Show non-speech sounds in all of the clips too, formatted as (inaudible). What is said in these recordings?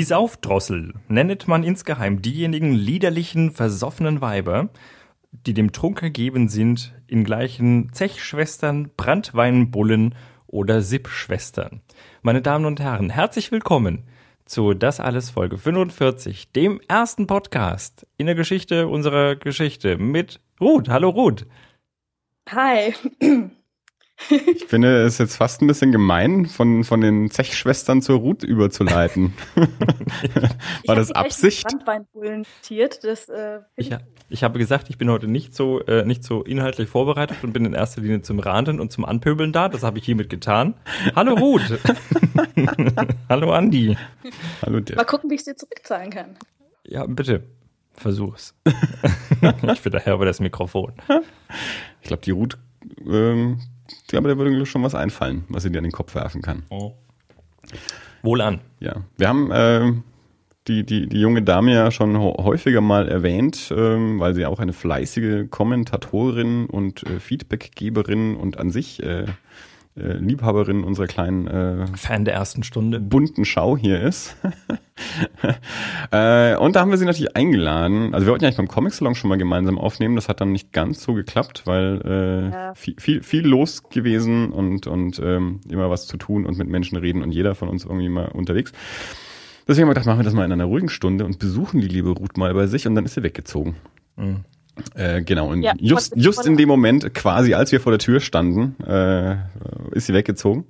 Die Saufdrossel nennet man insgeheim diejenigen liederlichen, versoffenen Weiber, die dem Trunk ergeben sind, in gleichen Zechschwestern, Brandweinbullen oder Sippschwestern. Meine Damen und Herren, herzlich willkommen zu Das alles Folge 45, dem ersten Podcast in der Geschichte unserer Geschichte mit Ruth. Hallo Ruth. Hi. (clears throat) Ich finde es jetzt fast ein bisschen gemein, von, von den Zechschwestern zur Ruth überzuleiten. (laughs) War das Absicht? Das, äh, ich, ich, habe gesagt, ich bin heute nicht so, äh, nicht so inhaltlich vorbereitet und bin in erster Linie zum Ranten und zum Anpöbeln da. Das habe ich hiermit getan. Hallo Ruth. (laughs) Hallo Andi. Hallo dir. Mal gucken, wie ich es dir zurückzahlen kann. Ja, bitte. Versuch's. (laughs) ich bin daher über das Mikrofon. Ich glaube, die Ruth ähm, ich glaube, da würde schon was einfallen, was sie dir an den Kopf werfen kann. Oh. Wohl an. Ja, wir haben äh, die, die, die junge Dame ja schon häufiger mal erwähnt, ähm, weil sie auch eine fleißige Kommentatorin und äh, Feedbackgeberin und an sich äh, äh, Liebhaberin unserer kleinen äh, Fan der ersten Stunde bunten Schau hier ist. (laughs) äh, und da haben wir sie natürlich eingeladen. Also wir wollten ja eigentlich beim Comic Salon schon mal gemeinsam aufnehmen. Das hat dann nicht ganz so geklappt, weil äh, ja. viel, viel, viel los gewesen und, und ähm, immer was zu tun und mit Menschen reden und jeder von uns irgendwie mal unterwegs. Deswegen haben wir gedacht, machen wir das mal in einer ruhigen Stunde und besuchen die liebe Ruth mal bei sich und dann ist sie weggezogen. Mhm. Äh, genau, und ja, just, just in dem Moment, quasi als wir vor der Tür standen, äh, ist sie weggezogen.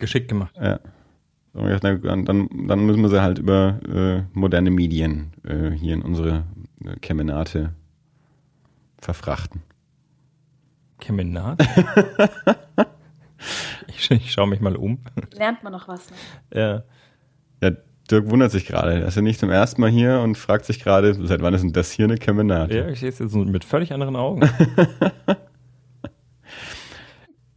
Geschickt gemacht. Ja. Dann, dann, dann müssen wir sie halt über äh, moderne Medien äh, hier in unsere äh, Kemenate verfrachten. Kemenate? (laughs) ich, ich schaue mich mal um. Lernt man noch was, ne? Ja. Dirk wundert sich gerade. Er ist ja nicht zum ersten Mal hier und fragt sich gerade, seit wann ist denn das hier eine Kemenate? Ja, ich sehe es jetzt mit völlig anderen Augen. (laughs)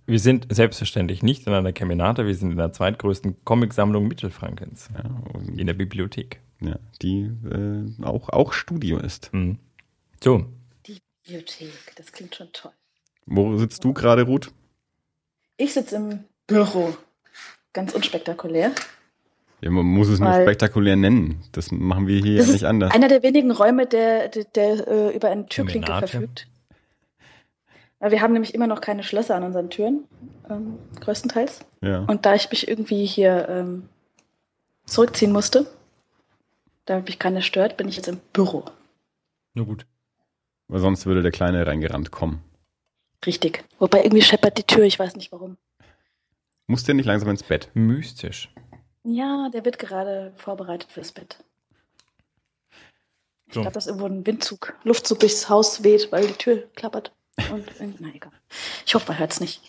wir sind selbstverständlich nicht in einer Kemenate, wir sind in der zweitgrößten Comicsammlung Mittelfrankens. Ja, in der Bibliothek. Ja, die äh, auch, auch Studio ist. Mhm. So. Die Bibliothek, das klingt schon toll. Wo sitzt du gerade, Ruth? Ich sitze im Büro. Ganz unspektakulär. Ja, man muss es nur spektakulär nennen. Das machen wir hier ja nicht anders. Einer der wenigen Räume, der, der, der äh, über eine Türklinke verfügt. Wir haben nämlich immer noch keine Schlösser an unseren Türen, ähm, größtenteils. Ja. Und da ich mich irgendwie hier ähm, zurückziehen musste, damit mich keiner stört, bin ich jetzt im Büro. Nur gut. Weil sonst würde der Kleine reingerannt kommen. Richtig. Wobei irgendwie scheppert die Tür, ich weiß nicht warum. Muss der nicht langsam ins Bett? Mystisch. Ja, der wird gerade vorbereitet fürs Bett. Ich so. glaube, dass irgendwo ein Windzug, Luftzug durchs Haus weht, weil die Tür klappert. Und, (laughs) na egal. Ich hoffe, man hört es nicht.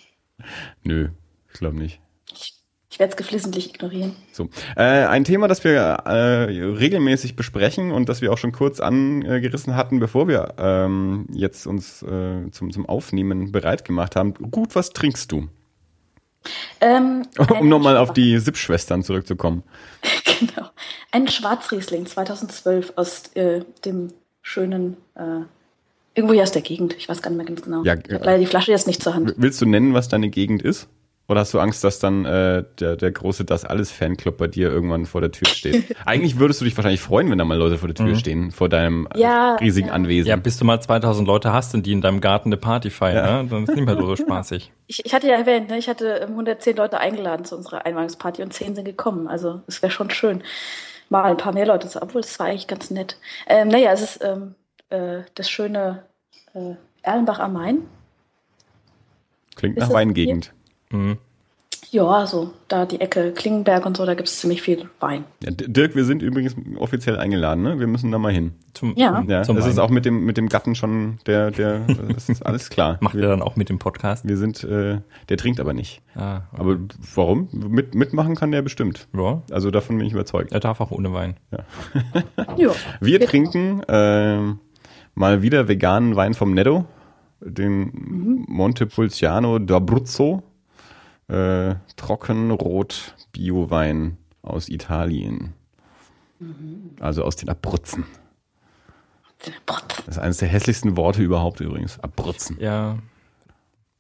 Nö, ich glaube nicht. Ich, ich werde es geflissentlich ignorieren. So, äh, ein Thema, das wir äh, regelmäßig besprechen und das wir auch schon kurz angerissen hatten, bevor wir ähm, jetzt uns äh, zum, zum Aufnehmen bereit gemacht haben. Gut, was trinkst du? Ähm, um nochmal auf die Sippschwestern zurückzukommen. (laughs) genau. Ein Schwarzriesling 2012 aus äh, dem schönen, äh, irgendwo hier aus der Gegend. Ich weiß gar nicht mehr ganz genau. Ja, ich habe leider die Flasche jetzt nicht zur Hand. Willst du nennen, was deine Gegend ist? Oder hast du Angst, dass dann äh, der, der große Das Alles-Fanclub bei dir irgendwann vor der Tür steht? (laughs) Eigentlich würdest du dich wahrscheinlich freuen, wenn da mal Leute vor der Tür mhm. stehen, vor deinem äh, ja, riesigen ja. Anwesen. Ja, bis du mal 2000 Leute hast und die in deinem Garten eine Party feiern, ja. ne? dann ist es nicht mehr so (laughs) spaßig. Ich, ich hatte ja erwähnt, ne? ich hatte 110 Leute eingeladen zu unserer Einweihungsparty und 10 sind gekommen. Also es wäre schon schön, mal ein paar mehr Leute zu, obwohl es war eigentlich ganz nett. Ähm, naja, es ist ähm, äh, das schöne äh, Erlenbach am Main. Klingt ist nach Weingegend. Mhm. Ja, so da die Ecke Klingenberg und so, da gibt es ziemlich viel Wein. Ja, Dirk, wir sind übrigens offiziell eingeladen, ne? Wir müssen da mal hin. Zum, ja. ja zum das Wein. ist auch mit dem, mit dem Gatten schon der, der, das ist alles klar. Macht wir, er dann auch mit dem Podcast? Wir sind, äh, der trinkt aber nicht. Ah, okay. Aber warum? Mit, mitmachen kann der bestimmt. Ja. Also davon bin ich überzeugt. Er darf auch ohne Wein. Ja. wir, (laughs) wir trinken äh, mal wieder veganen Wein vom Netto, den mhm. Montepulciano d'Abruzzo äh, Trockenrot Biowein aus Italien. Mhm. Also aus den Abruzzen. Das ist eines der hässlichsten Worte überhaupt übrigens. Abruzzen. Ja.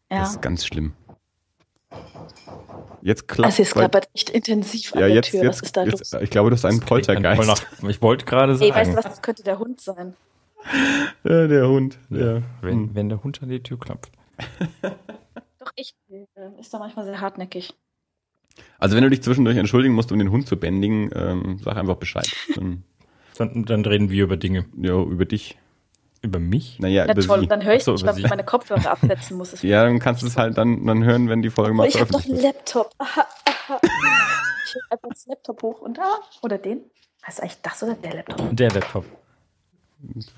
Das ist ganz schlimm. Jetzt klappt Also es klappert echt intensiv an ja, der jetzt, Tür. jetzt, Was ist da jetzt, los? Ich glaube, das ist ein Das Poltergeist. nach- Ich wollte gerade Ey, weißt sagen, du was, das könnte der Hund sein. Ja, der Hund. Ja. wenn, wenn der Hund an die Tür klopft. (laughs) Doch, echt. äh, Ist da manchmal sehr hartnäckig. Also wenn du dich zwischendurch entschuldigen musst, um den Hund zu bändigen, ähm, sag einfach Bescheid. Dann, (laughs) Dann, dann reden wir über Dinge. ja, über dich. Über mich? Naja, Ja, über toll, sie. dann höre ich so, nicht, weil ich meine Kopfhörer absetzen muss. (laughs) Ja, dann kannst du es halt dann, dann hören, wenn die Folge mal Aber ich habe doch veröffentlicht einen wird. Laptop. Aha, aha. Ich heb einfach das Laptop hoch und da. Oder den? Heißt eigentlich das oder der Laptop? Der Laptop.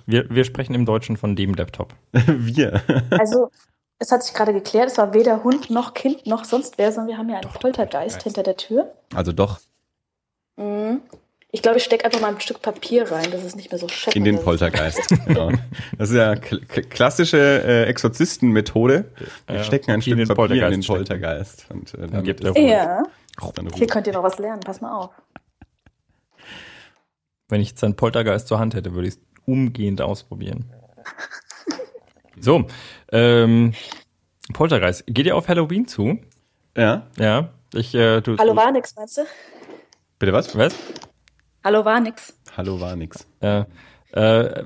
Wir, wir sprechen im Deutschen von dem Laptop. (laughs) Wir. Also, es hat sich gerade geklärt, es war weder Hund noch Kind noch sonst wer, sondern wir haben ja einen Doch, Poltergeist hinter der Tür. Also doch, Mhm. Ich glaube, ich stecke einfach mal ein Stück Papier rein, dass es nicht mehr so scheppert. in den Poltergeist. (laughs) genau. Das ist ja kl kl klassische äh, Exorzistenmethode. Wir Ja, stecken ein in Stück den Papier in den Poltergeist Poltergeist. Und, äh, Dann gibt er Ruhe. Ja, hier könnt ihr noch was lernen, pass mal auf. Wenn ich jetzt einen Poltergeist zur Hand hätte, würde ich es umgehend ausprobieren. (laughs) So, ähm, Poltergeist. Geht ihr auf Halloween zu? Ja, Ja. Ich, äh, du, Hallo war nix, meinst du? bitte was? Was? Hallo war nix. Hallo war nix. Äh, äh,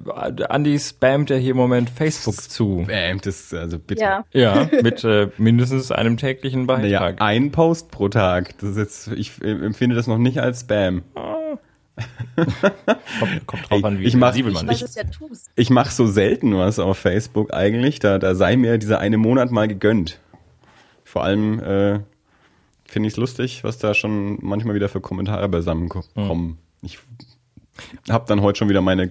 Andi spammt ja hier im Moment Facebook zu. Bam, das, also bitte. Ja. Ja, mit äh, mindestens einem täglichen Naja, Beitrag. ein Post pro Tag. Das ist jetzt, ich empfinde das noch nicht als Spam. (laughs) Kommt, kommt drauf an, wie ich mach- sensibel Ich ja. Ich mache so selten was auf Facebook eigentlich. Da, da sei mir dieser eine Monat mal gegönnt. Vor allem äh, finde ich es lustig, was da schon manchmal wieder für Kommentare beisammen ko- kommen. Ich habe dann heute schon wieder meine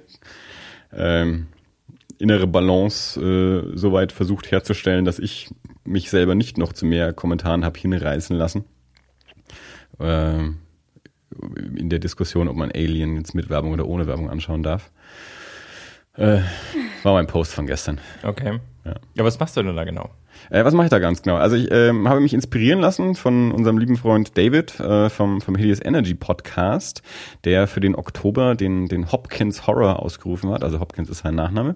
ähm, innere Balance äh, soweit versucht herzustellen, dass ich mich selber nicht noch zu mehr Kommentaren habe hinreißen lassen. Ähm, in der Diskussion, ob man Alien jetzt mit Werbung oder ohne Werbung anschauen darf. Äh, war mein Post von gestern. Okay. Ja. Ja, was machst du denn da genau? Äh, was mache ich da ganz genau? Also ich ähm, habe mich inspirieren lassen von unserem lieben Freund David äh, vom, vom Hideous Energy Podcast, der für den Oktober den, den Hopkins Horror ausgerufen hat. Also Hopkins ist sein Nachname.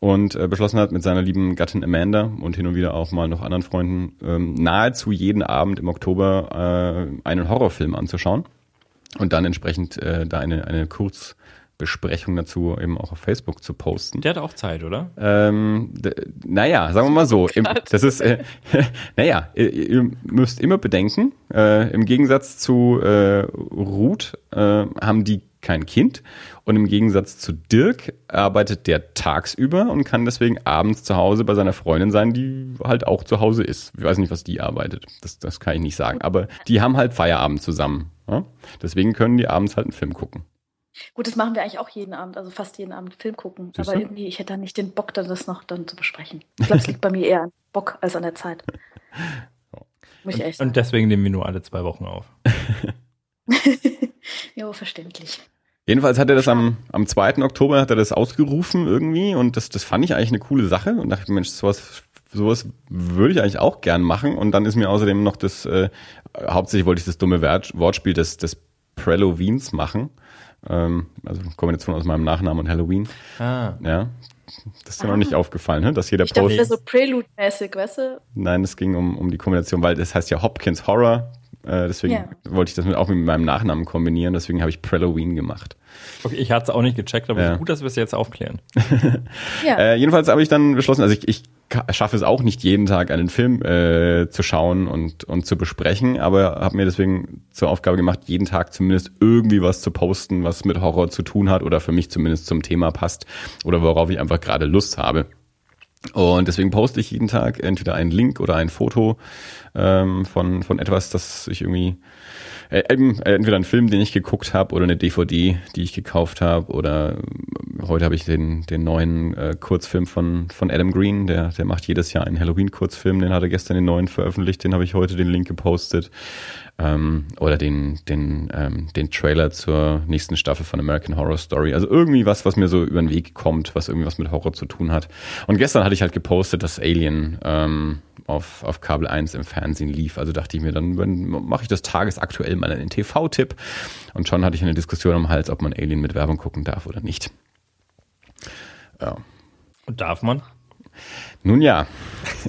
Und äh, beschlossen hat mit seiner lieben Gattin Amanda und hin und wieder auch mal noch anderen Freunden ähm, nahezu jeden Abend im Oktober äh, einen Horrorfilm anzuschauen. Und dann entsprechend äh, da eine, eine Kurzbesprechung dazu eben auch auf Facebook zu posten. Der hat auch Zeit, oder? Ähm, naja, sagen wir mal so. Im, (laughs) das ist, äh, (laughs) naja, ihr, ihr müsst immer bedenken, äh, im Gegensatz zu äh, Ruth äh, haben die kein Kind und im Gegensatz zu Dirk arbeitet der tagsüber und kann deswegen abends zu Hause bei seiner Freundin sein, die halt auch zu Hause ist. Ich weiß nicht, was die arbeitet. Das, das kann ich nicht sagen. Aber die haben halt Feierabend zusammen. Ja? Deswegen können die abends halt einen Film gucken. Gut, das machen wir eigentlich auch jeden Abend, also fast jeden Abend Film gucken. Siehst Aber du? irgendwie, ich hätte da nicht den Bock, dann das noch dann zu besprechen. Ich glaube, es liegt bei mir eher an Bock als an der Zeit. (laughs) Muss ich echt Und deswegen nehmen wir nur alle zwei Wochen auf. (laughs) jo, verständlich. Jedenfalls hat er das am, am 2. Oktober hat er das ausgerufen irgendwie und das, das fand ich eigentlich eine coole Sache und dachte, Mensch, sowas, sowas würde ich eigentlich auch gern machen. Und dann ist mir außerdem noch das, äh, hauptsächlich wollte ich das dumme Wert, Wortspiel des, des Preloveens machen. Ähm, also Kombination aus meinem Nachnamen und Halloween. Ah. Ja. Das ist dir noch Ah. nicht aufgefallen, ne? dass jeder Ich dachte, Post. das wäre so Prelude-mäßig, weißt du? Nein, es ging um, um die Kombination, weil das heißt ja Hopkins Horror. Äh, deswegen Ja. wollte ich das mit, auch mit meinem Nachnamen kombinieren. Deswegen habe ich Prelloween gemacht. Okay, ich hatte es auch nicht gecheckt, aber es Ja. ist gut, dass wir es jetzt aufklären. (laughs) Ja. Äh, jedenfalls habe ich dann beschlossen, also ich, ich schaffe es auch nicht jeden Tag einen Film äh, zu schauen und, und zu besprechen, aber habe mir deswegen zur Aufgabe gemacht, jeden Tag zumindest irgendwie was zu posten, was mit Horror zu tun hat oder für mich zumindest zum Thema passt oder worauf ich einfach gerade Lust habe. Und deswegen poste ich jeden Tag entweder einen Link oder ein Foto ähm, von, von etwas, das ich irgendwie äh, äh, entweder einen Film, den ich geguckt habe, oder eine DVD, die ich gekauft habe, oder äh, heute habe ich den, den neuen äh, Kurzfilm von, von Adam Green, der, der macht jedes Jahr einen Halloween-Kurzfilm, den hat er gestern den neuen veröffentlicht, den habe ich heute den Link gepostet. Ähm, oder den, den, ähm, den Trailer zur nächsten Staffel von American Horror Story. Also irgendwie was, was mir so über den Weg kommt, was irgendwie was mit Horror zu tun hat. Und gestern hatte ich halt gepostet, dass Alien ähm, auf, auf Kabel 1 im Fernsehen lief. Also dachte ich mir, dann mache ich das tagesaktuell mal einen TV-Tipp. Und schon hatte ich eine Diskussion am Hals, ob man Alien mit Werbung gucken darf oder nicht. Ja. Und darf man? Nun ja,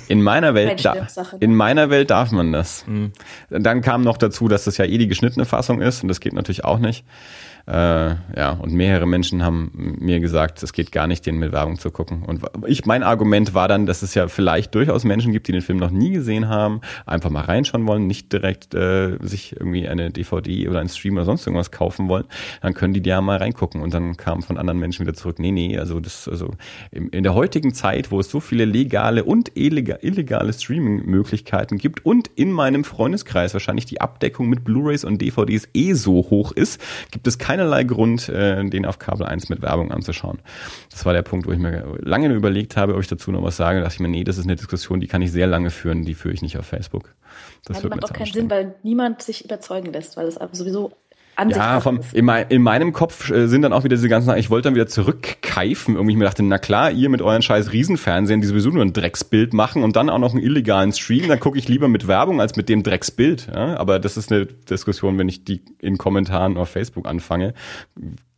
in meiner Welt, da, in meiner Welt darf man das. Mhm. Dann kam noch dazu, dass das ja eh die geschnittene Fassung ist und das geht natürlich auch nicht. Äh, ja, und mehrere Menschen haben mir gesagt, es geht gar nicht, den mit Werbung zu gucken. Und ich, mein Argument war dann, dass es ja vielleicht durchaus Menschen gibt, die den Film noch nie gesehen haben, einfach mal reinschauen wollen, nicht direkt äh, sich irgendwie eine DVD oder einen Stream oder sonst irgendwas kaufen wollen. Dann können die ja mal reingucken. Und dann kam von anderen Menschen wieder zurück, nee, nee, also das, also in der heutigen Zeit, wo es so viele legale und illegale Streaming-Möglichkeiten gibt und in meinem Freundeskreis wahrscheinlich die Abdeckung mit Blu-rays und DVDs eh so hoch ist, gibt es keine keinerlei Grund, äh, den auf Kabel 1 mit Werbung anzuschauen. Das war der Punkt, wo ich mir lange überlegt habe, ob ich dazu noch was sage. Da dachte ich mir, nee, das ist eine Diskussion, die kann ich sehr lange führen, die führe ich nicht auf Facebook. Das ja, macht auch keinen Sinn, weil niemand sich überzeugen lässt, weil es sowieso ja, vom, in, mein, in, meinem Kopf äh, sind dann auch wieder diese ganzen, ich wollte dann wieder zurückkeifen. Irgendwie ich mir dachte, na klar, ihr mit euren scheiß Riesenfernsehen, die sowieso nur ein Drecksbild machen und dann auch noch einen illegalen Stream, dann gucke ich lieber mit Werbung als mit dem Drecksbild. Ja? Aber das ist eine Diskussion, wenn ich die in Kommentaren auf Facebook anfange,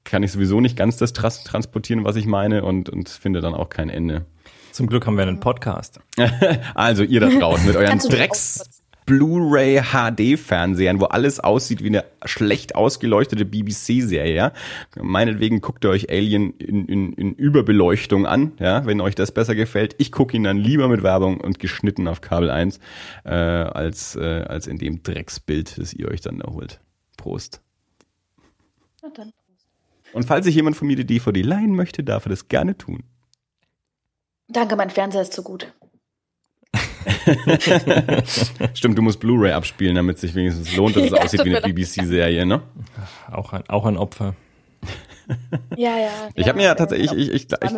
kann ich sowieso nicht ganz das trans transportieren, was ich meine und, und finde dann auch kein Ende. Zum Glück haben wir einen Podcast. (laughs) also ihr da draußen mit euren Drecks Blu-ray HD-Fernsehern, wo alles aussieht wie eine schlecht ausgeleuchtete BBC-Serie. Ja? Meinetwegen guckt ihr euch Alien in, in, in Überbeleuchtung an, ja, wenn euch das besser gefällt. Ich gucke ihn dann lieber mit Werbung und geschnitten auf Kabel 1, äh, als, äh, als in dem Drecksbild, das ihr euch dann erholt. Prost. Na dann. Und falls sich jemand von mir die DVD leihen möchte, darf er das gerne tun. Danke, mein Fernseher ist zu gut. (laughs) Stimmt, du musst Blu-ray abspielen, damit es sich wenigstens lohnt, dass es (laughs) ja, aussieht wie eine BBC-Serie, ne? Auch ein, auch ein Opfer. Ja, ja. Ich habe mir ja tatsächlich, ich, ich, ich, ich,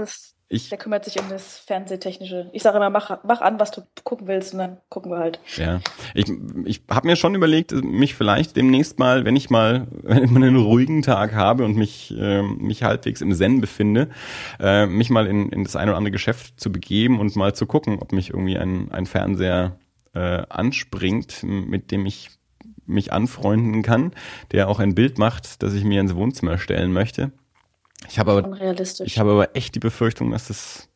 der kümmert sich um das Fernsehtechnische. Ich sage immer, mach, mach an, was du gucken willst und dann gucken wir halt. Ja, ich, ich habe mir schon überlegt, mich vielleicht demnächst mal, wenn ich mal, (laughs) wenn ich mal einen ruhigen Tag habe und mich, äh, mich halbwegs im Zen befinde, äh, mich mal in, in das eine oder andere Geschäft zu begeben und mal zu gucken, ob mich irgendwie ein, ein Fernseher äh, anspringt, mit dem ich mich anfreunden kann, der auch ein Bild macht, das ich mir ins Wohnzimmer stellen möchte. Ich habe aber, ich habe aber echt die Befürchtung, dass das,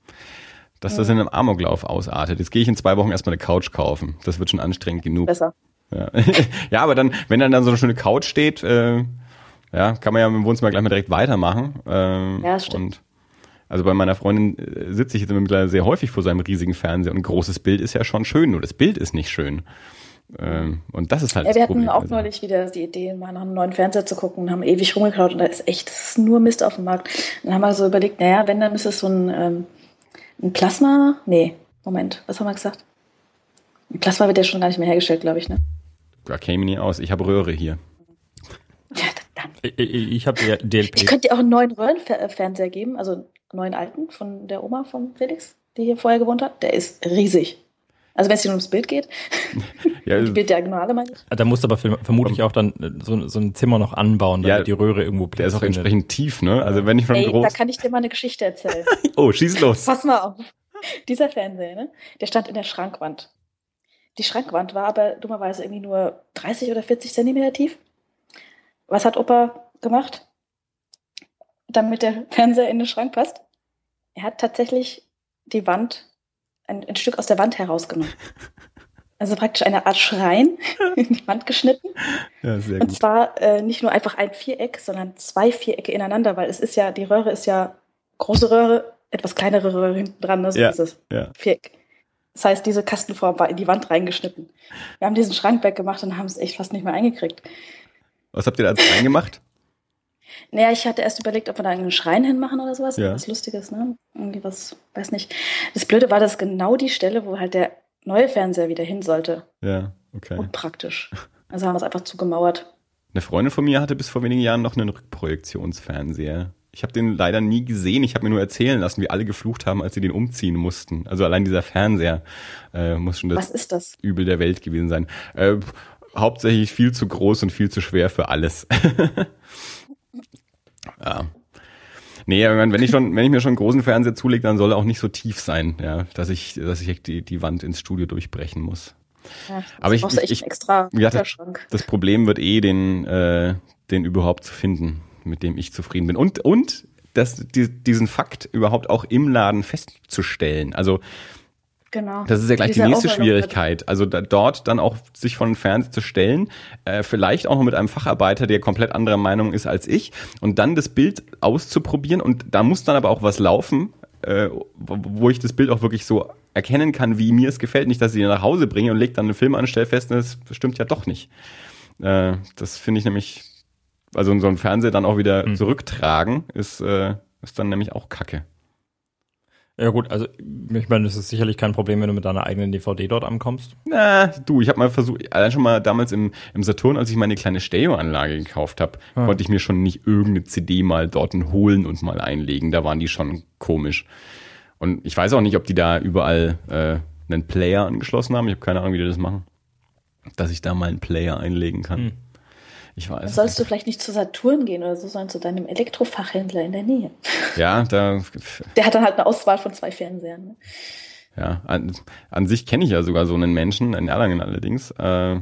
dass das in einem Amoklauf ausartet. Jetzt gehe ich in zwei Wochen erstmal eine Couch kaufen. Das wird schon anstrengend genug. Besser. Ja, (laughs) ja aber dann, wenn dann, dann so eine schöne Couch steht, äh, ja, kann man ja im Wohnzimmer gleich mal direkt weitermachen. Ähm, ja, stimmt. Also bei meiner Freundin äh, sitze ich jetzt mittlerweile sehr häufig vor seinem riesigen Fernseher und ein großes Bild ist ja schon schön, nur das Bild ist nicht schön. Ähm, und das ist halt ja, das Problem. Wir hatten auch also. neulich wieder die Idee, mal nach einem neuen Fernseher zu gucken und haben ewig rumgeklaut und da ist echt ist nur Mist auf dem Markt. Dann haben wir so überlegt, naja, wenn, dann ist es so ein, ähm, ein Plasma. Nee, Moment, was haben wir gesagt? Ein Plasma wird ja schon gar nicht mehr hergestellt, glaube ich, ne? Da käme nie aus. Ich habe Röhre hier. Ja, dann. Ich, ich habe DLP. Ich könnte dir auch einen neuen Röhrenfernseher geben, also einen neuen alten von der Oma von Felix, die hier vorher gewohnt hat. Der ist riesig. Also wenn es hier ums Bild geht, ja, (laughs) die Bilddiagonale meine ich. Da musst du aber vermutlich auch dann äh, so, so ein Zimmer noch anbauen, damit ja, die Röhre irgendwo Platz Der ist auch findet. entsprechend tief, ne? Also wenn ich schon Ey, groß... da kann ich dir mal eine Geschichte erzählen. (laughs) oh, schieß los. Pass mal auf. (laughs) Dieser Fernseher, ne? Der stand in der Schrankwand. Die Schrankwand war aber dummerweise irgendwie nur 30 oder 40 Zentimeter tief. Was hat Opa gemacht, damit der Fernseher in den Schrank passt? Er hat tatsächlich die Wand ein, ein Stück aus der Wand herausgenommen. Also praktisch eine Art Schrein (laughs) in die Wand geschnitten. Ja, sehr gut. Und zwar äh, nicht nur einfach ein Viereck, sondern zwei Vierecke ineinander, weil es ist ja, die Röhre ist ja große Röhre, etwas kleinere Röhre hinten dran, ne? so ja, ist es. Ja. Viereck. Das heißt, diese Kastenform war in die Wand reingeschnitten. Wir haben diesen Schrank weggemacht und haben es echt fast nicht mehr eingekriegt. Was habt ihr da als reingemacht? Naja, ich hatte erst überlegt, ob wir da einen Schrein hinmachen oder sowas. Ja. Was Lustiges, ne? Irgendwie was, weiß nicht. Das Blöde war, dass genau die Stelle, wo halt der neue Fernseher wieder hin sollte. Ja, okay. Unpraktisch. Also haben wir es einfach zugemauert. Eine Freundin von mir hatte bis vor wenigen Jahren noch einen Rückprojektionsfernseher. Ich habe den leider nie gesehen. Ich habe mir nur erzählen lassen, wie alle geflucht haben, als sie den umziehen mussten. Also allein dieser Fernseher äh, muss schon das, das, Übel der Welt gewesen sein. Äh, hauptsächlich viel zu groß und viel zu schwer für alles. (laughs) Ja. Nee, wenn ich schon, wenn ich mir schon einen großen Fernseher zulege, dann soll er auch nicht so tief sein, ja, dass ich, dass ich die, die Wand ins Studio durchbrechen muss. Ja, Aber ich, ich, ich extra ja, das, das Problem wird eh, den, äh, den überhaupt zu finden, mit dem ich zufrieden bin. Und, und das, die, diesen Fakt überhaupt auch im Laden festzustellen. Also Genau. Das ist ja gleich die nächste Schwierigkeit. Also da, dort dann auch sich von Fernseher zu stellen, äh, vielleicht auch noch mit einem Facharbeiter, der komplett anderer Meinung ist als ich, und dann das Bild auszuprobieren. Und da muss dann aber auch was laufen, äh, wo ich das Bild auch wirklich so erkennen kann, wie mir es gefällt. Nicht, dass ich ihn nach Hause bringe und leg dann einen Film an, stell fest, das stimmt ja doch nicht. Äh, das finde ich nämlich, also so ein Fernseher dann auch wieder mhm. zurücktragen, ist, äh, ist dann nämlich auch Kacke. Ja gut, also ich meine, das ist sicherlich kein Problem, wenn du mit deiner eigenen DVD dort ankommst. Na, du, ich habe mal versucht, allein schon mal damals im, im Saturn, als ich meine kleine Stereoanlage gekauft habe, ah. konnte ich mir schon nicht irgendeine CD mal dort holen und mal einlegen. Da waren die schon komisch. Und ich weiß auch nicht, ob die da überall äh, einen Player angeschlossen haben. Ich habe keine Ahnung, wie die das machen. Dass ich da mal einen Player einlegen kann. Hm. Ich weiß. Sollst du vielleicht nicht zu Saturn gehen oder so, sondern zu deinem Elektrofachhändler in der Nähe. Ja, da. (laughs) Der hat dann halt eine Auswahl von zwei Fernsehern. Ne? Ja, an, an sich kenne ich ja sogar so einen Menschen, in Erlangen allerdings. Äh,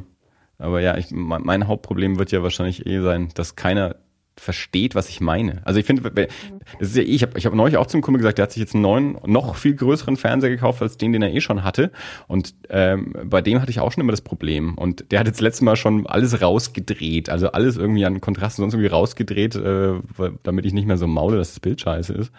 aber ja, ich, mein Hauptproblem wird ja wahrscheinlich eh sein, dass keiner versteht, was ich meine. Also ich finde, das ist ja eh, ich habe ich hab neulich auch zum Kumpel gesagt, der hat sich jetzt einen neuen, noch viel größeren Fernseher gekauft als den, den er eh schon hatte. Und ähm, bei dem hatte ich auch schon immer das Problem. Und der hat jetzt letztes Mal schon alles rausgedreht, also alles irgendwie an Kontrast sonst irgendwie rausgedreht, äh, damit ich nicht mehr so maule, dass das Bild scheiße ist.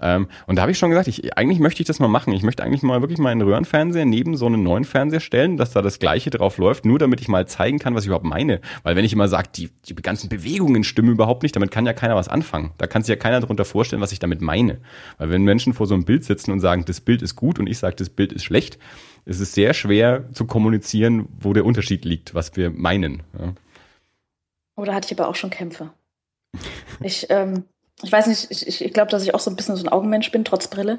Ähm, und da habe ich schon gesagt, ich, eigentlich möchte ich das mal machen. Ich möchte eigentlich mal wirklich mal einen Röhrenfernseher neben so einen neuen Fernseher stellen, dass da das Gleiche drauf läuft, nur damit ich mal zeigen kann, was ich überhaupt meine. Weil wenn ich immer sage, die, die ganzen Bewegungen stimmen überhaupt nicht, damit kann ja keiner was anfangen. Da kann sich ja keiner darunter vorstellen, was ich damit meine. Weil wenn Menschen vor so einem Bild sitzen und sagen, das Bild ist gut und ich sage, das Bild ist schlecht, ist es sehr schwer zu kommunizieren, wo der Unterschied liegt, was wir meinen. Ja. Oder hatte ich aber auch schon Kämpfe. Ich ähm, ich weiß nicht, ich, ich glaube, dass ich auch so ein bisschen so ein Augenmensch bin, trotz Brille.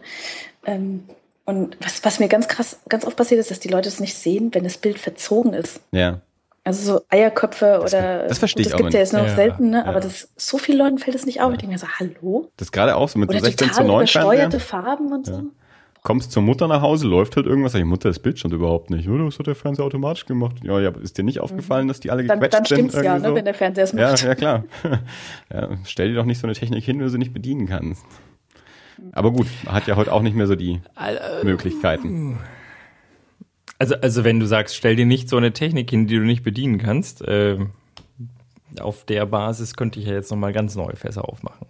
Ähm, und was, was mir ganz krass, ganz oft passiert ist, dass die Leute es nicht sehen, wenn das Bild verzogen ist. Ja. Also so Eierköpfe das, oder das verstehe gut, das ich auch. Das gibt ja jetzt nur noch ja, selten, ne? Ja. aber das, so vielen Leuten fällt es nicht auf. Ich denke mir so, hallo? Das gerade auch so mit oder so 16 total zu 9 übersteuerte Farben und ja. so kommst zur Mutter nach Hause, läuft halt irgendwas, sag ich, Mutter, das Bild stimmt überhaupt nicht. Oder was hat der Fernseher automatisch gemacht? Ja, ja, ist dir nicht aufgefallen, dass die alle dann, gequetscht dann sind? Dann stimmt's ja, so? ne, wenn der Fernseher es macht. Ja, ja, klar. (laughs) ja, stell dir doch nicht so eine Technik hin, wenn du sie nicht bedienen kannst. Aber gut, hat ja heute auch nicht mehr so die Möglichkeiten. Also, also wenn du sagst, stell dir nicht so eine Technik hin, die du nicht bedienen kannst, äh, auf der Basis könnte ich ja jetzt nochmal ganz neue Fässer aufmachen.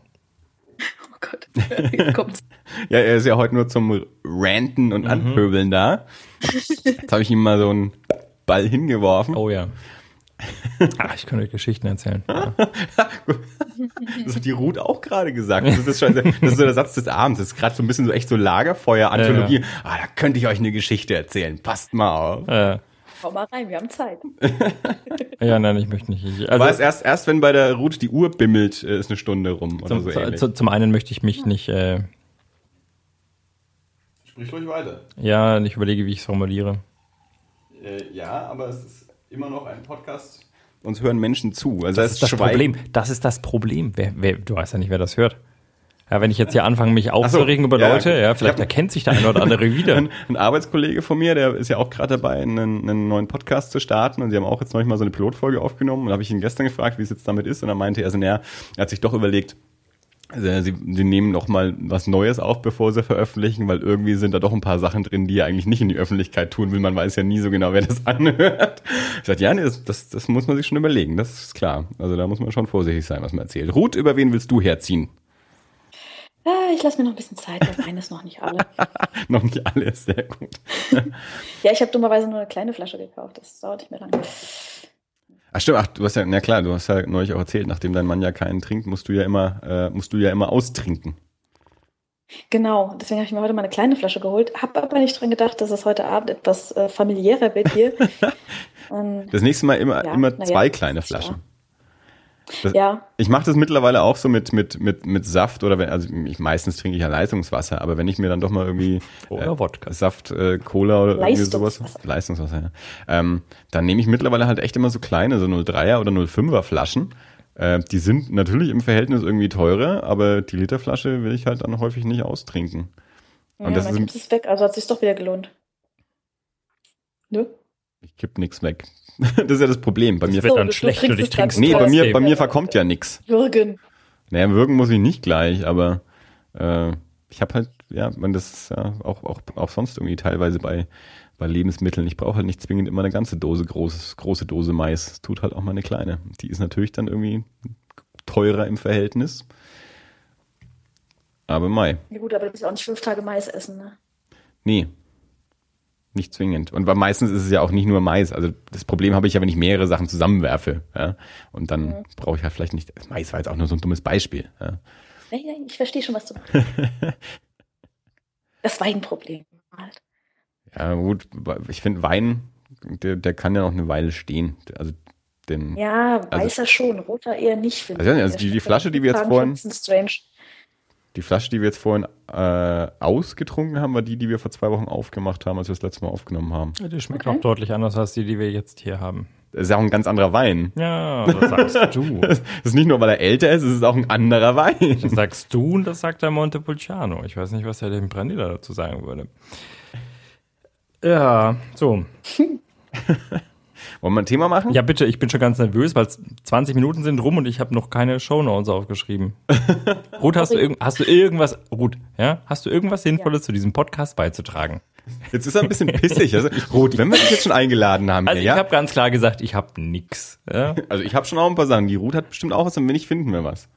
Gott, (laughs) jetzt kommt's. ja, er ist ja heute nur zum Ranten und mhm. Anpöbeln da. Jetzt habe ich ihm mal so einen Ball hingeworfen. Oh ja. Ach, ich kann euch Geschichten erzählen. (laughs) das hat die Ruth auch gerade gesagt. Das ist, schon, das ist so der Satz des Abends. Das ist gerade so ein bisschen so echt so Lagerfeuer-Anthologie. Ja, ja. Ah, da könnte ich euch eine Geschichte erzählen. Passt mal auf. Ja. Hau mal rein, wir haben Zeit. (laughs) ja, nein, ich möchte nicht. Also, Aber erst, erst wenn bei der Ruth die Uhr bimmelt, äh, ist eine Stunde rum. Zum, so zu, zum einen möchte ich mich nicht. Äh, Sprich ruhig weiter. Ja, ich überlege, wie ich es formuliere. Äh, ja, aber es ist immer noch ein Podcast. Uns hören Menschen zu. Also das, das ist das Schweigen. Problem. Das ist das Problem. Wer, wer, du weißt ja nicht, wer das hört. Ja, wenn ich jetzt hier anfange, mich aufzuregen so, über Leute, ja, ja vielleicht erkennt sich der eine oder andere wieder. (laughs) Ein, ein, Arbeitskollege von mir, der ist ja auch gerade dabei, einen, einen, neuen Podcast zu starten und sie haben auch jetzt noch mal so eine Pilotfolge aufgenommen und habe ich ihn gestern gefragt, wie es jetzt damit ist und er meinte er, also, naja, er hat sich doch überlegt, also sie, sie nehmen noch mal was Neues auf, bevor sie veröffentlichen, weil irgendwie sind da doch ein paar Sachen drin, die er eigentlich nicht in die Öffentlichkeit tun will. Man weiß ja nie so genau, wer das (laughs) anhört. Ich sagte, ja, nee, das, das, das muss man sich schon überlegen, das ist klar. Also da muss man schon vorsichtig sein, was man erzählt. Ruth, über wen willst du herziehen? Ah, ich lasse mir noch ein bisschen Zeit, der Wein ist noch nicht alle. (laughs) noch nicht alle, sehr gut. (laughs) ja, ich habe dummerweise nur eine kleine Flasche gekauft, das dauert nicht mehr lange. Ach stimmt, ach, du hast ja, na klar, du hast ja neulich auch erzählt, nachdem dein Mann ja keinen trinkt, musst du ja immer, äh, musst du ja immer austrinken. Genau, deswegen habe ich mir heute mal eine kleine Flasche geholt, habe aber nicht dran gedacht, dass es heute Abend etwas äh, familiärer wird hier. (laughs) Das nächste Mal immer, ja, immer zwei ja, kleine Flaschen. Das, ja. Ich mache das mittlerweile auch so mit, mit, mit, mit Saft oder wenn, also ich, meistens trinke ich ja Leistungswasser, aber wenn ich mir dann doch mal irgendwie oder Wodka. Saft, äh, Cola oder irgendwie sowas, Leistungswasser, ja, ähm, dann nehme ich mittlerweile halt echt immer so kleine, so 03er oder 05er Flaschen. Äh, die sind natürlich im Verhältnis irgendwie teurer, aber die Literflasche will ich halt dann häufig nicht austrinken. Und ja, das ist, es weg, also hat sich doch wieder gelohnt. Ne? Ich kipp nichts weg. (laughs) das ist ja das Problem. Bei das mir wird dann schlecht und ich trinkst Nee, bei mir, bei mir verkommt ja nichts. Jürgen. Naja, wirken muss ich nicht gleich, aber äh, ich habe halt, ja, man, das ist ja auch, auch, auch sonst irgendwie teilweise bei, bei Lebensmitteln. Ich brauche halt nicht zwingend immer eine ganze Dose, großes, große Dose Mais. Es tut halt auch mal eine kleine. Die ist natürlich dann irgendwie teurer im Verhältnis. Aber Mai. Ja gut, aber du willst auch nicht fünf Tage Mais essen, ne? Nee. Nicht zwingend. Und meistens ist es ja auch nicht nur Mais. Also das Problem habe ich ja, wenn ich mehrere Sachen zusammenwerfe. Ja? Und dann mhm. brauche ich halt vielleicht nicht. Mais war jetzt auch nur so ein dummes Beispiel. Ja? Ja, ja, ich verstehe schon, was du meinst. (laughs) das Weinproblem halt. Ja, gut, ich finde Wein, der, der kann ja noch eine Weile stehen. Also den, ja, also weißer also, schon, roter eher nicht, also, ich. Also die, die Flasche, die wir jetzt vorhin. Die Flasche, die wir jetzt vorhin äh, ausgetrunken haben, war die, die wir vor zwei Wochen aufgemacht haben, als wir das letzte Mal aufgenommen haben. Ja, die schmeckt okay. auch deutlich anders als die, die wir jetzt hier haben. Das ist ja auch ein ganz anderer Wein. Ja, das sagst du. (laughs) das ist nicht nur, weil er älter ist, es ist auch ein anderer Wein. Das sagst du und das sagt der Montepulciano. Ich weiß nicht, was der dem Brandy dazu sagen würde. Ja, so. (laughs) Wollen wir ein Thema machen? Ja, bitte, ich bin schon ganz nervös, weil 20 Minuten sind rum und ich habe noch keine Shownotes aufgeschrieben. (laughs) Ruth, hast du, hast du irgendwas, Ruth, ja, hast du irgendwas Sinnvolles ja. zu diesem Podcast beizutragen? Jetzt ist er ein bisschen pissig. Also, (laughs) Ruth, wenn wir dich jetzt schon (laughs) eingeladen haben. Also hier, ich ja? habe ganz klar gesagt, ich habe nix. Ja? Also ich habe schon auch ein paar Sachen. Die Ruth hat bestimmt auch was, und wenn nicht, finden wir was.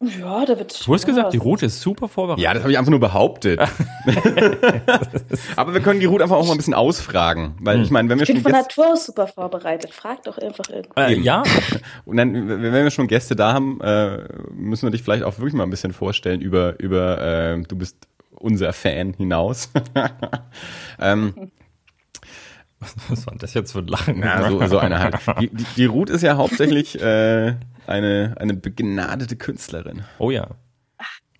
Ja, da wird. Du hast gesagt, die Route ist super vorbereitet. Ja, das habe ich einfach nur behauptet. (laughs) Aber wir können die Route einfach auch mal ein bisschen ausfragen, weil hm. ich meine, wenn wir ich bin von Natur aus super vorbereitet. Frag doch einfach irgendwas. Äh, ja. (laughs) Und dann, wenn wir schon Gäste da haben, äh, müssen wir dich vielleicht auch wirklich mal ein bisschen vorstellen über über. Äh, du bist unser Fan hinaus. (laughs) ähm, (laughs) was war das jetzt für ein Lachen? Ja, so, so eine halt. Die, die, die Ruth ist ja hauptsächlich äh, eine, eine begnadete Künstlerin. Oh ja.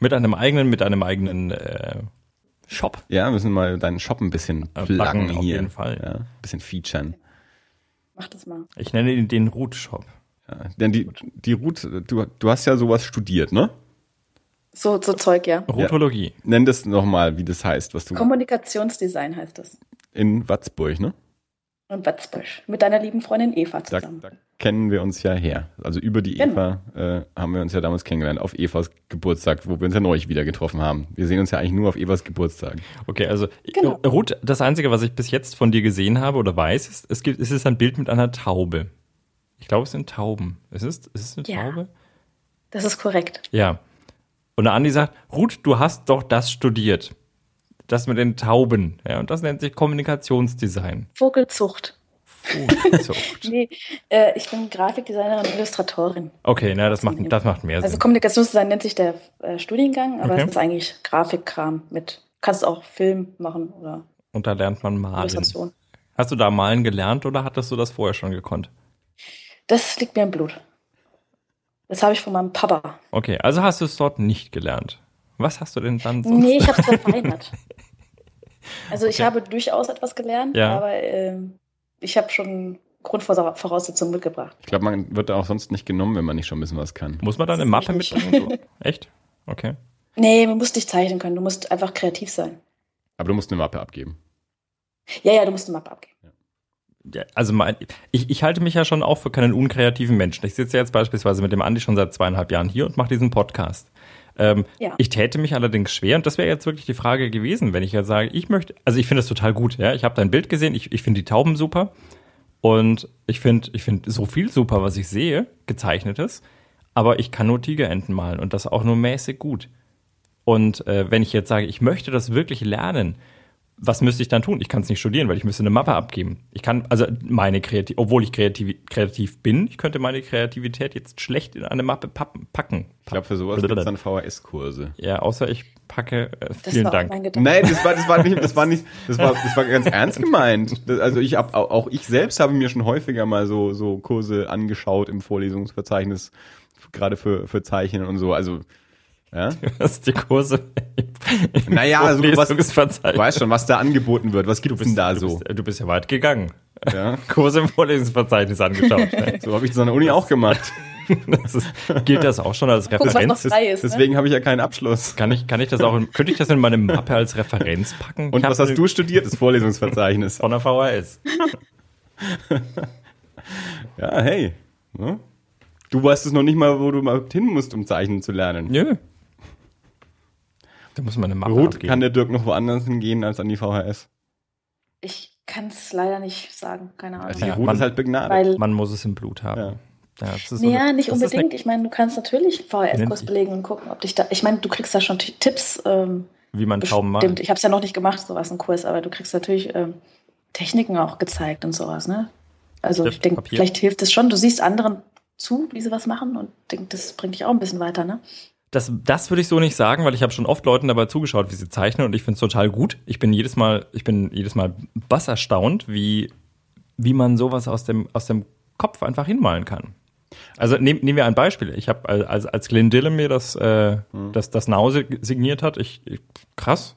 Mit einem eigenen, mit einem eigenen äh, Shop. Ja, wir müssen mal deinen Shop ein bisschen äh, pluggen hier. Auf jeden Fall. Ja, ein bisschen featuren. Mach das mal. Ich nenne ihn den Root Shop. Ja, denn die, die Ruth, du, du hast ja sowas studiert, ne? So, so Zeug, ja. Rotologie. Ja. Nenn das nochmal, wie das heißt, was du. Kommunikationsdesign heißt das. In Watzburg, ne? In Watzburg. Mit deiner lieben Freundin Eva zusammen. Da, da kennen wir uns ja her. Also über die genau. Eva äh, haben wir uns ja damals kennengelernt, auf Evas Geburtstag, wo wir uns ja neulich wieder getroffen haben. Wir sehen uns ja eigentlich nur auf Evas Geburtstag. Okay, also genau. Ruth, das Einzige, was ich bis jetzt von dir gesehen habe oder weiß, ist, es, gibt, es ist ein Bild mit einer Taube. Ich glaube, es sind Tauben. Ist es, ist es eine ja, Taube? Das ist korrekt. Ja. Und der Andi sagt, Ruth, du hast doch das studiert. Das mit den Tauben. Ja, und das nennt sich Kommunikationsdesign. Vogelzucht. Vogelzucht. (laughs) nee, äh, ich bin Grafikdesignerin und Illustratorin. Okay, na, das macht, das macht mehr also Sinn. Also Kommunikationsdesign nennt sich der äh, Studiengang, aber okay. es ist eigentlich Grafikkram mit, kannst auch Film machen oder. Und da lernt man malen. Hast du da malen gelernt oder hattest du das vorher schon gekonnt? Das liegt mir im Blut. Das habe ich von meinem Papa. Okay, also hast du es dort nicht gelernt. Was hast du denn dann sonst? Nee, ich habe es verfeinert. (laughs) also ich habe durchaus etwas gelernt, ja. aber äh, ich habe schon Grundvoraussetzungen mitgebracht. Ich glaube, man wird da auch sonst nicht genommen, wenn man nicht schon ein bisschen was kann. Muss man da eine Mappe mitbringen? So? (laughs) Echt? Okay. Nee, man muss nicht zeichnen können. Du musst einfach kreativ sein. Aber du musst eine Mappe abgeben. Ja, ja, du musst eine Mappe abgeben also mein, ich, ich halte mich ja schon auch für keinen unkreativen Menschen. Ich sitze jetzt beispielsweise mit dem Andi schon seit zweieinhalb Jahren hier und mache diesen Podcast. Ähm, ja. Ich täte mich allerdings schwer, und das wäre jetzt wirklich die Frage gewesen, wenn ich jetzt sage, ich möchte, also ich finde das total gut, ja. Ich habe dein Bild gesehen, ich, ich finde die Tauben super und ich finde ich finde so viel super, was ich sehe, gezeichnetes, aber ich kann nur Tigerenten malen und das auch nur mäßig gut. Und äh, wenn ich jetzt sage, ich möchte das wirklich lernen, was müsste ich dann tun? Ich kann es nicht studieren, weil ich müsste eine Mappe abgeben. Ich kann, also meine Kreativ, obwohl ich kreativ, kreativ bin, ich könnte meine Kreativität jetzt schlecht in eine Mappe packen. Ich glaube, für sowas gibt es dann VHS-Kurse. Ja, außer ich packe, äh, vielen Dank. Nein, das war, das war nicht, das war nicht, das war, das war ganz ernst gemeint. Das, also ich habe, auch ich selbst habe mir schon häufiger mal so, so Kurse angeschaut im Vorlesungsverzeichnis, gerade für, für Zeichnen und so. Also, ja? (laughs) Du hast die Kurse. (laughs) Naja, also was, du weißt schon, was da angeboten wird. Was gibt es denn da du so? Bist, du bist ja weit gegangen. Ja. (laughs) Kurse im Vorlesungsverzeichnis angeschaut. Ne? So habe ich das an der Uni auch gemacht. Das ist, gilt das auch schon als Referenz? Guck, ist, ne? Deswegen habe ich ja keinen Abschluss. Kann ich, kann ich das auch, könnte ich das in meine Mappe als Referenz packen? Und was hast du studiert, das Vorlesungsverzeichnis? Von der VHS. ja, hey. Ne? Du weißt es noch nicht mal, wo du mal hin musst, um Zeichnen zu lernen. Nö. Da muss man eine Mappe Rot abgeben. kann der Dirk noch woanders hingehen als an die VHS. Ich kann es leider nicht sagen, keine Ahnung. Also die Ja, Ruth man- ist halt begnadet. Weil, Man muss es im Blut haben. Ja. Ja, das ist so ja, eine- nicht das ist unbedingt. Ich meine, du kannst natürlich VHS-Kurs belegen und gucken, ob dich da. Ich meine, du kriegst da schon T- Tipps. Ähm, wie man Tauben bestimmt. malt. Ich habe es ja noch nicht gemacht, sowas, einen Kurs, aber du kriegst natürlich ähm, Techniken auch gezeigt und sowas, ne? Also Stift, ich denke, vielleicht hilft es schon. Du siehst anderen zu, wie sie was machen und denk, das bringt dich auch ein bisschen weiter, ne? Das, das würde ich so nicht sagen, weil ich habe schon oft Leuten dabei zugeschaut, wie sie zeichnen und ich finde es total gut. Ich bin jedes Mal, ich bin jedes Mal bass erstaunt, wie, wie man sowas aus dem, aus dem Kopf einfach hinmalen kann. Also nehm, nehmen wir ein Beispiel. Ich habe als, als Glenn Dillon mir das, äh, das, das Nause signiert hat, ich, ich krass.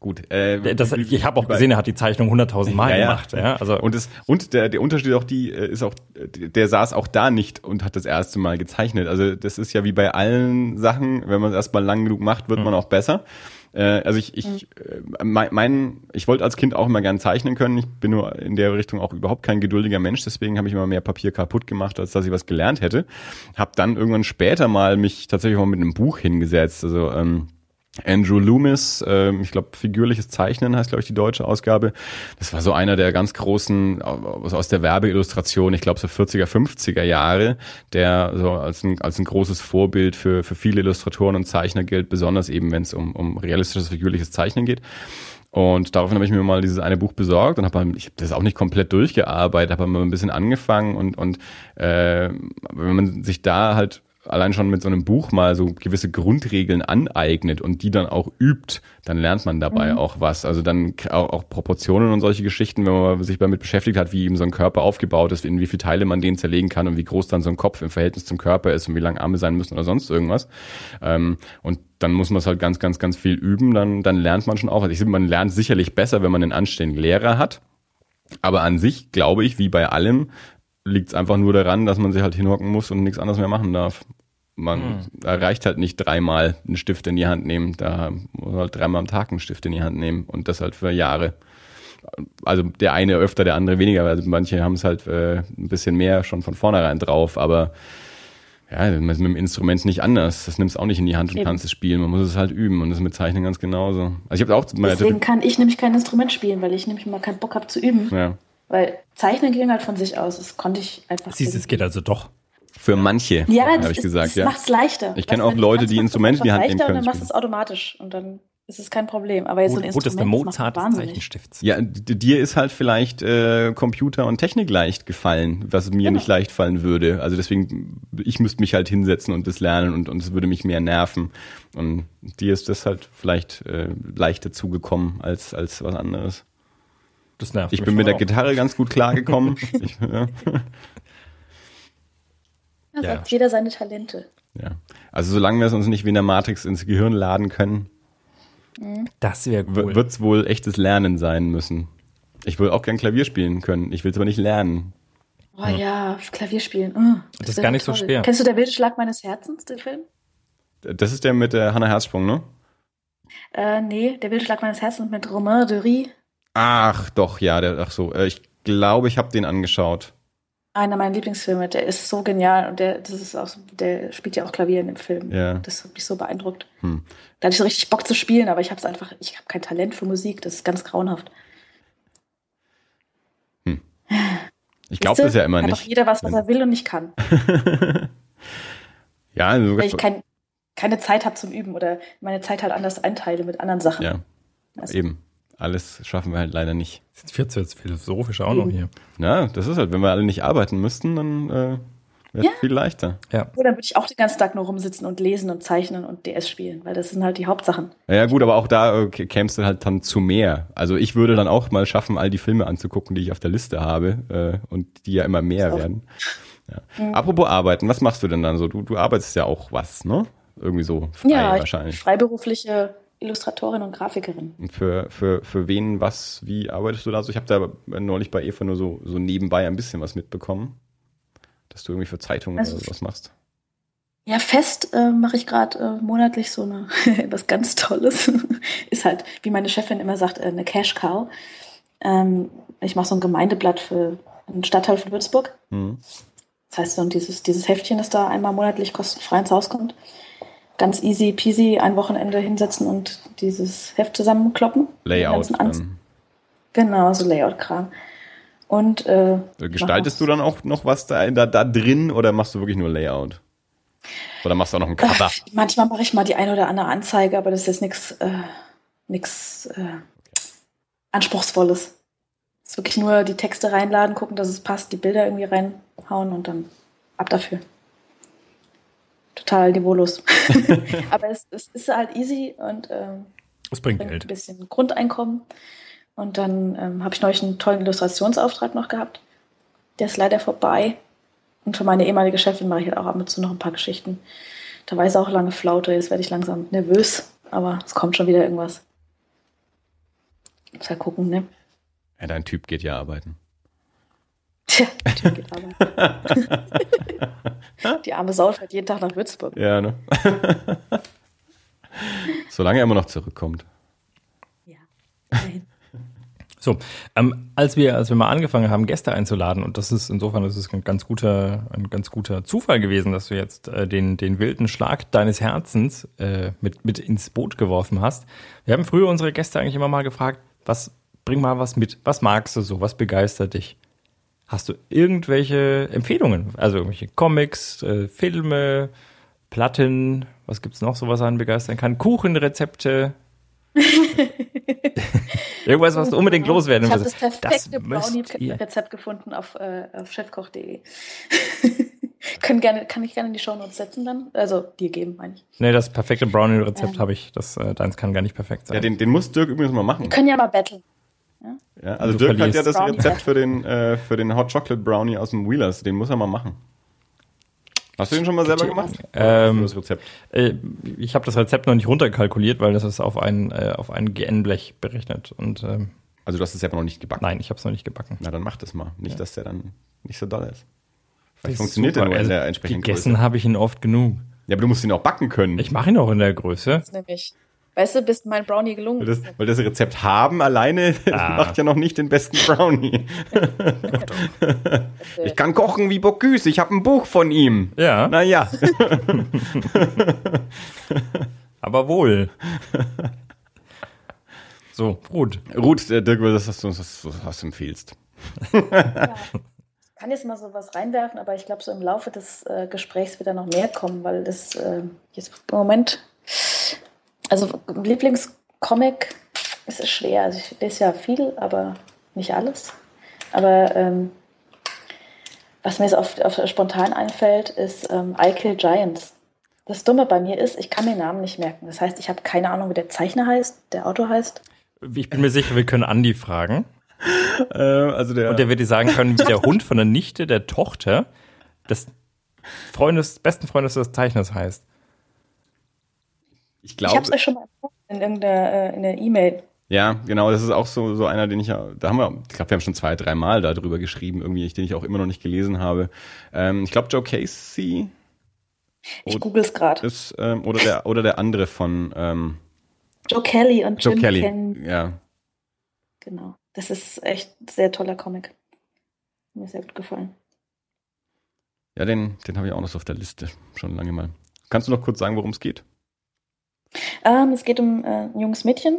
Gut. Äh, Das, ich habe auch gesehen, er hat die Zeichnung 100.000 Mal Ja, ja. gemacht. Ja, also Und, das, und der, der Unterschied auch die äh, ist auch, der saß auch da nicht und hat das erste Mal gezeichnet. Also das ist ja wie bei allen Sachen, wenn man es erstmal lang genug macht, wird man auch besser. Äh, also ich, ich, äh, mein, mein, ich wollte als Kind auch immer gern zeichnen können. Ich bin nur in der Richtung auch überhaupt kein geduldiger Mensch, deswegen habe ich immer mehr Papier kaputt gemacht, als dass ich was gelernt hätte. Hab dann irgendwann später mal mich tatsächlich mal mit einem Buch hingesetzt. Also ähm, Andrew Loomis, ähm, ich glaube, figürliches Zeichnen heißt, glaube ich, die deutsche Ausgabe. Das war so einer der ganz großen aus der Werbeillustration, ich glaube so 40er, 50er Jahre, der so als ein, als ein großes Vorbild für, für viele Illustratoren und Zeichner gilt, besonders eben, wenn es um, um realistisches, figürliches Zeichnen geht. Und daraufhin habe ich mir mal dieses eine Buch besorgt und habe ich habe das auch nicht komplett durchgearbeitet, habe mal ein bisschen angefangen und und äh, wenn man sich da halt allein schon mit so einem Buch mal so gewisse Grundregeln aneignet und die dann auch übt, dann lernt man dabei Mhm. auch was. Also dann auch, auch Proportionen und solche Geschichten, wenn man sich damit beschäftigt hat, wie eben so ein Körper aufgebaut ist, in wie viele Teile man den zerlegen kann und wie groß dann so ein Kopf im Verhältnis zum Körper ist und wie lang Arme sein müssen oder sonst irgendwas. Ähm, und dann muss man es halt ganz, ganz, ganz viel üben, dann, dann lernt man schon auch. Also ich finde, man lernt sicherlich besser, wenn man einen anständigen Lehrer hat. Aber an sich, glaube ich, wie bei allem, liegt es einfach nur daran, dass man sich halt hinhocken muss und nichts anderes mehr machen darf. Man erreicht halt nicht dreimal einen Stift in die Hand nehmen, da muss man halt dreimal am Tag einen Stift in die Hand nehmen und das halt für Jahre. Also der eine öfter, der andere weniger, also manche haben es halt äh, ein bisschen mehr schon von vornherein drauf, aber ja, das ist mit dem Instrument nicht anders. Das nimmst du auch nicht in die Hand und Eben. kannst es spielen. Man muss es halt üben und das mit Zeichnen ganz genauso. Also ich habe auch Deswegen kann ich nämlich kein Instrument spielen, weil ich nämlich mal keinen Bock habe zu üben. ja. Weil Zeichnen ging halt von sich aus. Das konnte ich einfach. siehst du, es geht also doch. Für manche, Ja, habe das ich gesagt, das ja. macht's leichter. Ich kenn Weißt du, auch Leute, das die macht Instrumente in die Hand nehmen leichter können Und dann machst du es automatisch und dann ist es kein Problem. Aber jetzt so ein Gut, gut ist der Instrument, Mozart das des macht wahnsinnig. Zeichenstifts. Ja, dir ist halt vielleicht äh, Computer und Technik leicht gefallen, was mir Genau. nicht leicht fallen würde. Also deswegen, ich müsste mich halt hinsetzen und das lernen und, und es würde mich mehr nerven. Und dir ist das halt vielleicht äh, leichter zugekommen als, als was anderes. Das nervt Ich mich bin mit der auch. Gitarre ganz gut klargekommen. (laughs) ich, ja, Ja, Ja. sagt jeder seine Talente. ja. Also solange wir es uns nicht wie in der Matrix ins Gehirn laden können, Das wäre w- cool. wird's wohl echtes Lernen sein müssen. Ich will auch gern Klavier spielen können. Ich will es aber nicht lernen. Oh ja, Klavier spielen. mm, Das ist wäre gar nicht so toll. schwer. Kennst du der wilde Schlag meines Herzens, den Film? Das ist der mit der Hannah Herzsprung, ne? Äh, nee, der wilde Schlag meines Herzens mit Romain Dury. Ach, doch, ja, der, ach so. Äh, ich glaube, ich habe den angeschaut. Einer meiner Lieblingsfilme. Der ist so genial und der, das ist auch, der spielt ja auch Klavier in dem Film. Ja. Das hat mich so beeindruckt. Hm. Da hatte ich so richtig Bock zu spielen, aber ich habe es einfach, ich habe kein Talent für Musik. Das ist ganz grauenhaft. Ich glaube das ja immer Hat nicht. doch jeder was, was er will und nicht kann. (laughs) ja, also, Weil ich kein, keine Zeit habe zum Üben oder meine Zeit halt anders einteile mit anderen Sachen. ja, Also, eben. Alles schaffen wir halt leider nicht. Jetzt wird jetzt philosophisch auch noch hier. Na, das ist halt, wenn wir alle nicht arbeiten müssten, dann äh, wäre es Ja. viel leichter. Ja. Oh, dann würde ich auch den ganzen Tag nur rumsitzen und lesen und zeichnen und DS spielen, weil das sind halt die Hauptsachen. Ja gut, aber auch da äh, kämst du halt dann zu mehr. Also ich würde dann auch mal schaffen, all die Filme anzugucken, die ich auf der Liste habe äh, und die ja immer mehr werden. Ja. Apropos arbeiten, was machst du denn dann so? Du, du arbeitest ja auch was, ne? Irgendwie so frei ja, ich wahrscheinlich. freiberufliche Illustratorin und Grafikerin. Und für, für, für wen, was, wie arbeitest du da so? Ich habe da neulich bei Eva nur so, so nebenbei ein bisschen was mitbekommen. Dass du irgendwie für Zeitungen Also- oder sowas machst. Ja, fest äh, mache ich gerade äh, monatlich so eine (laughs) was ganz Tolles. (laughs) Ist halt, wie meine Chefin immer sagt, äh, eine Cash Cow. Ähm, ich mache so ein Gemeindeblatt für einen Stadtteil von Würzburg. Mhm. Das heißt, so dieses, dieses Heftchen, das da einmal monatlich kostenfrei ins Haus kommt, ganz easy peasy ein Wochenende hinsetzen und dieses Heft zusammenkloppen. Layout. Genau, so Layout-Kram. Und äh, gestaltest du dann auch noch was da, da, da drin oder machst du wirklich nur Layout? Oder machst du auch noch ein Cover? Äh, manchmal mache ich mal die eine oder andere Anzeige, aber das ist jetzt nichts äh, nix, äh, Anspruchsvolles. Es ist wirklich nur die Texte reinladen, gucken, dass es passt, die Bilder irgendwie reinhauen und dann ab dafür. Total niveaulos. (laughs) (laughs) aber es, es, ist halt easy und ähm, es bringt, bringt Geld. ein bisschen Grundeinkommen. Und dann ähm, habe ich neulich einen tollen Illustrationsauftrag noch gehabt. Der ist leider vorbei. Und für meine ehemalige Chefin mache ich halt auch ab und zu noch ein paar Geschichten. Da weiß auch lange Flaute, jetzt werde ich langsam nervös, aber es kommt schon wieder irgendwas. Muss halt gucken, ne? Ja, dein Typ geht ja arbeiten. Tja. (laughs) Die arme Sau fährt jeden Tag nach Würzburg. Ja, ne? (laughs) Solange er immer noch zurückkommt. Ja. So, ähm, als wir, als wir mal angefangen haben, Gäste einzuladen, und das ist insofern, das ist ein ganz guter, ein ganz guter Zufall gewesen, dass du jetzt äh, den, den wilden Schlag deines Herzens äh, mit, mit ins Boot geworfen hast. Wir haben früher unsere Gäste eigentlich immer mal gefragt, was, bring mal was mit, was magst du so, was begeistert dich? Hast du irgendwelche Empfehlungen? Also irgendwelche Comics, äh, Filme, Platten, was gibt's noch so, was einen begeistern kann? Kuchenrezepte? (laughs) Irgendwas, was du unbedingt loswerden willst. Ich habe das perfekte Brownie-Rezept gefunden auf, äh, auf chefkoch.de. (laughs) Können gerne, kann ich gerne in die Shownotes setzen dann? Also dir geben, meine ich. Nee, das perfekte Brownie-Rezept ähm. habe ich. Das, äh, deins kann gar nicht perfekt sein. Ja, den, den muss Dirk übrigens mal machen. Wir können ja mal battlen. Ja, ja also du Dirk hat ja das Brownie Rezept für den, äh, für den Hot Chocolate Brownie aus dem Wheelers. Den muss er mal machen. Hast du den schon mal selber gemacht? Ähm, das Rezept? Äh, ich habe das Rezept noch nicht runterkalkuliert, weil das ist auf ein, äh, auf ein GN-Blech berechnet. Und, ähm, also du hast es selber noch nicht gebacken? Nein, ich habe es noch nicht gebacken. Na, dann mach das mal. Nicht, ja. dass der dann nicht so doll ist. Vielleicht funktioniert super. der nur in der entsprechenden Gegessen habe ich ihn oft genug. Ja, aber du musst ihn auch backen können. Ich mache ihn auch in der Größe. Das ist nämlich Weißt du, bis mein Brownie gelungen weil das, weil das Rezept haben alleine (laughs) ah. macht ja noch nicht den besten Brownie. (laughs) ich kann kochen wie Bocuse, ich habe ein Buch von ihm. Ja. Naja. (laughs) Aber wohl. So, Ruth. Ruth, äh, Dirk, was hast du was, was empfiehlst? ja. Ich kann jetzt mal so was reinwerfen, aber ich glaube, so im Laufe des äh, Gesprächs wird da noch mehr kommen, weil das äh, jetzt im Moment also Lieblingscomic ist es schwer. Also ich lese ja viel, aber nicht alles. Aber ähm, was mir jetzt auf, auf spontan einfällt, ist ähm, I Kill Giants. Das Dumme bei mir ist, ich kann den Namen nicht merken. Das heißt, ich habe keine Ahnung, wie der Zeichner heißt, der Autor heißt. Ich bin mir sicher, wir können Andi fragen. äh, also der Und der wird dir sagen können, wie der Hund von der Nichte der Tochter des Freundes, besten Freundes des Zeichners heißt. Ich glaube. Ich habe es euch schon mal in irgendeiner in der E-Mail. Ja, genau, das ist auch so, so einer, den ich ja, da haben wir, ich glaube, wir haben schon zwei, drei Mal darüber geschrieben, irgendwie, den ich auch immer noch nicht gelesen habe. Ähm, ich glaube, Joe Casey. Ich google es gerade. ähm, oder, der, oder der andere von ähm, Joe Kelly und Joe Jim Kelly. Ken. Ja. Genau. Das ist echt ein sehr toller Comic. Mir sehr gut gefallen. Ja, den, den habe ich auch noch so auf der Liste. Schon lange mal. Kannst du noch kurz sagen, worum es geht? Ähm, es geht um äh, ein junges Mädchen,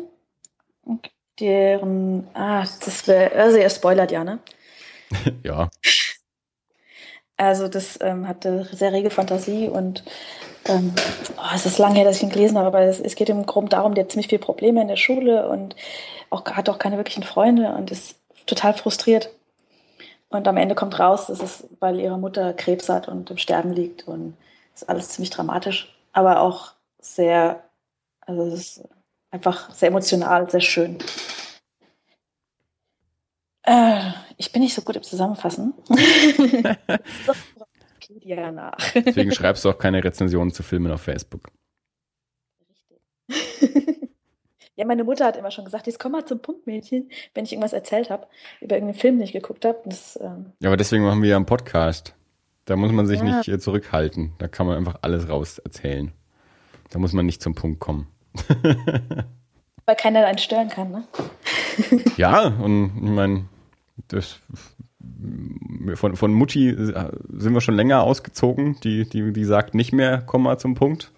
deren, ah, das wäre, also er spoilert ja, ne? (laughs) ja. Also das ähm, hatte sehr rege Fantasie und ähm, oh, es ist lange her, dass ich ihn gelesen habe, aber es, es geht im Grunde darum, der hat ziemlich viele Probleme in der Schule und auch, hat auch keine wirklichen Freunde und ist total frustriert. Und am Ende kommt raus, dass es, weil ihre Mutter Krebs hat und im Sterben liegt und ist alles ziemlich dramatisch, aber auch sehr also es ist einfach sehr emotional, sehr schön. Äh, ich bin nicht so gut im Zusammenfassen. (laughs) ja nach. Deswegen schreibst du auch keine Rezensionen zu Filmen auf Facebook. Richtig. ja, meine Mutter hat immer schon gesagt, jetzt komm mal zum Punkt, Mädchen, wenn ich irgendwas erzählt habe, über irgendeinen Film, den ich geguckt habe. Ähm ja, aber deswegen machen wir ja einen Podcast. Da muss man sich ja. nicht äh, zurückhalten. Da kann man einfach alles raus erzählen. Da muss man nicht zum Punkt kommen. (laughs) Weil keiner einen stören kann, ne? ja, und ich meine, das von, von Mutti äh, sind wir schon länger ausgezogen. Die, die, die sagt nicht mehr, komm mal zum Punkt.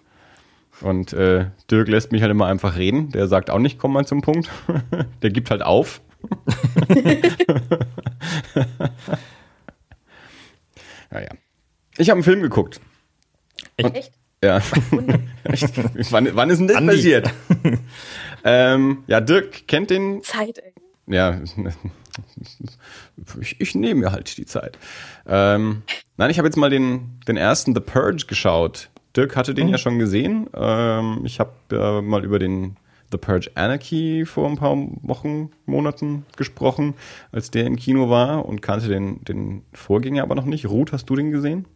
Und äh, Dirk lässt mich halt immer einfach reden. Der sagt auch nicht, komm mal zum Punkt. (laughs) Der gibt halt auf. (laughs) naja. Ich habe einen Film geguckt. Echt? Ja. (laughs) wann, wann ist denn das Andi. passiert? (laughs) ähm, ja, Dirk kennt den. Zeit, ey. Ja, (laughs) ich, ich nehme mir halt die Zeit. Ähm, nein, ich habe jetzt mal den, den ersten The Purge geschaut. Dirk hatte den mhm. ja schon gesehen. Ähm, ich habe äh, mal über den The Purge Anarchy vor ein paar Wochen, Monaten gesprochen, als der im Kino war und kannte den, den Vorgänger aber noch nicht. Ruth, hast du den gesehen?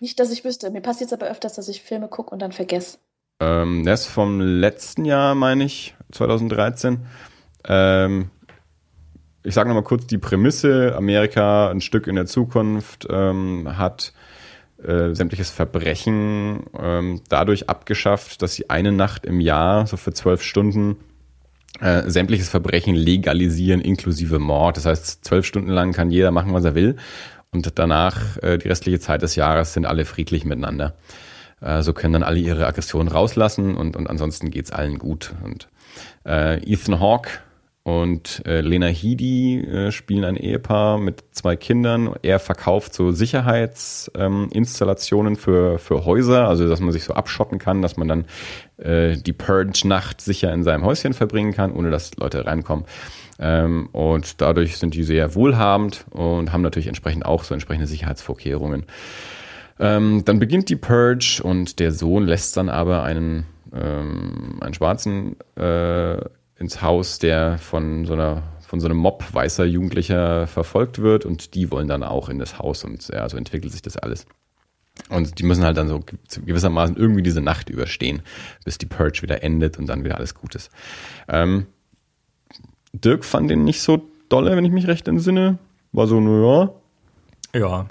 Nicht, dass ich wüsste. Mir passiert es aber öfters, dass ich Filme gucke und dann vergesse. Ähm, der ist vom letzten Jahr, meine ich, 2013. Ähm, ich sage nochmal kurz die Prämisse. Amerika, ein Stück in der Zukunft, ähm, hat äh, sämtliches Verbrechen ähm, dadurch abgeschafft, dass sie eine Nacht im Jahr, so für zwölf Stunden, äh, sämtliches Verbrechen legalisieren, inklusive Mord. Das heißt, zwölf Stunden lang kann jeder machen, was er will. Und danach, äh, die restliche Zeit des Jahres, sind alle friedlich miteinander. Äh, so können dann alle ihre Aggressionen rauslassen und, und ansonsten geht's allen gut. Und äh, Ethan Hawke und äh, Lena Headey äh, spielen ein Ehepaar mit zwei Kindern. Er verkauft so Sicherheitsinstallationen ähm, für, für Häuser, also dass man sich so abschotten kann, dass man dann äh, die Purge-Nacht sicher in seinem Häuschen verbringen kann, ohne dass Leute reinkommen. Ähm, und dadurch sind die sehr wohlhabend und haben natürlich entsprechend auch so entsprechende Sicherheitsvorkehrungen. Ähm, dann beginnt die Purge und der Sohn lässt dann aber einen, ähm, einen Schwarzen äh, ins Haus, der von so einer von so einem Mob weißer Jugendlicher verfolgt wird und die wollen dann auch in das Haus und ja, so entwickelt sich das alles. Und die müssen halt dann so gewissermaßen irgendwie diese Nacht überstehen, bis die Purge wieder endet und dann wieder alles gut ist. Ähm, Dirk fand den nicht so dolle, wenn ich mich recht entsinne. War so, naja. Ja,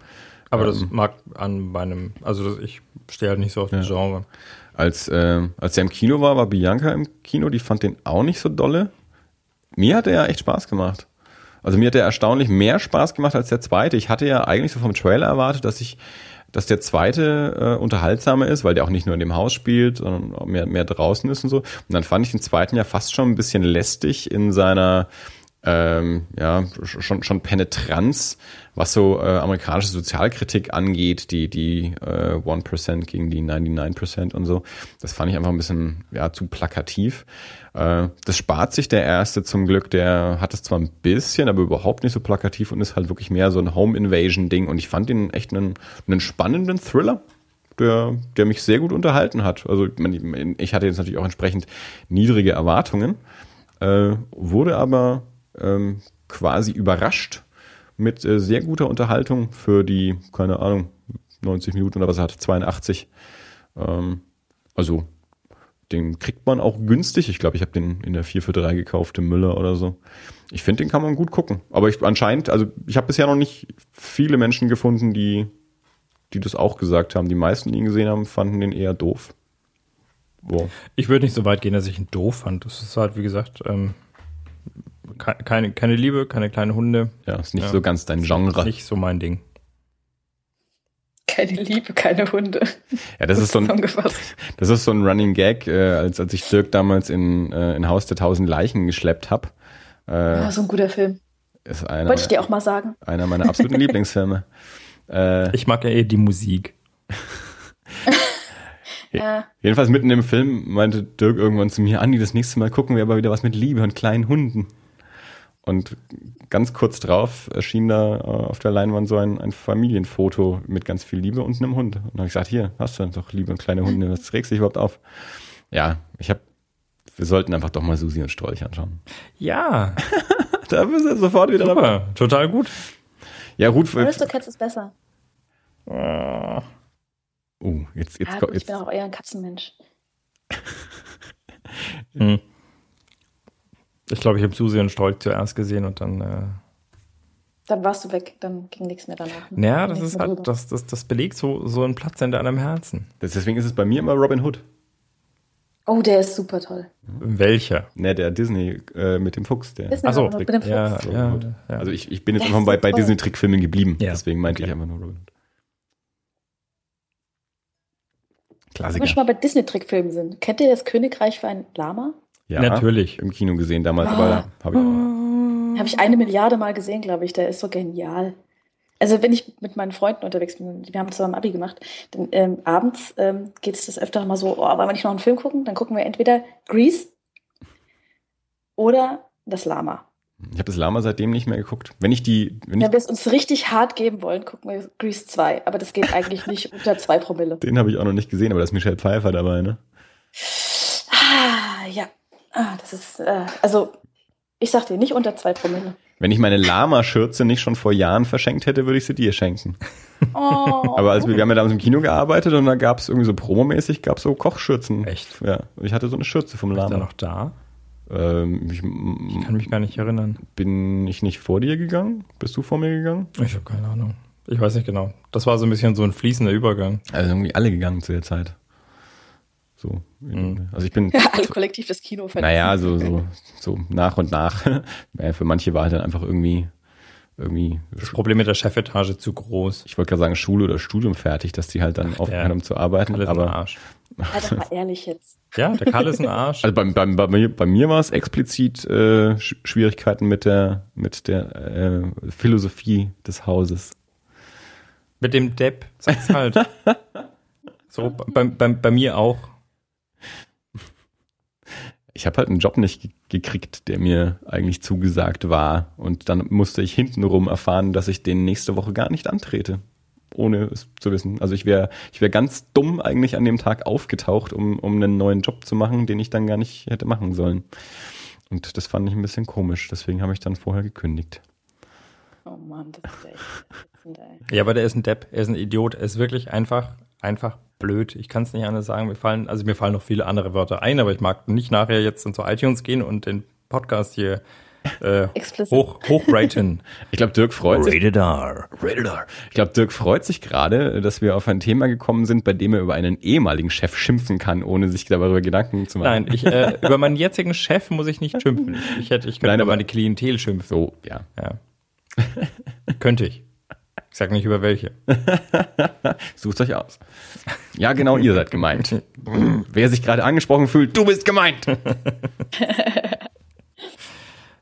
aber ähm, das mag an meinem, also das, ich stehe halt nicht so auf den ja. Genre. Als, äh, als er im Kino war, war Bianca im Kino, die fand den auch nicht so dolle. Mir hat er ja echt Spaß gemacht. Also mir hat er erstaunlich mehr Spaß gemacht als der zweite. Ich hatte ja eigentlich so vom Trailer erwartet, dass ich, dass der zweite äh, unterhaltsamer ist, weil der auch nicht nur in dem Haus spielt, sondern mehr, mehr draußen ist und so. Und dann fand ich den zweiten ja fast schon ein bisschen lästig in seiner ähm, ja, schon, schon Penetranz, was so äh, amerikanische Sozialkritik angeht, die, die äh, 1% gegen die 99% und so. Das fand ich einfach ein bisschen ja, zu plakativ. Äh, das spart sich der erste zum Glück, der hat es zwar ein bisschen, aber überhaupt nicht so plakativ und ist halt wirklich mehr so ein Home Invasion-Ding. Und ich fand ihn echt einen, einen spannenden Thriller. Der, der mich sehr gut unterhalten hat. Also ich hatte jetzt natürlich auch entsprechend niedrige Erwartungen, äh, wurde aber ähm, quasi überrascht mit äh, sehr guter Unterhaltung für die, keine Ahnung, 90 Minuten oder was er hat, 82. Ähm, also den kriegt man auch günstig. Ich glaube, ich habe den in der 4 für 3 gekauft im Müller oder so. Ich finde, den kann man gut gucken. Aber ich anscheinend, also ich habe bisher noch nicht viele Menschen gefunden, die, die das auch gesagt haben. Die meisten, die ihn gesehen haben, fanden den eher doof. Boah. Ich würde nicht so weit gehen, dass ich ihn doof fand. Das ist halt, wie gesagt, ähm, keine, keine Liebe, keine kleinen Hunde. Ja, ist nicht ja. so ganz dein Genre. Nicht so mein Ding. Keine Liebe, keine Hunde. Ja, das, ist so ein, das ist so ein Running Gag, äh, als, als ich Dirk damals in, äh, in Haus der Tausend Leichen geschleppt habe. Äh, ja, so ein guter Film. Ist einer, Wollte ich dir auch mal sagen. Einer meiner absoluten (laughs) Lieblingsfilme. Äh, ich mag ja eh die Musik. (laughs) ja. Jedenfalls mitten im Film meinte Dirk irgendwann zu mir, Andi, das nächste Mal gucken wir aber wieder was mit Liebe und kleinen Hunden. Und ganz kurz drauf erschien da äh, auf der Leinwand so ein, ein Familienfoto mit ganz viel Liebe und einem Hund. Und dann habe ich gesagt, hier, hast du doch liebe und kleine Hunde, was regst du dich überhaupt auf? Ja, ich habe, wir sollten einfach doch mal Susi und Strolch anschauen. Ja. (laughs) da bist du sofort wieder Super, dabei. Total gut. Ja, gut. Aristocats ist besser. Uh, jetzt, jetzt, ja, gut, jetzt. Ich bin auch eher ein Katzenmensch. (laughs) hm. Ich glaube, ich habe Susi und Stolz zuerst gesehen und dann. Äh dann warst du weg, dann ging nichts mehr danach. Ne? Ja, das ist halt, das, das, das belegt so, so einen Platz in deinem Herzen. Deswegen ist es bei mir immer Robin Hood. Oh, der ist super toll. Welcher? Ne, der Disney äh, mit dem Fuchs. Der Disney Ach so. mit dem Fuchs. Ja, ja, ja. Also ich, ich bin jetzt einfach bei, bei. Disney-Trickfilmen geblieben. Ja. Deswegen meinte Okay. ich einfach nur Robin Hood. Wenn Klassiker. wir schon mal bei Disney-Trickfilmen sind, kennt ihr das Königreich für ein Lama? Ja, Natürlich. Im Kino gesehen damals, Ah. aber habe ich auch. Habe ich eine Milliarde Mal gesehen, glaube ich. Der ist so genial. Also wenn ich mit meinen Freunden unterwegs bin, wir haben zusammen Abi gemacht, dann ähm, abends ähm, geht es das öfter mal so, oh, wollen wir nicht noch einen Film gucken? Dann gucken wir entweder Grease oder das Lama. Ich habe das Lama seitdem nicht mehr geguckt. Wenn ich die, wenn ich, Wenn wir es uns richtig hart geben wollen, gucken wir Grease 2. Aber das geht eigentlich nicht (laughs) unter zwei Promille. den habe ich auch noch nicht gesehen, aber da ist Michelle Pfeiffer dabei, ne? Ah, ja. Ah, das ist, äh, also ich sag dir, nicht unter zwei Promille. Wenn ich meine Lama-Schürze nicht schon vor Jahren verschenkt hätte, würde ich sie dir schenken. Oh. (laughs) Aber als wir, wir haben ja damals im Kino gearbeitet und da gab es irgendwie so promomäßig, gab es so Kochschürzen. Echt? Ja. Und ich hatte so eine Schürze vom Ist er Lama. noch da? Ähm, ich, Ich kann mich gar nicht erinnern. bin ich nicht vor dir gegangen? Bist du vor mir gegangen? Ich habe keine Ahnung. Ich weiß nicht genau. Das war so ein bisschen so ein fließender Übergang. Also irgendwie alle gegangen zu der Zeit. So. Mhm. Also ich bin, Ja, (laughs) alle kollektiv das Kino verlassen. naja, so, so, so nach und nach. (laughs) Für manche war halt dann einfach irgendwie, irgendwie, Das Problem mit der Chefetage zu groß. ich wollte gerade sagen, Schule oder Studium fertig, dass die halt dann Ach, aufgehört haben zu arbeiten. Im aber Arsch. Sei doch mal ehrlich jetzt. (laughs) Ja, der Karl ist ein Arsch. Also bei, bei, bei mir, bei mir war es explizit äh, Sch- Schwierigkeiten mit der mit der äh, Philosophie des Hauses. Mit dem Depp, sag's halt. So, bei, bei, bei mir auch. Ich habe halt einen Job nicht ge- gekriegt, der mir eigentlich zugesagt war. Und dann musste ich hintenrum erfahren, dass ich den nächste Woche gar nicht antrete. Ohne es zu wissen. Also ich wäre ich wär ganz dumm eigentlich an dem Tag aufgetaucht, um, um einen neuen Job zu machen, den ich dann gar nicht hätte machen sollen. Und das fand ich ein bisschen komisch. Deswegen habe ich dann vorher gekündigt. Oh Mann, das ist echt. Ja, aber der ist ein Depp, er ist ein Idiot, er ist wirklich einfach, einfach blöd. Ich kann es nicht anders sagen. Mir fallen, also mir fallen noch viele andere Wörter ein, aber ich mag nicht nachher jetzt zu iTunes gehen und den Podcast hier äh, hoch, hochraten. (laughs) Ich glaube, Dirk freut sich. Rated R. Rated R. Ich glaube, Dirk freut sich gerade, dass wir auf ein Thema gekommen sind, bei dem er über einen ehemaligen Chef schimpfen kann, ohne sich darüber Gedanken zu machen. Nein, ich, äh, (laughs) über meinen jetzigen Chef muss ich nicht schimpfen. Ich, hätte, ich könnte Nein, über aber- meine Klientel schimpfen. So, ja. Ja. könnte ich. Ich sag nicht über welche. (laughs) Sucht euch aus. Ja, genau, ihr seid gemeint. Wer sich gerade angesprochen fühlt, du bist gemeint. (laughs)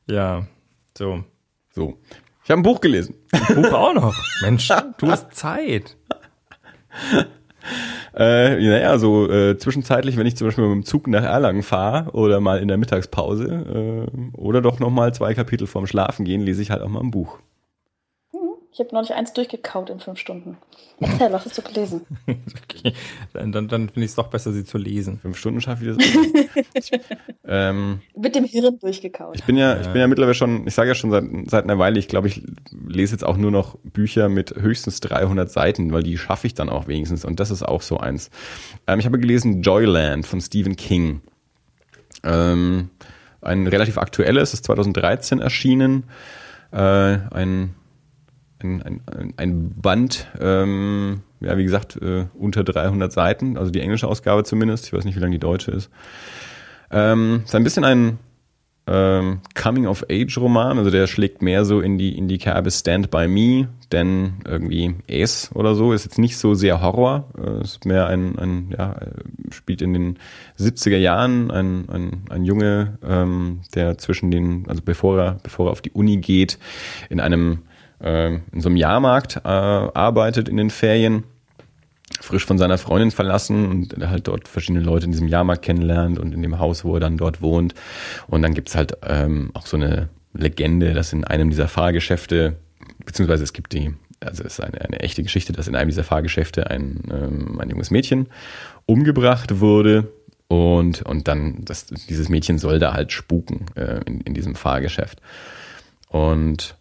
Ja, so. So. Ich habe ein Buch gelesen. Buch auch noch. Mensch, (laughs) du hast Zeit. Äh, naja, so äh, zwischenzeitlich, wenn ich zum Beispiel mit dem Zug nach Erlangen fahre oder mal in der Mittagspause äh, oder doch nochmal zwei Kapitel vorm Schlafen gehen, lese ich halt auch mal ein Buch. Ich habe neulich eins durchgekaut in fünf Stunden. Erzähl, was hast du gelesen? (laughs) Okay. Dann, dann, dann finde ich es doch besser, sie zu lesen. Fünf Stunden schaffe ich das. auch. (laughs) ähm, Mit dem Hirn durchgekaut. Ich bin ja, ich bin ja mittlerweile schon, ich sage ja schon seit, seit einer Weile, ich glaube, ich lese jetzt auch nur noch Bücher mit höchstens 300 Seiten, weil die schaffe ich dann auch wenigstens. Und das ist auch so eins. Ähm, ich habe gelesen Joyland von Stephen King. Ähm, ein relativ aktuelles, ist 2013 erschienen. Äh, ein, ein, ein, ein Band, ähm, ja, wie gesagt, äh, unter 300 Seiten, also die englische Ausgabe zumindest. Ich weiß nicht, wie lang die deutsche ist. Ähm, ist ein bisschen ein ähm, Coming-of-Age-Roman, also der schlägt mehr so in die, in die Kerbe Stand By Me, denn irgendwie Ace oder so ist jetzt nicht so sehr Horror, äh, ist mehr ein, ein ja, äh, spielt in den 70er Jahren, ein, ein, ein Junge, ähm, der zwischen den, also bevor er, bevor er auf die Uni geht, in einem, äh, in so einem Jahrmarkt äh, arbeitet in den Ferien frisch von seiner Freundin verlassen und halt dort verschiedene Leute in diesem Jahrmarkt kennenlernt und in dem Haus, wo er dann dort wohnt. Und dann gibt's halt ähm, auch so eine Legende, dass in einem dieser Fahrgeschäfte, beziehungsweise es gibt die, also es ist eine, eine echte Geschichte, dass in einem dieser Fahrgeschäfte ein, ähm, ein junges Mädchen umgebracht wurde. Und, und dann, das, dieses Mädchen soll da halt spuken äh, in, in diesem Fahrgeschäft. Und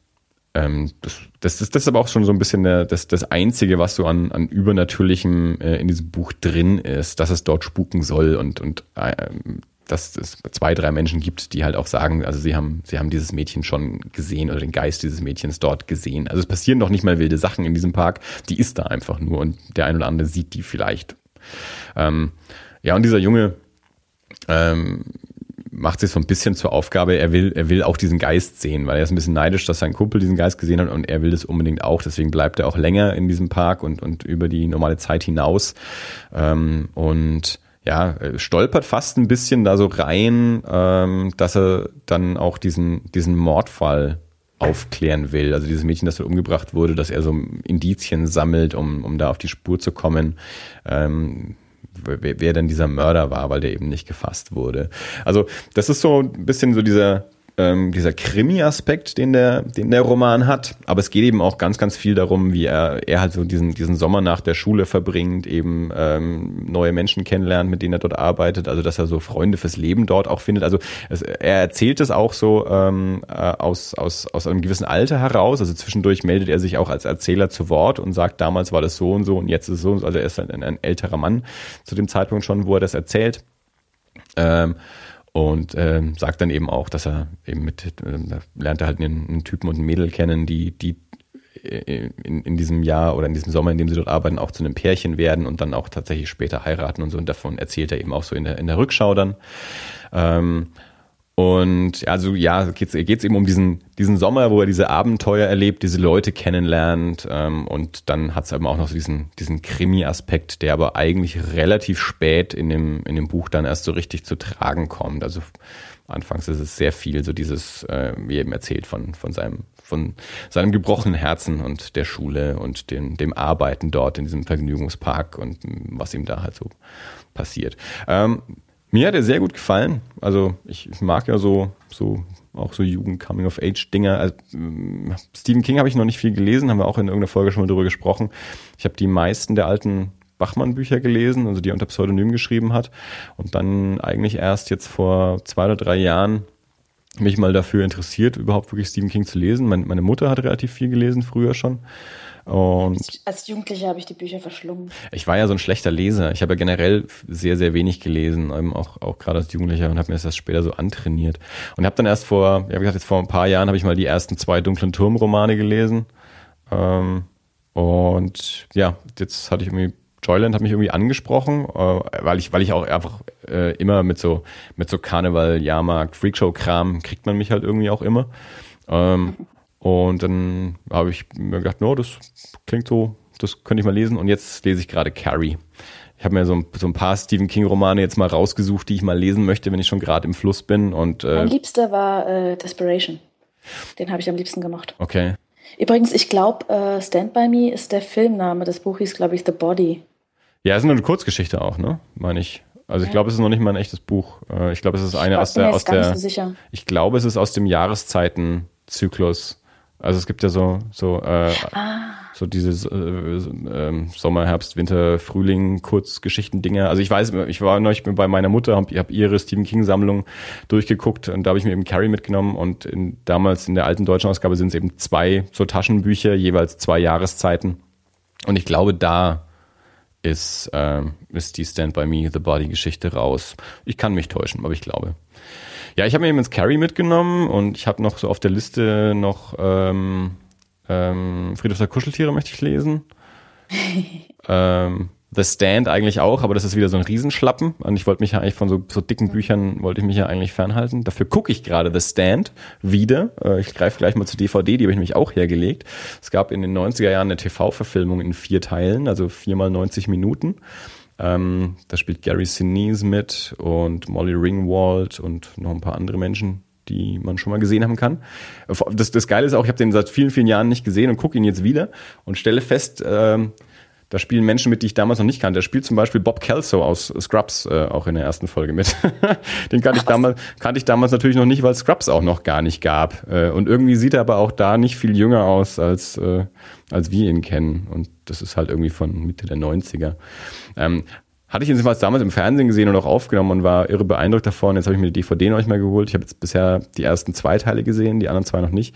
ähm, das, das, ist, das ist aber auch schon so ein bisschen der, das, das Einzige, was so an, an Übernatürlichem äh, in diesem Buch drin ist, dass es dort spuken soll und, und äh, dass es zwei, drei Menschen gibt, die halt auch sagen, also sie haben, sie haben dieses Mädchen schon gesehen oder den Geist dieses Mädchens dort gesehen. Also es passieren doch nicht mal wilde Sachen in diesem Park, die ist da einfach nur und der ein oder andere sieht die vielleicht. Ähm, ja, und dieser Junge ähm, macht sich so ein bisschen zur Aufgabe, er will, er will auch diesen Geist sehen, weil er ist ein bisschen neidisch, dass sein Kumpel diesen Geist gesehen hat und er will das unbedingt auch. Deswegen bleibt er auch länger in diesem Park und, und über die normale Zeit hinaus. Ähm, und ja, stolpert fast ein bisschen da so rein, ähm, dass er dann auch diesen, diesen Mordfall aufklären will. Also dieses Mädchen, das dort umgebracht wurde, dass er so Indizien sammelt, um, um da auf die Spur zu kommen. Ähm, wer, wer denn dieser Mörder war, weil der eben nicht gefasst wurde. Also das ist so ein bisschen so dieser ähm, dieser Krimi-Aspekt, den der, den der Roman hat. Aber es geht eben auch ganz, ganz viel darum, wie er, er halt so diesen, diesen Sommer nach der Schule verbringt, eben ähm, neue Menschen kennenlernt, mit denen er dort arbeitet, also dass er so Freunde fürs Leben dort auch findet. Also es, er erzählt es auch so ähm, äh, aus, aus, aus einem gewissen Alter heraus. Also zwischendurch meldet er sich auch als Erzähler zu Wort und sagt, damals war das so und so und jetzt ist es so und so. Also er ist ein, ein älterer Mann zu dem Zeitpunkt schon, wo er das erzählt. Ähm, und ähm, sagt dann eben auch, dass er eben mit, äh, lernt er halt einen, einen Typen und ein Mädel kennen, die, die äh, in, in diesem Jahr oder in diesem Sommer, in dem sie dort arbeiten, auch zu einem Pärchen werden und dann auch tatsächlich später heiraten und so. Und davon erzählt er eben auch so in der, in der Rückschau dann. Ähm, und also ja, geht es eben um diesen, diesen Sommer, wo er diese Abenteuer erlebt, diese Leute kennenlernt. Ähm, und dann hat es eben auch noch so diesen, diesen Krimi-Aspekt, der aber eigentlich relativ spät in dem, in dem Buch dann erst so richtig zu tragen kommt. Also anfangs ist es sehr viel, so dieses, äh, wie eben erzählt, von, von seinem, von seinem gebrochenen Herzen und der Schule und dem, dem Arbeiten dort in diesem Vergnügungspark und was ihm da halt so passiert. Ähm, mir hat er sehr gut gefallen. Also ich, ich mag ja so, so auch so Jugend-Coming-of-Age-Dinger. Also, äh, Stephen King habe ich noch nicht viel gelesen, haben wir auch in irgendeiner Folge schon mal drüber gesprochen. Ich habe die meisten der alten Bachmann-Bücher gelesen, also die er unter Pseudonym geschrieben hat. Und dann eigentlich erst jetzt vor zwei oder drei Jahren mich mal dafür interessiert, überhaupt wirklich Stephen King zu lesen. Meine Mutter hat relativ viel gelesen, früher schon. Und als Jugendlicher habe ich die Bücher verschlungen. Ich war ja so ein schlechter Leser. Ich habe ja generell sehr, sehr wenig gelesen, auch, auch gerade als Jugendlicher und habe mir das erst später so antrainiert. Und habe dann erst vor, ja, wie gesagt, jetzt vor ein paar Jahren habe ich mal die ersten zwei dunklen Turmromane gelesen. Ähm, und ja, jetzt hatte ich irgendwie Joyland hat mich irgendwie angesprochen, äh, weil ich, weil ich auch einfach äh, immer mit so, mit so Karneval, Jahrmarkt, Freakshow-Kram kriegt man mich halt irgendwie auch immer. Ähm, und dann habe ich mir gedacht, no, das klingt so, das könnte ich mal lesen. Und jetzt lese ich gerade Carrie. Ich habe mir so ein, so ein paar Stephen King-Romane jetzt mal rausgesucht, die ich mal lesen möchte, wenn ich schon gerade im Fluss bin. Und, äh, mein liebster war äh, Desperation. Den habe ich am liebsten gemacht. Okay. Übrigens, ich glaube, äh, Stand By Me ist der Filmname. Das Buch hieß, glaube ich, The Body. Ja, es ist nur eine Kurzgeschichte auch, ne? Meine ich. Also ich glaube, es ist noch nicht mal ein echtes Buch. Äh, ich glaube, es ist eine aus der, aus der. So ich glaube, es ist aus dem Jahreszeitenzyklus also es gibt ja so so äh, ah. so diese äh, äh, Sommer, Herbst, Winter, Frühling, Kurzgeschichten-Dinger. Also ich weiß, ich war neulich bei meiner Mutter, habe hab ihre Stephen King Sammlung durchgeguckt und da habe ich mir eben Carrie mitgenommen und in, damals in der alten deutschen Ausgabe sind es eben zwei so Taschenbücher, jeweils zwei Jahreszeiten. Und ich glaube, da ist, äh, ist die Stand By Me, The Body Geschichte raus. Ich kann mich täuschen, aber ich glaube. Ja, ich habe mir eben ins Carry mitgenommen und ich habe noch so auf der Liste noch ähm, ähm, Friedhof der Kuscheltiere möchte ich lesen. (laughs) ähm, The Stand eigentlich auch, aber das ist wieder so ein Riesenschlappen. Und ich wollte mich ja eigentlich von so, so dicken Büchern, wollte ich mich ja eigentlich fernhalten. Dafür gucke ich gerade The Stand wieder. Äh, ich greife gleich mal zur DVD, die habe ich nämlich auch hergelegt. Es gab in den 90er Jahren eine TV-Verfilmung in vier Teilen, also viermal 90 Minuten. Ähm, da spielt Gary Sinise mit und Molly Ringwald und noch ein paar andere Menschen, die man schon mal gesehen haben kann. Das, das Geile ist auch, ich habe den seit vielen, vielen Jahren nicht gesehen und gucke ihn jetzt wieder und stelle fest, ähm, da spielen Menschen mit, die ich damals noch nicht kannte. Da spielt zum Beispiel Bob Kelso aus Scrubs äh, auch in der ersten Folge mit. (laughs) Den kannte ich, damals, kannte ich damals natürlich noch nicht, weil Scrubs auch noch gar nicht gab. Äh, und irgendwie sieht er aber auch da nicht viel jünger aus, als, äh, als wir ihn kennen. Und das ist halt irgendwie von Mitte der 90er. Ähm, hatte ich ihn jedenfalls damals im Fernsehen gesehen und auch aufgenommen und war irre beeindruckt davon. Jetzt habe ich mir die DVD noch nicht mal geholt. Ich habe jetzt bisher die ersten zwei Teile gesehen, die anderen zwei noch nicht.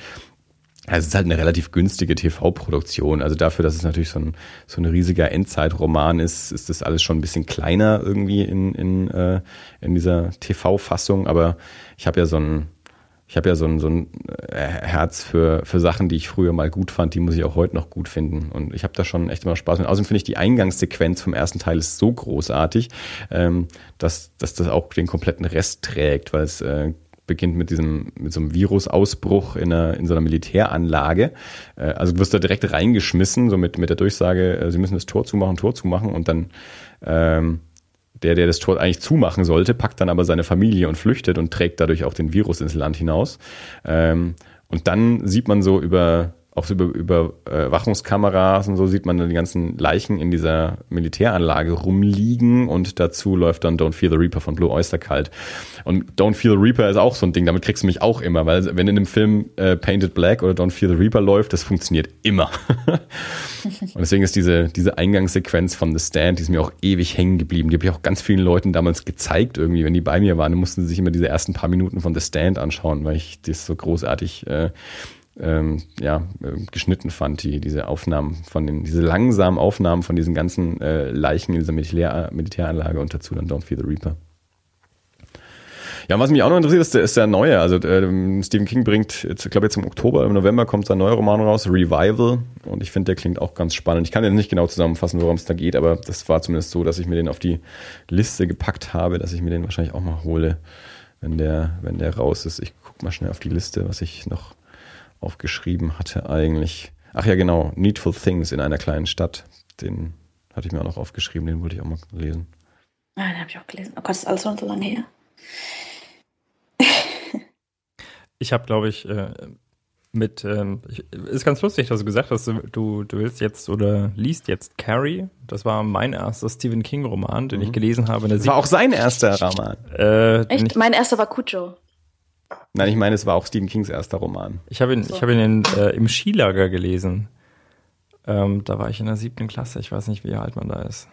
Es ist halt eine relativ günstige TV-Produktion. Also dafür, dass es natürlich so ein, so ein riesiger Endzeitroman ist, ist das alles schon ein bisschen kleiner irgendwie in, in, äh, in dieser TV-Fassung. Aber ich habe ja so ein, ich habe ja so ein, so ein äh, Herz für, für Sachen, die ich früher mal gut fand, die muss ich auch heute noch gut finden. Und ich habe da schon echt immer Spaß mit. Außerdem finde ich die Eingangssequenz vom ersten Teil ist so großartig, ähm, dass, dass das auch den kompletten Rest trägt, weil es äh, beginnt mit diesem, mit so einem Virusausbruch in, einer, in so einer Militäranlage. Äh, also du wirst da direkt reingeschmissen, so mit, mit der Durchsage, äh, sie müssen das Tor zumachen, Tor zumachen und dann ähm, der, der das Tor eigentlich zumachen sollte, packt dann aber seine Familie und flüchtet und trägt dadurch auch den Virus ins Land hinaus. Ähm, und dann sieht man so über auch über, äh, Wachungskameras und so sieht man dann die ganzen Leichen in dieser Militäranlage rumliegen und dazu läuft dann Don't Fear the Reaper von Blue Oyster Cult. Und Don't Fear the Reaper ist auch so ein Ding, damit kriegst du mich auch immer, weil wenn in dem Film äh, Painted Black oder Don't Fear the Reaper läuft, das funktioniert immer. (laughs) und deswegen ist diese, diese Eingangssequenz von The Stand, die ist mir auch ewig hängen geblieben. Die habe ich auch ganz vielen Leuten damals gezeigt irgendwie, wenn die bei mir waren, dann mussten sie sich immer diese ersten paar Minuten von The Stand anschauen, weil ich das so großartig äh, ähm, ja, äh, geschnitten fand, die, diese Aufnahmen von den, diese langsamen Aufnahmen von diesen ganzen äh, Leichen in dieser Militär, Militäranlage und dazu dann Don't Fear the Reaper. Ja, was mich auch noch interessiert, ist der, ist der neue. Also äh, Stephen King bringt, ich glaube jetzt im Oktober, im November kommt sein neuer Roman raus, Revival. Und ich finde, der klingt auch ganz spannend. Ich kann jetzt nicht genau zusammenfassen, worum es da geht, aber das war zumindest so, dass ich mir den auf die Liste gepackt habe, dass ich mir den wahrscheinlich auch mal hole, wenn der, wenn der raus ist. Ich guck mal schnell auf die Liste, was ich noch aufgeschrieben hatte eigentlich. Ach ja, genau, Needful Things in einer kleinen Stadt. Den hatte ich mir auch noch aufgeschrieben, den wollte ich auch mal lesen. Ah, den habe ich auch gelesen. Oh Gott, ist alles schon so lange her. ich habe, glaube ich, äh, mit, ähm, ist ganz lustig, dass du gesagt hast, du, du willst jetzt oder liest jetzt Carrie. Das war mein erster Stephen King-Roman, den mhm. ich gelesen habe. das war auch sein erster Roman. Äh, Echt? Mein erster war Cujo. Nein, ich meine, es war auch Stephen Kings erster Roman. Ich habe ihn, so. ich hab ihn in, äh, im Skilager gelesen. Ähm, da war ich in der siebten Klasse. Ich weiß nicht, wie alt man da ist.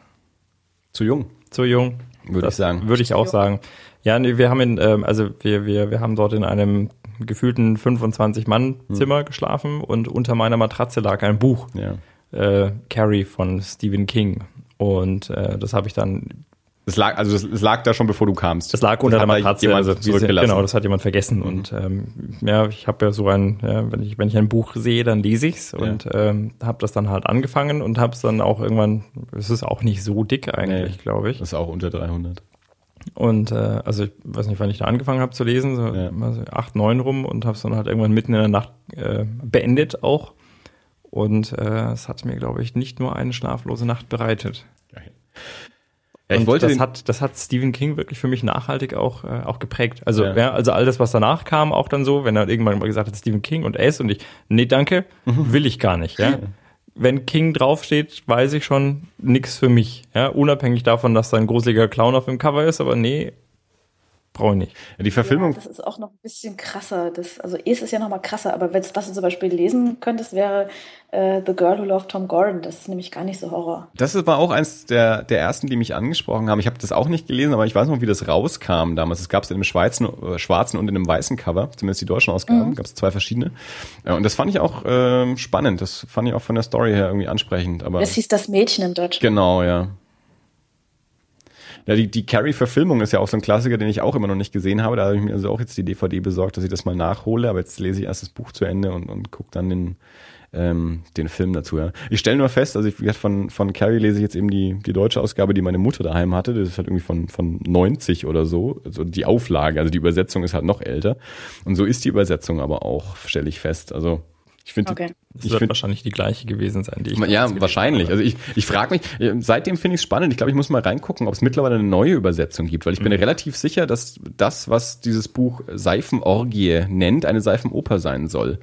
Zu jung. Zu jung. Würde ich sagen. Würde ich auch sagen. Ja, nee, wir haben in, ähm, also wir, wir, wir haben dort in einem gefühlten 25-Mann-Zimmer hm. geschlafen und unter meiner Matratze lag ein Buch. Ja. Äh, Carrie von Stephen King. Und äh, das habe ich dann es lag, also es lag da schon, bevor du kamst. Es lag unter der Matratze. Also zurückgelassen. Genau, das hat jemand vergessen. Mhm. Und ähm, ja, ich habe ja so ein, ja, wenn ich wenn ich ein Buch sehe, dann lese ich's ja. und ähm, habe das dann halt angefangen und habe es dann auch irgendwann. Es ist auch nicht so dick eigentlich, nee, glaube ich. Das ist auch unter 300. Und äh, also ich weiß nicht, wann ich da angefangen habe zu lesen, so ja. also acht, neun rum und habe es dann halt irgendwann mitten in der Nacht äh, beendet auch. Und äh, es hat mir, glaube ich, nicht nur eine schlaflose Nacht bereitet. Geil. Ja, ich und wollte das hat, das hat Stephen King wirklich für mich nachhaltig auch, äh, auch geprägt. Also, ja. ja. also all das, was danach kam, auch dann so, wenn er irgendwann mal gesagt hat, Stephen King und S und ich, nee, danke, mhm. will ich gar nicht, ja. Wenn King draufsteht, weiß ich schon, nix für mich, ja. Unabhängig davon, dass da ein gruseliger Clown auf dem Cover ist, aber nee, brauche ich nicht. Ja, die Verfilmung. Ja, das ist auch noch ein bisschen krasser. Das, also Es ist ja noch mal krasser, aber wenn was du zum Beispiel lesen könntest, wäre äh, The Girl Who Loved Tom Gordon. Das ist nämlich gar nicht so Horror. Das war auch eins der, der ersten, die mich angesprochen haben. Ich habe das auch nicht gelesen, aber ich weiß noch, wie das rauskam damals. Es gab es in einem schwarzen, äh, schwarzen und in einem weißen Cover, zumindest die deutschen Ausgaben, mhm. gab es zwei verschiedene. Ja, und das fand ich auch äh, spannend. Das fand ich auch von der Story her irgendwie ansprechend. Aber das hieß das Mädchen im Deutschen. Genau, ja. Ja, die, die Carrie-Verfilmung ist ja auch so ein Klassiker, den ich auch immer noch nicht gesehen habe. Da habe ich mir also auch jetzt die DVD besorgt, dass ich das mal nachhole. Aber jetzt lese ich erst das Buch zu Ende und, und gucke dann den, ähm, den Film dazu. Ja. Ich stelle nur fest, also ich von, von Carrie lese ich jetzt eben die, die deutsche Ausgabe, die meine Mutter daheim hatte. Das ist halt irgendwie von, von 90 oder so. Also die Auflage, also die Übersetzung ist halt noch älter. Und so ist die Übersetzung aber auch, stelle ich fest. Also ich finde, okay. das ich wird find, wahrscheinlich die gleiche gewesen sein, die ich Ja, wahrscheinlich. Also ich, ich frage mich, äh, seitdem finde ich es spannend. Ich glaube, ich muss mal reingucken, ob es mittlerweile eine neue Übersetzung gibt, weil ich mhm. bin relativ sicher, dass das, was dieses Buch Seifenorgie nennt, eine Seifenoper sein soll.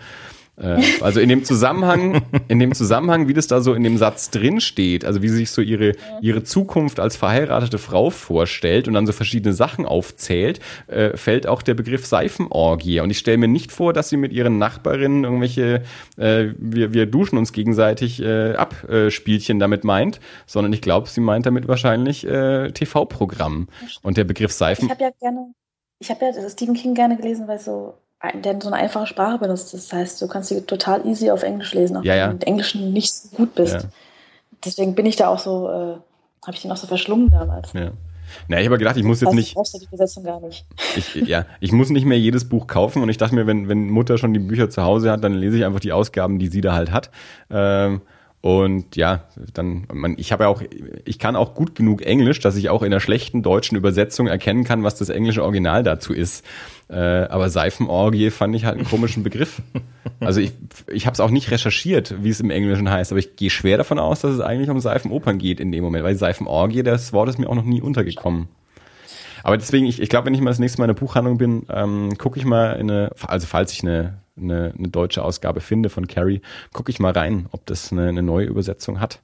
Äh, also in dem Zusammenhang, (laughs) in dem Zusammenhang, wie das da so in dem Satz drin steht, also wie sie sich so ihre, ihre Zukunft als verheiratete Frau vorstellt und dann so verschiedene Sachen aufzählt, äh, fällt auch der Begriff Seifenorgie. Und ich stelle mir nicht vor, dass sie mit ihren Nachbarinnen irgendwelche, äh, wir, wir duschen uns gegenseitig äh, ab äh, Spielchen damit meint, sondern ich glaube, sie meint damit wahrscheinlich äh, TV-Programm. Und der Begriff Seifen. Ich habe ja gerne, ich habe ja Stephen King gerne gelesen, weil so der so eine einfache Sprache benutzt. Das heißt, du kannst sie total easy auf Englisch lesen, auch ja, ja. wenn du mit Englischen nicht so gut bist. Ja. Deswegen bin ich da auch so, äh, habe ich den auch so verschlungen damals. Ja. Na, ich habe gedacht, ich muss jetzt nicht. Brauchst du die Besetzung gar nicht. Ich, ja, ich muss nicht mehr jedes Buch kaufen und ich dachte mir, wenn, wenn Mutter schon die Bücher zu Hause hat, dann lese ich einfach die Ausgaben, die sie da halt hat. Ähm, und ja, dann, man, ich habe ja auch, ich kann auch gut genug Englisch, dass ich auch in der schlechten deutschen Übersetzung erkennen kann, was das englische Original dazu ist. Äh, aber Seifenorgie fand ich halt einen komischen Begriff. Also ich, ich habe es auch nicht recherchiert, wie es im Englischen heißt, aber ich gehe schwer davon aus, dass es eigentlich um Seifenopern geht in dem Moment, weil Seifenorgie, das Wort ist mir auch noch nie untergekommen. Aber deswegen, ich, ich glaube, wenn ich mal das nächste Mal in der Buchhandlung bin, ähm, gucke ich mal in eine, also falls ich eine, eine, eine deutsche Ausgabe finde von Carrie, gucke ich mal rein, ob das eine, eine neue Übersetzung hat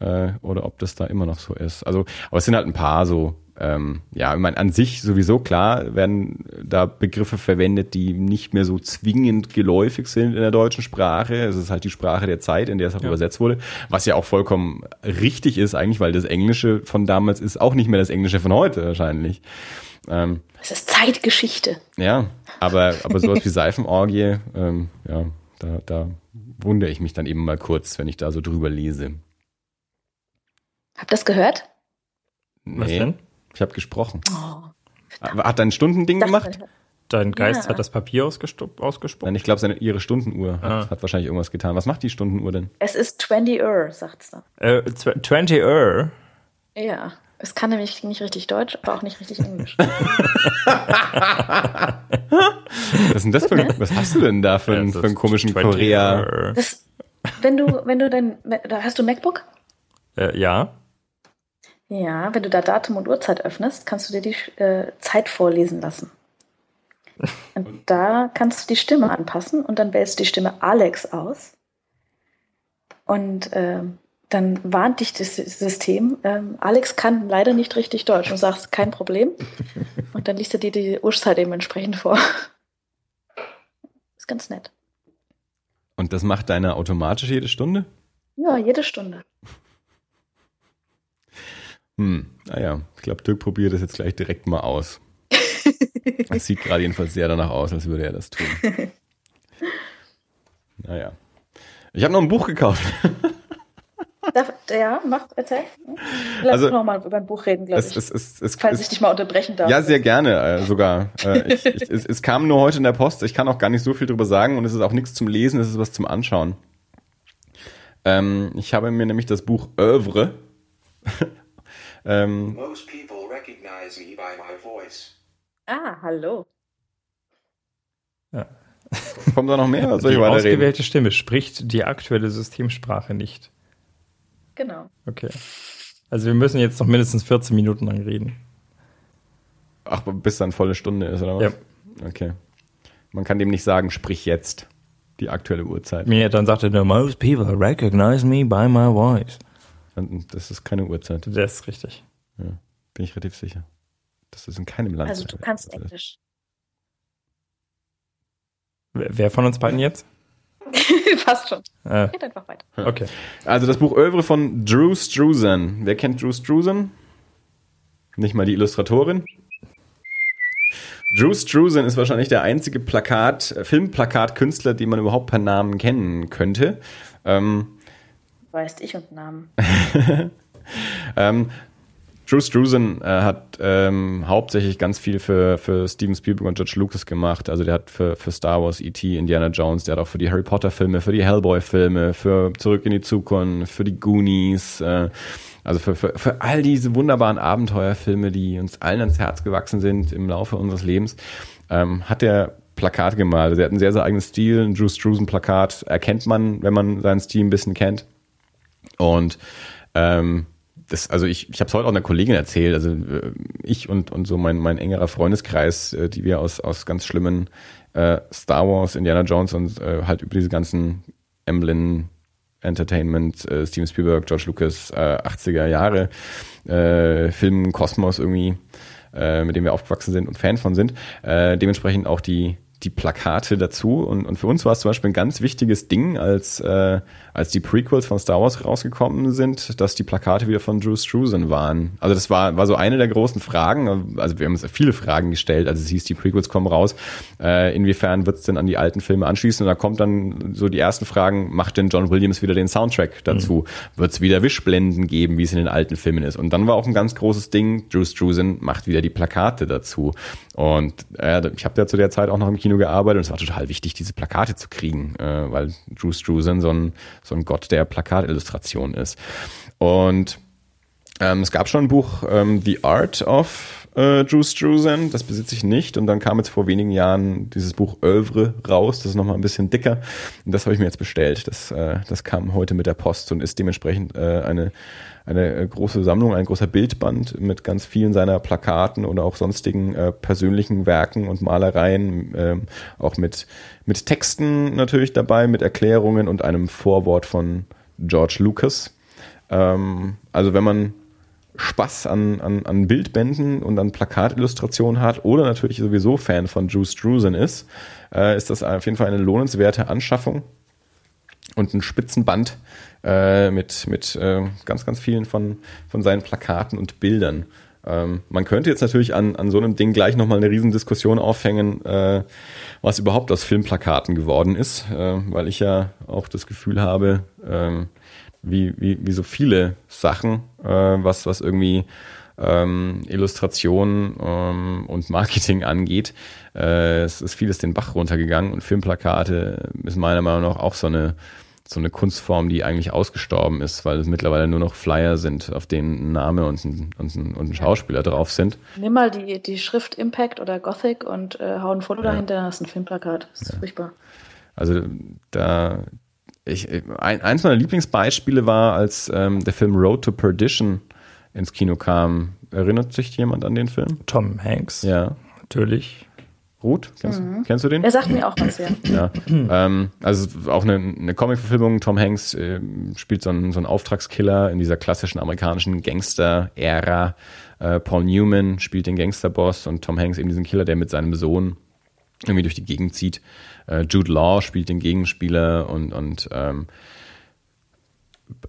äh, oder ob das da immer noch so ist. Also, aber es sind halt ein paar so ähm, ja, ich meine, an sich sowieso klar werden da Begriffe verwendet, die nicht mehr so zwingend geläufig sind in der deutschen Sprache. Es ist halt die Sprache der Zeit, in der es auch ja. übersetzt wurde, was ja auch vollkommen richtig ist eigentlich, weil das Englische von damals ist auch nicht mehr das Englische von heute wahrscheinlich. Ähm, es ist Zeitgeschichte. Ja, aber, aber sowas wie (laughs) Seifenorgie, ähm, ja, da, da wundere ich mich dann eben mal kurz, wenn ich da so drüber lese. Habt ihr das gehört? Nee. Was denn? Ich habe gesprochen. Oh, hat dein Stundending gemacht? Dein Geist ja. hat das Papier ausgespuckt? Nein, ich glaube, ihre Stundenuhr hat, ah. hat, wahrscheinlich irgendwas getan. Was macht die Stundenuhr denn? Es ist 20 Uhr, sagt's da. Äh, 20 Uhr? Ja. Es kann nämlich nicht richtig Deutsch, aber auch nicht richtig Englisch. was, ist denn das für ein, was hast du denn da für, ja, für einen komischen Korea? Das, wenn du, wenn du dein, hast du MacBook? Äh, ja. Ja, wenn du da Datum und Uhrzeit öffnest, kannst du dir die äh, Zeit vorlesen lassen. Und (laughs) da kannst du die Stimme anpassen und dann wählst du die Stimme Alex aus. Und äh, dann warnt dich das System, äh, Alex kann leider nicht richtig Deutsch und sagst, kein Problem. (laughs) Und dann liest er dir die Uhrzeit eben entsprechend vor. Ist ganz nett. Und das macht deiner automatisch jede Stunde? Ja, jede Stunde. Hm, naja, ich glaube, Dirk probiert das jetzt gleich direkt mal aus. (laughs) Das sieht gerade jedenfalls sehr danach aus, als würde er das tun. (laughs) Naja. Ich habe noch ein Buch gekauft. Darf, ja, mach, erzähl. Lass also, uns nochmal über ein Buch reden, glaube ich. Es, es, es, falls ich dich mal unterbrechen darf. Ja, sehr gerne äh, sogar. Äh, ich, ich, es, es kam nur heute in der Post. Ich kann auch gar nicht so viel drüber sagen und es ist auch nichts zum Lesen, es ist was zum Anschauen. Ähm, ich habe mir nämlich das Buch Oeuvre (laughs) ähm, Most people recognize me by my voice. Ah, hallo. Ja. Kommt da noch mehr? Soll die ausgewählte Stimme spricht die aktuelle Systemsprache nicht. Genau. Okay. Also wir müssen jetzt noch mindestens 14 Minuten lang reden. Ach, bis dann volle Stunde ist, oder was? Ja. Okay. Man kann dem nicht sagen, sprich jetzt die aktuelle Uhrzeit. Mir dann sagte er, most people recognize me by my voice. Das ist keine Uhrzeit. Das ist richtig. Ja, bin ich relativ sicher. Das ist in keinem Land. Also du kannst Englisch. Wer von uns beiden jetzt? (laughs) Fast schon. Äh. Geht einfach weiter. Okay. Also das Buch Oeuvre von Drew Struzan. Wer kennt Drew Struzan? Nicht mal die Illustratorin. Drew Struzan ist wahrscheinlich der einzige Plakat, Filmplakatkünstler, den man überhaupt per Namen kennen könnte. Ähm, weißt ich und Namen. (laughs) ähm, Drew Struzan äh, hat ähm, hauptsächlich ganz viel für, für Steven Spielberg und George Lucas gemacht. Also der hat für, für Star Wars, E.T., Indiana Jones, der hat auch für die Harry Potter-Filme, für die Hellboy-Filme, für Zurück in die Zukunft, für die Goonies, äh, also für, für, für all diese wunderbaren Abenteuerfilme, die uns allen ans Herz gewachsen sind im Laufe unseres Lebens, ähm, hat er Plakate gemalt. Also er hat einen sehr, sehr eigenen Stil. Ein Drew Struzan-Plakat erkennt man, wenn man seinen Stil ein bisschen kennt. Und ähm, das, also ich, ich habe es heute auch einer Kollegin erzählt, also äh, ich und, und so mein, mein engerer Freundeskreis, äh, die wir aus, aus ganz schlimmen äh, Star Wars, Indiana Jones und äh, halt über diese ganzen Emblem Entertainment, äh, Steven Spielberg, George Lucas, äh, 80er Jahre äh, Film Kosmos irgendwie, äh, mit dem wir aufgewachsen sind und Fan von sind. Äh, dementsprechend auch die die Plakate dazu. Und, und für uns war es zum Beispiel ein ganz wichtiges Ding, als, äh, als die Prequels von Star Wars rausgekommen sind, dass die Plakate wieder von Drew Struzan waren. Also das war, war so eine der großen Fragen. Also wir haben uns viele Fragen gestellt, als es hieß, die Prequels kommen raus. Äh, inwiefern wird es denn an die alten Filme anschließen? Und da kommt dann so die ersten Fragen, macht denn John Williams wieder den Soundtrack dazu? Mhm. Wird es wieder Wischblenden geben, wie es in den alten Filmen ist? Und dann war auch ein ganz großes Ding, Drew Struzan macht wieder die Plakate dazu. Und äh, ich habe ja zu der Zeit auch noch im Kino gearbeitet und es war total wichtig, diese Plakate zu kriegen, äh, weil Drew Struzan so ein, so ein Gott der Plakatillustration ist. Und ähm, es gab schon ein Buch, ähm, The Art of äh, Drew Struzan, das besitze ich nicht. Und dann kam jetzt vor wenigen Jahren dieses Buch Oeuvre raus, das ist nochmal ein bisschen dicker. Und das habe ich mir jetzt bestellt. Das, äh, das kam heute mit der Post und ist dementsprechend äh, eine eine äh, große Sammlung, ein großer Bildband mit ganz vielen seiner Plakaten oder auch sonstigen äh, persönlichen Werken und Malereien, äh, auch mit, mit Texten natürlich dabei, mit Erklärungen und einem Vorwort von George Lucas. Ähm, also wenn man Spaß an, an, an Bildbänden und an Plakatillustrationen hat oder natürlich sowieso Fan von Drew Struzan ist, äh, ist das auf jeden Fall eine lohnenswerte Anschaffung und ein Spitzenband äh, mit, mit äh, ganz, ganz vielen von, von seinen Plakaten und Bildern. Ähm, man könnte jetzt natürlich an, an so einem Ding gleich nochmal eine Riesendiskussion aufhängen, äh, was überhaupt aus Filmplakaten geworden ist, äh, weil ich ja auch das Gefühl habe, äh, wie, wie, wie so viele Sachen, äh, was, was irgendwie ähm, Illustration ähm, und Marketing angeht. Äh, es ist vieles den Bach runtergegangen und Filmplakate ist meiner Meinung nach auch so eine so eine Kunstform, die eigentlich ausgestorben ist, weil es mittlerweile nur noch Flyer sind, auf denen ein Name und ein, und ein, und ein Schauspieler drauf sind. Nimm mal die, die Schrift Impact oder Gothic und äh, hau ein Foto ja. dahinter, das ist ein Filmplakat. Das ist ja. furchtbar. Also da, ich, ein, eins meiner Lieblingsbeispiele war, als ähm, der Film Road to Perdition ins Kino kam. Erinnert sich jemand an den Film? Tom Hanks. Ja. Natürlich. Ruth, kennst, mhm. kennst, du den? Er sagt mir auch was, ja. (clears throat) ja. ähm, also auch eine, eine Comic-Verfilmung. Tom Hanks äh, spielt so einen, so einen Auftragskiller in dieser klassischen amerikanischen Gangster-Ära. Äh, Paul Newman spielt den Gangsterboss und Tom Hanks eben diesen Killer, der mit seinem Sohn irgendwie durch die Gegend zieht. Äh, Jude Law spielt den Gegenspieler und, und ähm,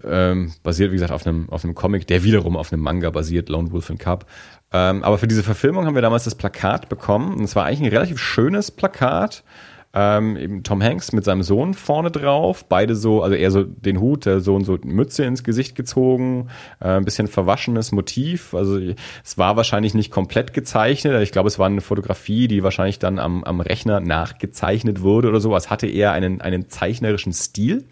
ähm, basiert, wie gesagt, auf einem, auf einem Comic, der wiederum auf einem Manga basiert, Lone Wolf and Cub. Ähm, aber für diese Verfilmung haben wir damals das Plakat bekommen. Und es war eigentlich ein relativ schönes Plakat. Ähm, eben Tom Hanks mit seinem Sohn vorne drauf, beide so, also eher so den Hut, der Sohn so Mütze ins Gesicht gezogen, äh, ein bisschen verwaschenes Motiv. Also es war wahrscheinlich nicht komplett gezeichnet. Ich glaube, es war eine Fotografie, die wahrscheinlich dann am, am Rechner nachgezeichnet wurde oder so. Es hatte eher einen, einen zeichnerischen Stil.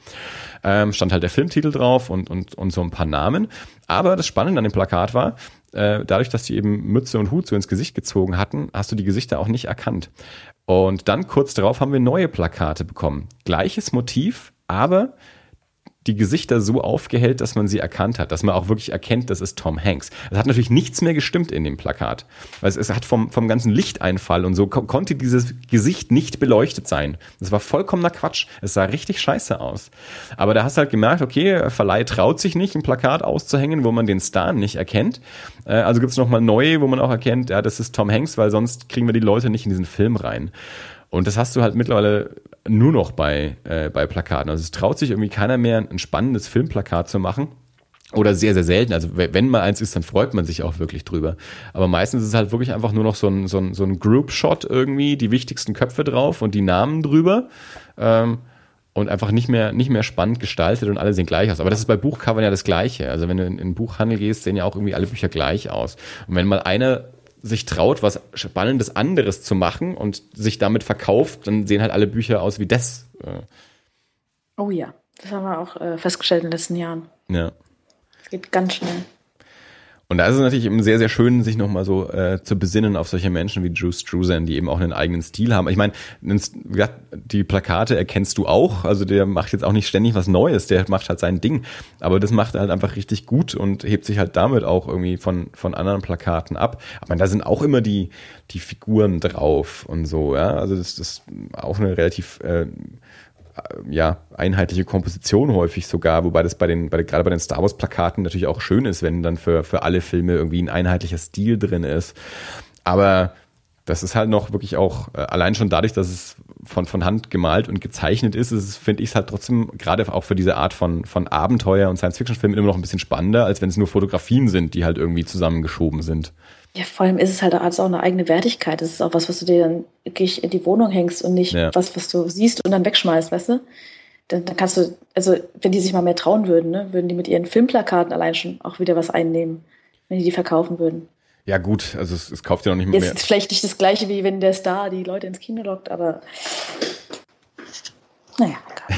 Ähm, stand halt der Filmtitel drauf und, und, und so ein paar Namen. Aber das Spannende an dem Plakat war, äh, dadurch, dass die eben Mütze und Hut so ins Gesicht gezogen hatten, hast du die Gesichter auch nicht erkannt. Und dann kurz darauf haben wir neue Plakate bekommen. Gleiches Motiv, aber die Gesichter so aufgehellt, dass man sie erkannt hat, dass man auch wirklich erkennt, das ist Tom Hanks. Es hat natürlich nichts mehr gestimmt in dem Plakat. Es, es hat vom, vom ganzen Lichteinfall und so ko konnte dieses Gesicht nicht beleuchtet sein. Das war vollkommener Quatsch. Es sah richtig scheiße aus. Aber da hast du halt gemerkt, okay, Verleih traut sich nicht, ein Plakat auszuhängen, wo man den Star nicht erkennt. Äh, also gibt es nochmal neue, wo man auch erkennt, ja, das ist Tom Hanks, weil sonst kriegen wir die Leute nicht in diesen Film rein. Und das hast du halt mittlerweile nur noch bei, äh, bei Plakaten. Also es traut sich irgendwie keiner mehr, ein spannendes Filmplakat zu machen. Oder sehr, sehr selten. Also wenn mal eins ist, dann freut man sich auch wirklich drüber. Aber meistens ist es halt wirklich einfach nur noch so ein, so ein, so ein Group-Shot irgendwie, die wichtigsten Köpfe drauf und die Namen drüber. Ähm, und einfach nicht mehr, nicht mehr spannend gestaltet und alle sehen gleich aus. Aber das ist bei Buchcovern ja das Gleiche. Also wenn du in den Buchhandel gehst, sehen ja auch irgendwie alle Bücher gleich aus. Und wenn mal einer sich traut, was Spannendes anderes zu machen und sich damit verkauft, dann sehen halt alle Bücher aus wie das. Äh. Oh ja, das haben wir auch äh, festgestellt in den letzten Jahren. Ja. Es geht ganz schnell. Und da ist es natürlich eben sehr, sehr schön, sich nochmal so äh, zu besinnen auf solche Menschen wie Drew Struzan, die eben auch einen eigenen Stil haben. Ich meine, die Plakate erkennst du auch, also der macht jetzt auch nicht ständig was Neues, der macht halt sein Ding. Aber das macht er halt einfach richtig gut und hebt sich halt damit auch irgendwie von, von anderen Plakaten ab. Aber da sind auch immer die, die Figuren drauf und so, ja. Also das, das ist auch eine relativ äh, ja, einheitliche Komposition häufig sogar, wobei das bei den, bei, gerade bei den Star Wars Plakaten natürlich auch schön ist, wenn dann für, für alle Filme irgendwie ein einheitlicher Stil drin ist. Aber das ist halt noch wirklich auch, äh, allein schon dadurch, dass es von, von Hand gemalt und gezeichnet ist, ist finde ich es halt trotzdem gerade auch für diese Art von, von Abenteuer und Science-Fiction-Filmen immer noch ein bisschen spannender, als wenn es nur Fotografien sind, die halt irgendwie zusammengeschoben sind. Ja, vor allem ist es halt also auch eine eigene Wertigkeit. Das ist auch was, was du dir dann wirklich in die Wohnung hängst und nicht ja. was, was du siehst und dann wegschmeißt, weißt du? Dann, dann kannst du, also wenn die sich mal mehr trauen würden, ne, würden die mit ihren Filmplakaten allein schon auch wieder was einnehmen, wenn die die verkaufen würden. Ja, gut, also es, es kauft ja noch nicht mehr. Jetzt ist vielleicht nicht das gleiche, wie wenn der Star die Leute ins Kino lockt, aber naja. (laughs)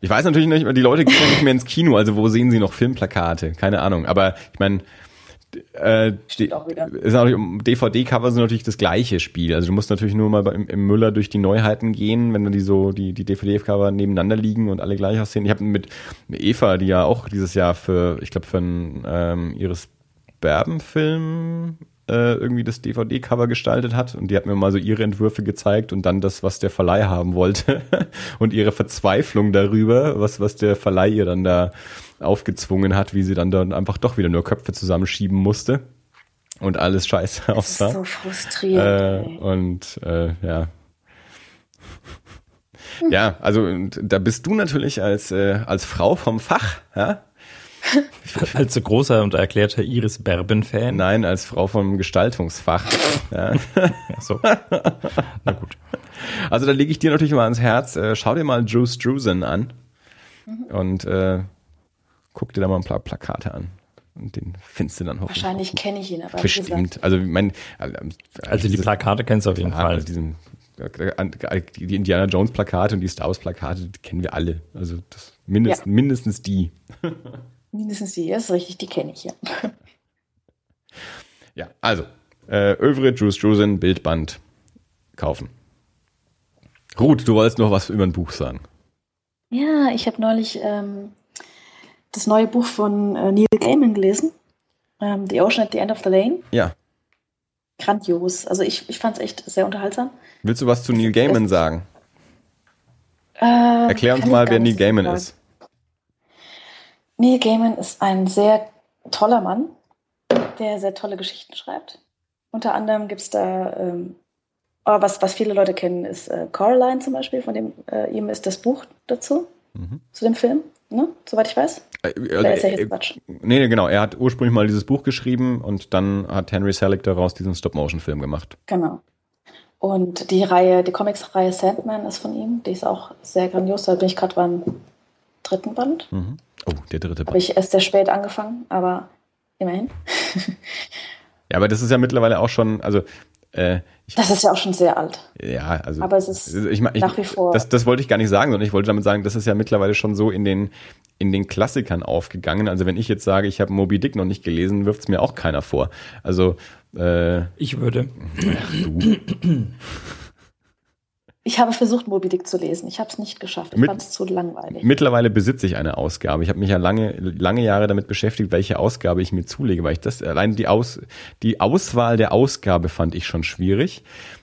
Ich weiß natürlich nicht, die Leute gehen ja nicht mehr ins Kino, also wo sehen sie noch Filmplakate? Keine Ahnung. Aber ich meine, äh, DVD-Cover sind natürlich das gleiche Spiel. Also du musst natürlich nur mal im, im Müller durch die Neuheiten gehen, wenn dann die so die, die DVD-Cover nebeneinander liegen und alle gleich aussehen. Ich habe mit, Eva, die ja auch dieses Jahr für, ich glaube, für ein ähm, ihres Berben-Film äh, irgendwie das DVD-Cover gestaltet hat und die hat mir mal so ihre Entwürfe gezeigt und dann das, was der Verleih haben wollte (laughs) und ihre Verzweiflung darüber, was, was der Verleih ihr dann da aufgezwungen hat, wie sie dann dann einfach doch wieder nur Köpfe zusammenschieben musste und alles scheiße aussah. so frustrierend. Äh, und äh, ja. Ja, also da bist du natürlich als, äh, als Frau vom Fach, ja, (laughs) als so großer und erklärter Iris Berben-Fan? Nein, als Frau vom Gestaltungsfach. ja. (laughs) So. Na gut. Also da lege ich dir natürlich mal ans Herz. Äh, schau dir mal Drew Struzan an mhm. und äh, guck dir da mal ein paar Plakate an. Und den findest du dann hoffentlich. Wahrscheinlich kenne ich ihn, aber bestimmt. Also mein, äh, also die Plakate kennst du auf jeden Fall. Also diesen, die Indiana Jones Plakate und die Star Wars Plakate die kennen wir alle. Also das mindest, ja. mindestens die. (laughs) Mindestens die ist richtig, die kenne ich ja. Ja, also, äh, Övre, Juice Drusen, Bildband kaufen. Ruth, du wolltest noch was über ein Buch sagen. Ja, ich habe neulich ähm, das neue Buch von äh, Neil Gaiman gelesen. Ähm, the Ocean at the End of the Lane. Ja. Grandios. Also ich, ich fand es echt sehr unterhaltsam. Willst du was zu Neil Gaiman sagen? Äh, Erklär uns mal, wer Neil Gaiman sagen. ist. Neil Gaiman ist ein sehr toller Mann, der sehr tolle Geschichten schreibt. Unter anderem gibt es da, ähm, oh, was, was viele Leute kennen, ist äh, Coraline zum Beispiel, von dem äh, ihm ist das Buch dazu, mhm. zu dem Film, ne? soweit ich weiß. Also, ja. Nee, nee, genau. Er hat ursprünglich mal dieses Buch geschrieben und dann hat Henry Selick daraus diesen Stop-Motion-Film gemacht. Genau. Und die Reihe, die Comics-Reihe Sandman ist von ihm, die ist auch sehr grandios. Da bin ich gerade beim dritten Band. Mhm. Oh, der dritte Band. Habe ich erst sehr spät angefangen, aber immerhin. (laughs) ja, aber das ist ja mittlerweile auch schon, also äh, ich, das ist ja auch schon sehr alt. Ja, also. Aber es ist ich, ich, nach wie vor. Das, das wollte ich gar nicht sagen, sondern ich wollte damit sagen, das ist ja mittlerweile schon so in den, in den Klassikern aufgegangen. Also wenn ich jetzt sage, ich habe Moby Dick noch nicht gelesen, wirft es mir auch keiner vor. Also äh, ich würde. Ach, du. (clears throat) Ich habe versucht, Moby Dick zu lesen. Ich habe es nicht geschafft. Ich fand es zu langweilig. Mittlerweile besitze ich eine Ausgabe. Ich habe mich ja lange, lange Jahre damit beschäftigt, welche Ausgabe ich mir zulege, weil ich das allein die Aus, die Auswahl der Ausgabe fand ich schon schwierig.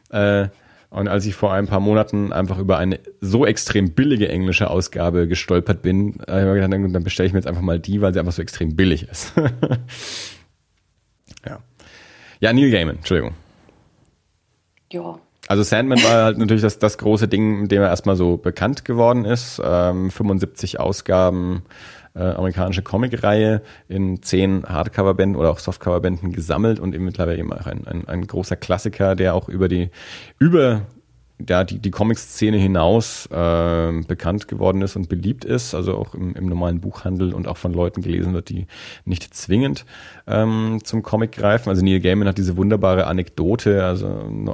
Äh, und als ich vor ein paar Monaten einfach über eine so extrem billige englische Ausgabe gestolpert bin, äh, habe ich gedacht, dann bestelle ich mir jetzt einfach mal die, weil sie einfach so extrem billig ist. (laughs) ja. Ja, Neil Gaiman, Entschuldigung. Ja, also Sandman war halt natürlich das, das große Ding, mit dem er erstmal so bekannt geworden ist. Ähm, 75 Ausgaben äh, amerikanische Comicreihe in zehn Hardcover-Bänden oder auch Softcover-Bänden gesammelt und eben mittlerweile eben auch ein, ein, ein großer Klassiker, der auch über die über ja, die, die Comic-Szene hinaus äh, bekannt geworden ist und beliebt ist, also auch im, im normalen Buchhandel und auch von Leuten gelesen wird, die nicht zwingend ähm, zum Comic greifen. Also Neil Gaiman hat diese wunderbare Anekdote, also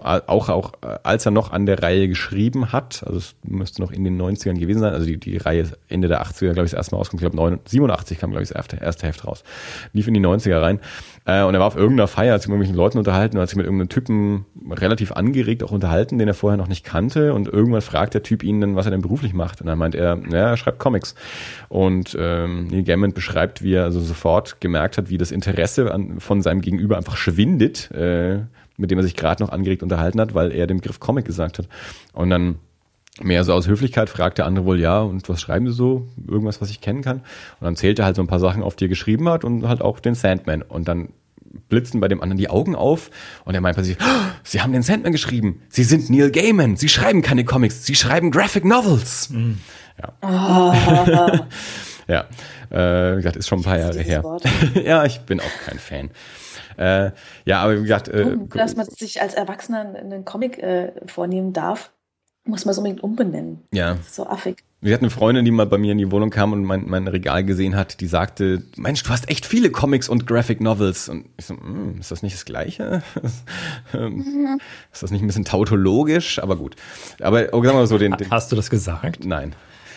auch, auch als er noch an der Reihe geschrieben hat, also es müsste noch in den 90ern gewesen sein, also die, die Reihe Ende der 80er, glaube ich, das erste Mal rausgekommen, ich glaube 87 kam, glaube ich, das erste, erste Heft raus, lief in die 90er rein äh, und er war auf irgendeiner Feier, hat sich mit irgendwelchen Leuten unterhalten und hat sich mit irgendeinem Typen relativ angeregt auch unterhalten, den er vorher noch nicht kannte. Und irgendwann fragt der Typ ihn dann, was er denn beruflich macht. Und dann meint er, ja, er schreibt Comics. Und ähm, Neil Gaiman beschreibt, wie er also sofort gemerkt hat, wie das Interesse an, von seinem Gegenüber einfach schwindet, äh, mit dem er sich gerade noch angeregt unterhalten hat, weil er dem Griff Comic gesagt hat. Und dann mehr so aus Höflichkeit fragt der andere wohl, ja, und was schreiben Sie so? Irgendwas, was ich kennen kann? Und dann zählt er halt so ein paar Sachen auf, die er geschrieben hat und halt auch den Sandman. Und dann blitzen bei dem anderen die Augen auf und er meint sich, oh, Sie haben den Sandman geschrieben. Sie sind Neil Gaiman. Sie schreiben keine Comics. Sie schreiben Graphic Novels. Mhm. Ja. Oh. (laughs) ja. Äh, wie gesagt, ist schon ein paar Jahre her. (laughs) ja, ich bin auch kein Fan. Äh, ja, aber wie gesagt. Äh, Dass man sich als Erwachsener einen Comic äh, vornehmen darf, muss man es unbedingt umbenennen. Ja. So affig. Wir hatten eine Freundin, die mal bei mir in die Wohnung kam und mein, mein Regal gesehen hat, die sagte, Mensch, du hast echt viele Comics und Graphic Novels. Und ich so, hm, ist das nicht das Gleiche? (laughs) Mhm. ist das nicht ein bisschen tautologisch? Aber gut. Aber oh, sagen wir mal so den, den Hast du das gesagt? Nein.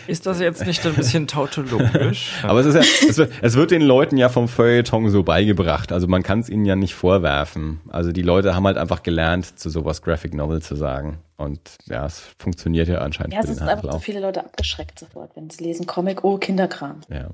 Ist das jetzt nicht ein bisschen (laughs) tautologisch? Aber es ist ja, es wird, es wird den Leuten ja vom Feuilleton so beigebracht. Also man kann es ihnen ja nicht vorwerfen. Also die Leute haben halt einfach gelernt, zu sowas Graphic Novel zu sagen. Und ja, es funktioniert ja anscheinend. Ja, es ist einfach so viele Leute abgeschreckt sofort, wenn sie lesen Comic, oh, Kinderkram. Ja.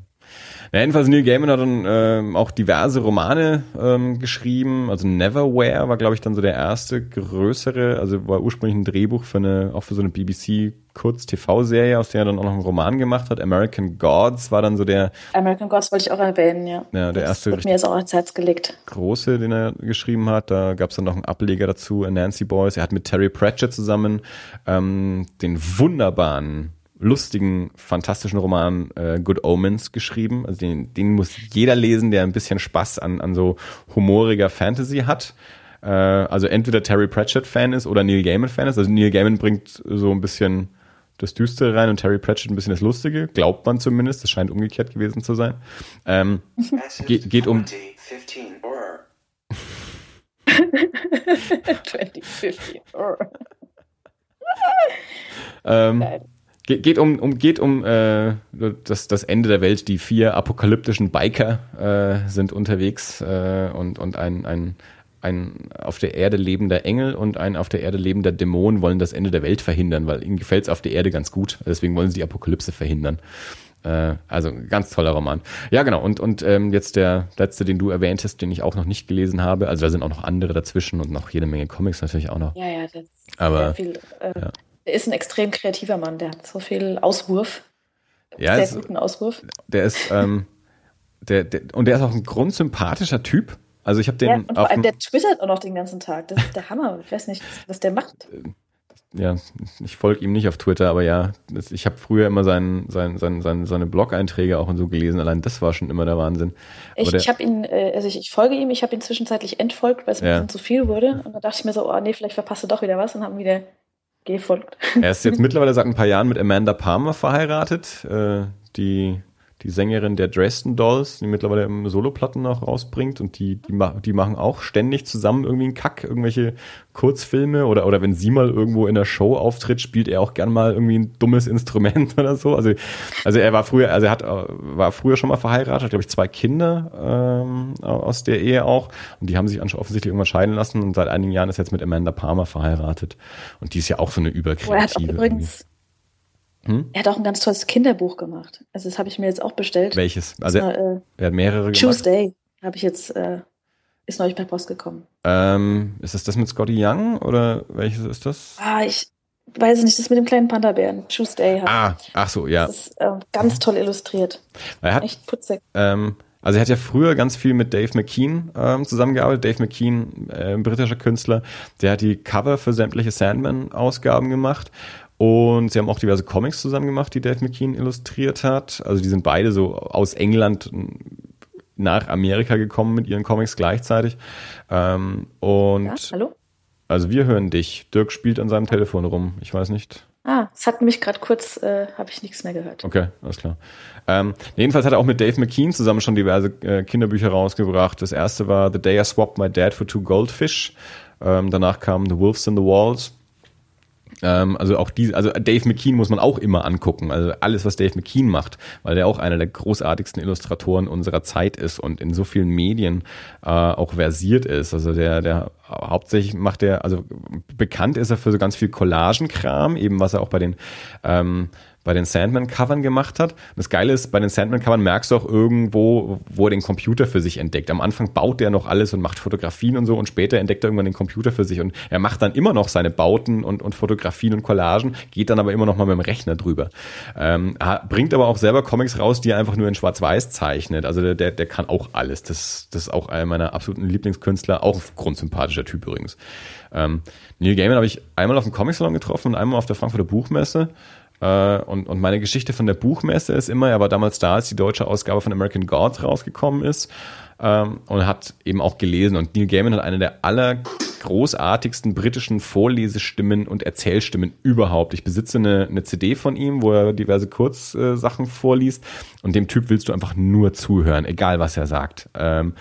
Ja, jedenfalls Neil Gaiman hat dann ähm, auch diverse Romane ähm, geschrieben. Also Neverwhere war, glaube ich, dann so der erste größere, also war ursprünglich ein Drehbuch für eine, auch für so eine BBC Kurz-TV-Serie, aus der er dann auch noch einen Roman gemacht hat. American Gods war dann so der. American Gods wollte ich auch erwähnen, ja. Ja, der erste. Das mir jetzt auch ans Herz gelegt. Große, den er geschrieben hat. Da gab es dann noch einen Ableger dazu, Nancy Boys. Er hat mit Terry Pratchett zusammen ähm, den wunderbaren lustigen, fantastischen Roman äh, Good Omens geschrieben. Also den, den muss jeder lesen, der ein bisschen Spaß an, an so humoriger Fantasy hat. Äh, also entweder Terry Pratchett-Fan ist oder Neil Gaiman-Fan ist. Also Neil Gaiman bringt so ein bisschen das Düstere rein und Terry Pratchett ein bisschen das Lustige, glaubt man zumindest. Das scheint umgekehrt gewesen zu sein. Ähm, geht, geht um. 2015 (laughs) ähm, Ge geht um, um, geht um äh, das, das Ende der Welt. Die vier apokalyptischen Biker äh, sind unterwegs äh, und, und ein, ein, ein auf der Erde lebender Engel und ein auf der Erde lebender Dämon wollen das Ende der Welt verhindern, weil ihnen gefällt es auf der Erde ganz gut. Deswegen wollen sie die Apokalypse verhindern. Äh, also ganz toller Roman. Ja, genau. Und, und ähm, jetzt der letzte, den du erwähnt hast, den ich auch noch nicht gelesen habe. Also da sind auch noch andere dazwischen und noch jede Menge Comics natürlich auch noch. Ja, ja, das Aber, viel, äh, ja. Der ist ein extrem kreativer Mann, der hat so viel Auswurf. Ja, sehr ist, guten Auswurf. Der ist, ähm, der, der, und der ist auch ein grundsympathischer Typ. Also ich habe den. Ja, und vor allem der twittert auch noch den ganzen Tag. Das ist der Hammer. Ich weiß nicht, was der macht. Ja, ich folge ihm nicht auf Twitter, aber ja, das, ich habe früher immer seinen, seinen, seinen, seine, seine Blog-Einträge auch und so gelesen. Allein das war schon immer der Wahnsinn. Aber ich, ich habe ihn, äh, also ich, ich, folge ihm, ich habe ihn zwischenzeitlich entfolgt, weil es ja. ein bisschen zu viel wurde. Und da dachte ich mir so, oh nee, vielleicht verpasst du doch wieder was und haben wieder gefolgt. Er ist jetzt mittlerweile seit ein paar Jahren mit Amanda Palmer verheiratet, äh, die die Sängerin der Dresden Dolls, die mittlerweile Soloplatten auch rausbringt und die, die, die machen auch ständig zusammen irgendwie einen Kack, irgendwelche Kurzfilme oder, oder wenn sie mal irgendwo in der Show auftritt, spielt er auch gern mal irgendwie ein dummes Instrument (laughs) oder so. Also, also er war früher, also er hat, war früher schon mal verheiratet, glaube ich, zwei Kinder ähm, aus der Ehe auch und die haben sich offensichtlich irgendwann scheiden lassen und seit einigen Jahren ist er jetzt mit Amanda Palmer verheiratet und die ist ja auch so eine überkreative. Oh, er hat übrigens hm? Er hat auch ein ganz tolles Kinderbuch gemacht. Also das habe ich mir jetzt auch bestellt. Welches? Also er, äh, er, hat mehrere Tuesday habe ich jetzt, äh, ist neulich per Post gekommen. Ähm, ist das das mit Scotty Young oder welches ist das? Ah, ich weiß nicht, das mit dem kleinen Panda-Bären. Tuesday. Ah, ach so, ja. Das ist äh, ganz toll illustriert. Er hat, Echt putzig. Ähm, also er hat ja früher ganz viel mit Dave McKean ähm, zusammengearbeitet. Dave McKean, äh, britischer Künstler, der hat die Cover für sämtliche Sandman-Ausgaben gemacht. Und sie haben auch diverse Comics zusammen gemacht, die Dave McKean illustriert hat. Also die sind beide so aus England nach Amerika gekommen mit ihren Comics gleichzeitig. Ähm, und ja, hallo? Also wir hören dich. Dirk spielt an seinem Telefon rum. Ich weiß nicht. Ah, es hat mich gerade kurz, äh, habe ich nichts mehr gehört. Okay, alles klar. Ähm, jedenfalls hat er auch mit Dave McKean zusammen schon diverse äh, Kinderbücher rausgebracht. Das erste war The Day I Swapped My Dad for Two Goldfish. Ähm, danach kam The Wolves in the Walls. Ähm, also auch diese, also Dave McKean muss man auch immer angucken. Also alles, was Dave McKean macht, weil der auch einer der großartigsten Illustratoren unserer Zeit ist und in so vielen Medien äh, auch versiert ist. Also der, der hauptsächlich macht er, also bekannt ist er für so ganz viel Collagenkram, eben was er auch bei den ähm, bei den Sandman-Covern gemacht hat. Das Geile ist, bei den Sandman-Covern merkst du auch irgendwo, wo er den Computer für sich entdeckt. Am Anfang baut er noch alles und macht Fotografien und so und später entdeckt er irgendwann den Computer für sich und er macht dann immer noch seine Bauten und, und Fotografien und Collagen, geht dann aber immer noch mal mit dem Rechner drüber. Ähm, bringt aber auch selber Comics raus, die er einfach nur in Schwarz-Weiß zeichnet. Also der, der kann auch alles. Das, das ist auch einer meiner absoluten Lieblingskünstler, auch ein grundsympathischer Typ übrigens. Ähm, Neil Gaiman habe ich einmal auf dem Comic-Salon getroffen und einmal auf der Frankfurter Buchmesse. Äh, und, und meine Geschichte von der Buchmesse ist immer, er war damals da, als die deutsche Ausgabe von American Gods rausgekommen ist ähm, und hat eben auch gelesen. Und Neil Gaiman hat eine der allergroßartigsten britischen Vorlesestimmen und Erzählstimmen überhaupt. Ich besitze eine, eine CD von ihm, wo er diverse Kurzsachen vorliest. Und dem Typ willst du einfach nur zuhören, egal was er sagt. Ähm,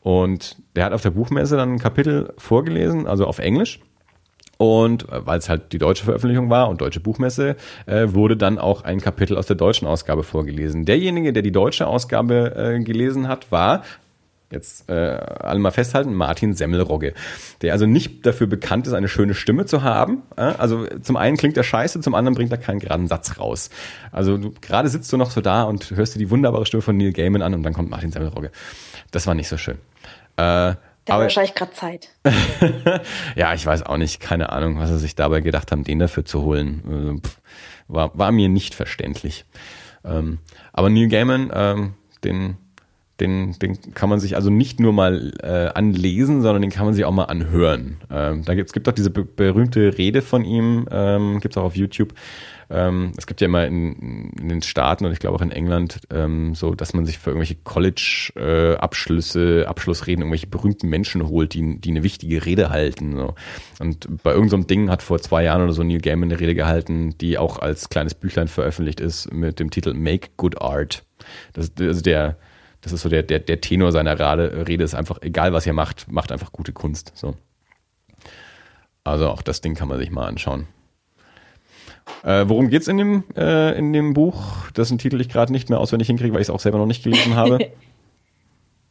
und der hat auf der Buchmesse dann ein Kapitel vorgelesen, also auf Englisch. Und äh, weil es halt die deutsche Veröffentlichung war und deutsche Buchmesse, äh, wurde dann auch ein Kapitel aus der deutschen Ausgabe vorgelesen. Derjenige, der die deutsche Ausgabe äh, gelesen hat, war jetzt äh, alle mal festhalten, Martin Semmelrogge, der also nicht dafür bekannt ist, eine schöne Stimme zu haben. Also zum einen klingt er scheiße, zum anderen bringt er keinen geraden Satz raus. Also gerade sitzt du noch so da und hörst dir die wunderbare Stimme von Neil Gaiman an und dann kommt Martin Semmelrogge. Das war nicht so schön. Äh, der aber, wahrscheinlich gerade Zeit. (laughs) ja, ich weiß auch nicht, keine Ahnung, was er sich dabei gedacht haben, den dafür zu holen. Also, pff, war, war mir nicht verständlich. Ähm, aber Neil Gaiman, ähm, den, den, den kann man sich also nicht nur mal äh, anlesen, sondern den kann man sich auch mal anhören. Ähm, da gibt es gibt auch diese berühmte Rede von ihm, ähm, gibt es auch auf YouTube, ähm, es gibt ja immer in, in, den Staaten und ich glaube auch in England ähm, so, dass man sich für irgendwelche College-Abschlüsse, äh, Abschlussreden irgendwelche berühmten Menschen holt, die, die eine wichtige Rede halten. So. Und bei irgendeinem so Ding hat vor zwei Jahren oder so Neil Gaiman eine Rede gehalten, die auch als kleines Büchlein veröffentlicht ist mit dem Titel Make Good Art. Das, also der, das ist so der, der, der Tenor seiner Rede, Rede ist einfach, egal was ihr macht, macht einfach gute Kunst. So. Also auch das Ding kann man sich mal anschauen. Äh, worum geht's in dem, äh, in dem Buch? Das ist ein Titel, ich gerade nicht mehr auswendig hinkriege, weil ich es auch selber noch nicht gelesen (laughs) habe.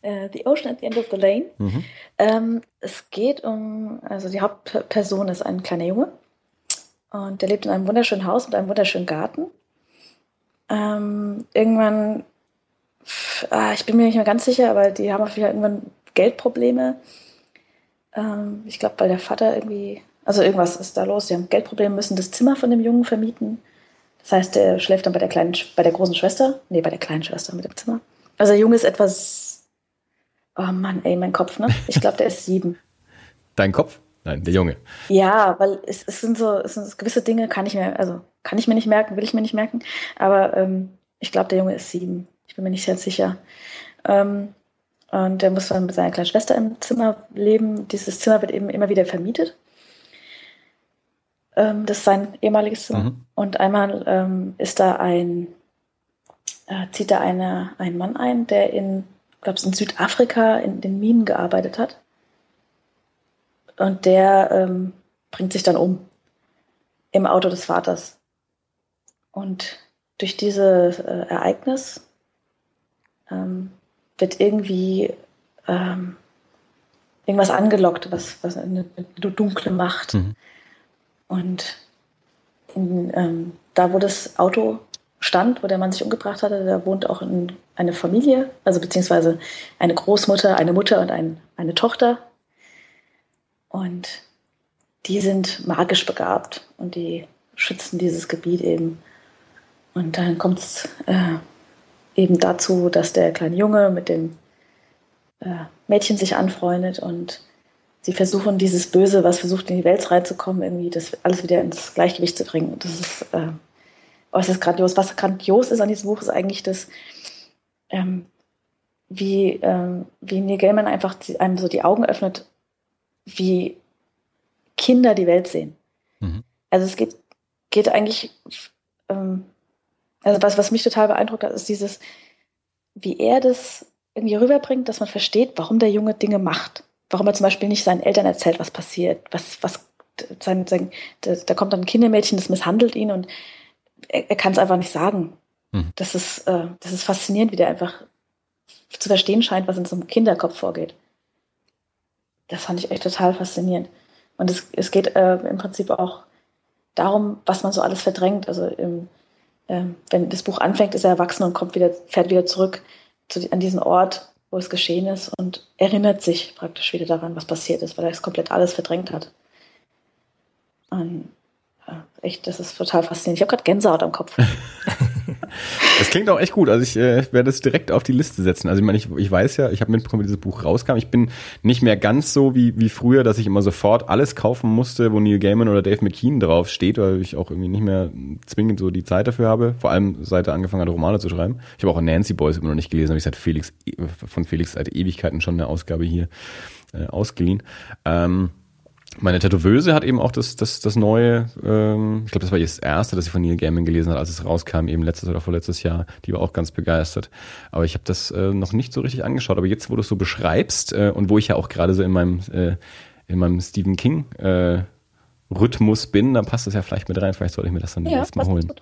uh, the Ocean at the End of the Lane. Mhm. Ähm, es geht um, also die Hauptperson ist ein kleiner Junge und der lebt in einem wunderschönen Haus mit einem wunderschönen Garten. Ähm, irgendwann, ah, ich bin mir nicht mehr ganz sicher, aber die haben auf jeden Fall irgendwann Geldprobleme. Ähm, ich glaube, weil der Vater irgendwie also irgendwas ist da los. Sie haben Geldprobleme, müssen das Zimmer von dem Jungen vermieten. Das heißt, der schläft dann bei der kleinen, bei der großen Schwester. Nee, bei der kleinen Schwester mit dem Zimmer. Also der Junge ist etwas. Oh Mann, ey, mein Kopf, ne? Ich glaube, der ist (laughs) sieben. Dein Kopf? Nein, der Junge. Ja, weil es, es sind so es sind gewisse Dinge, kann ich mir, also kann ich mir nicht merken, will ich mir nicht merken. Aber ähm, ich glaube, der Junge ist sieben. Ich bin mir nicht sehr sicher. Ähm, und der muss dann mit seiner kleinen Schwester im Zimmer leben. Dieses Zimmer wird eben immer wieder vermietet. Ähm, das ist sein ehemaliges Zimmer. Mhm. Und einmal ähm, ist da ein, äh, zieht da eine, ein Mann ein, der in, glaube ich, in Südafrika in den Minen gearbeitet hat. Und der ähm, bringt sich dann um im Auto des Vaters. Und durch dieses äh, Ereignis ähm, wird irgendwie ähm, irgendwas angelockt, was, was eine, eine dunkle Macht. Mhm. Und in, ähm, da, wo das Auto stand, wo der Mann sich umgebracht hatte, da wohnt auch ein, eine Familie, also beziehungsweise eine Großmutter, eine Mutter und ein, eine Tochter. Und die sind magisch begabt und die schützen dieses Gebiet eben. Und dann kommt es äh, eben dazu, dass der kleine Junge mit dem äh, Mädchen sich anfreundet und sie versuchen dieses Böse, was versucht in die Welt reinzukommen, irgendwie das alles wieder ins Gleichgewicht zu bringen. das ist, äh, oh, es ist grandios. Was grandios ist an diesem Buch, ist eigentlich das, ähm, wie, ähm, wie Neil Gaiman einfach einem so die Augen öffnet, wie Kinder die Welt sehen. Mhm. Also es geht, geht eigentlich, ähm, also was, was mich total beeindruckt hat, ist dieses, wie er das irgendwie rüberbringt, dass man versteht, warum der Junge Dinge macht warum er zum Beispiel nicht seinen Eltern erzählt, was passiert, was, was sein, sein, da, da kommt dann ein Kindermädchen, das misshandelt ihn und er, er kann es einfach nicht sagen. Mhm. Das ist, äh, das ist faszinierend, wie der einfach zu verstehen scheint, was in so einem Kinderkopf vorgeht. Das fand ich echt total faszinierend. Und es, es geht äh, im Prinzip auch darum, was man so alles verdrängt. Also im, ähm, wenn das Buch anfängt, ist er erwachsen und kommt wieder, fährt wieder zurück zu, an diesen Ort, wo es geschehen ist und erinnert sich praktisch wieder daran, was passiert ist, weil er es komplett alles verdrängt hat. Und echt, das ist total faszinierend. Ich habe gerade Gänsehaut am Kopf. (laughs) das klingt auch echt gut. Also ich äh, werde es direkt auf die Liste setzen. Also ich meine, ich, ich weiß ja, ich habe mitbekommen, wie dieses Buch rauskam. Ich bin nicht mehr ganz so wie, wie früher, dass ich immer sofort alles kaufen musste, wo Neil Gaiman oder Dave McKean drauf steht, weil ich auch irgendwie nicht mehr zwingend so die Zeit dafür habe. Vor allem seit er angefangen hat, Romane zu schreiben. Ich habe auch Nancy Boys immer noch nicht gelesen, habe ich seit Felix, von Felix seit Ewigkeiten schon eine Ausgabe hier äh, ausgeliehen. Ähm, meine Tätowöse hat eben auch das, das, das neue, ähm, ich glaube, das war das erste, das ich von Neil Gaiman gelesen hat, als es rauskam, eben letztes oder vorletztes Jahr. Die war auch ganz begeistert. Aber ich habe das äh, noch nicht so richtig angeschaut. Aber jetzt, wo du es so beschreibst äh, und wo ich ja auch gerade so in meinem, äh, in meinem Stephen King äh, Rhythmus bin, dann passt das ja vielleicht mit rein. Vielleicht sollte ich mir das dann ja, Mal holen. Gut.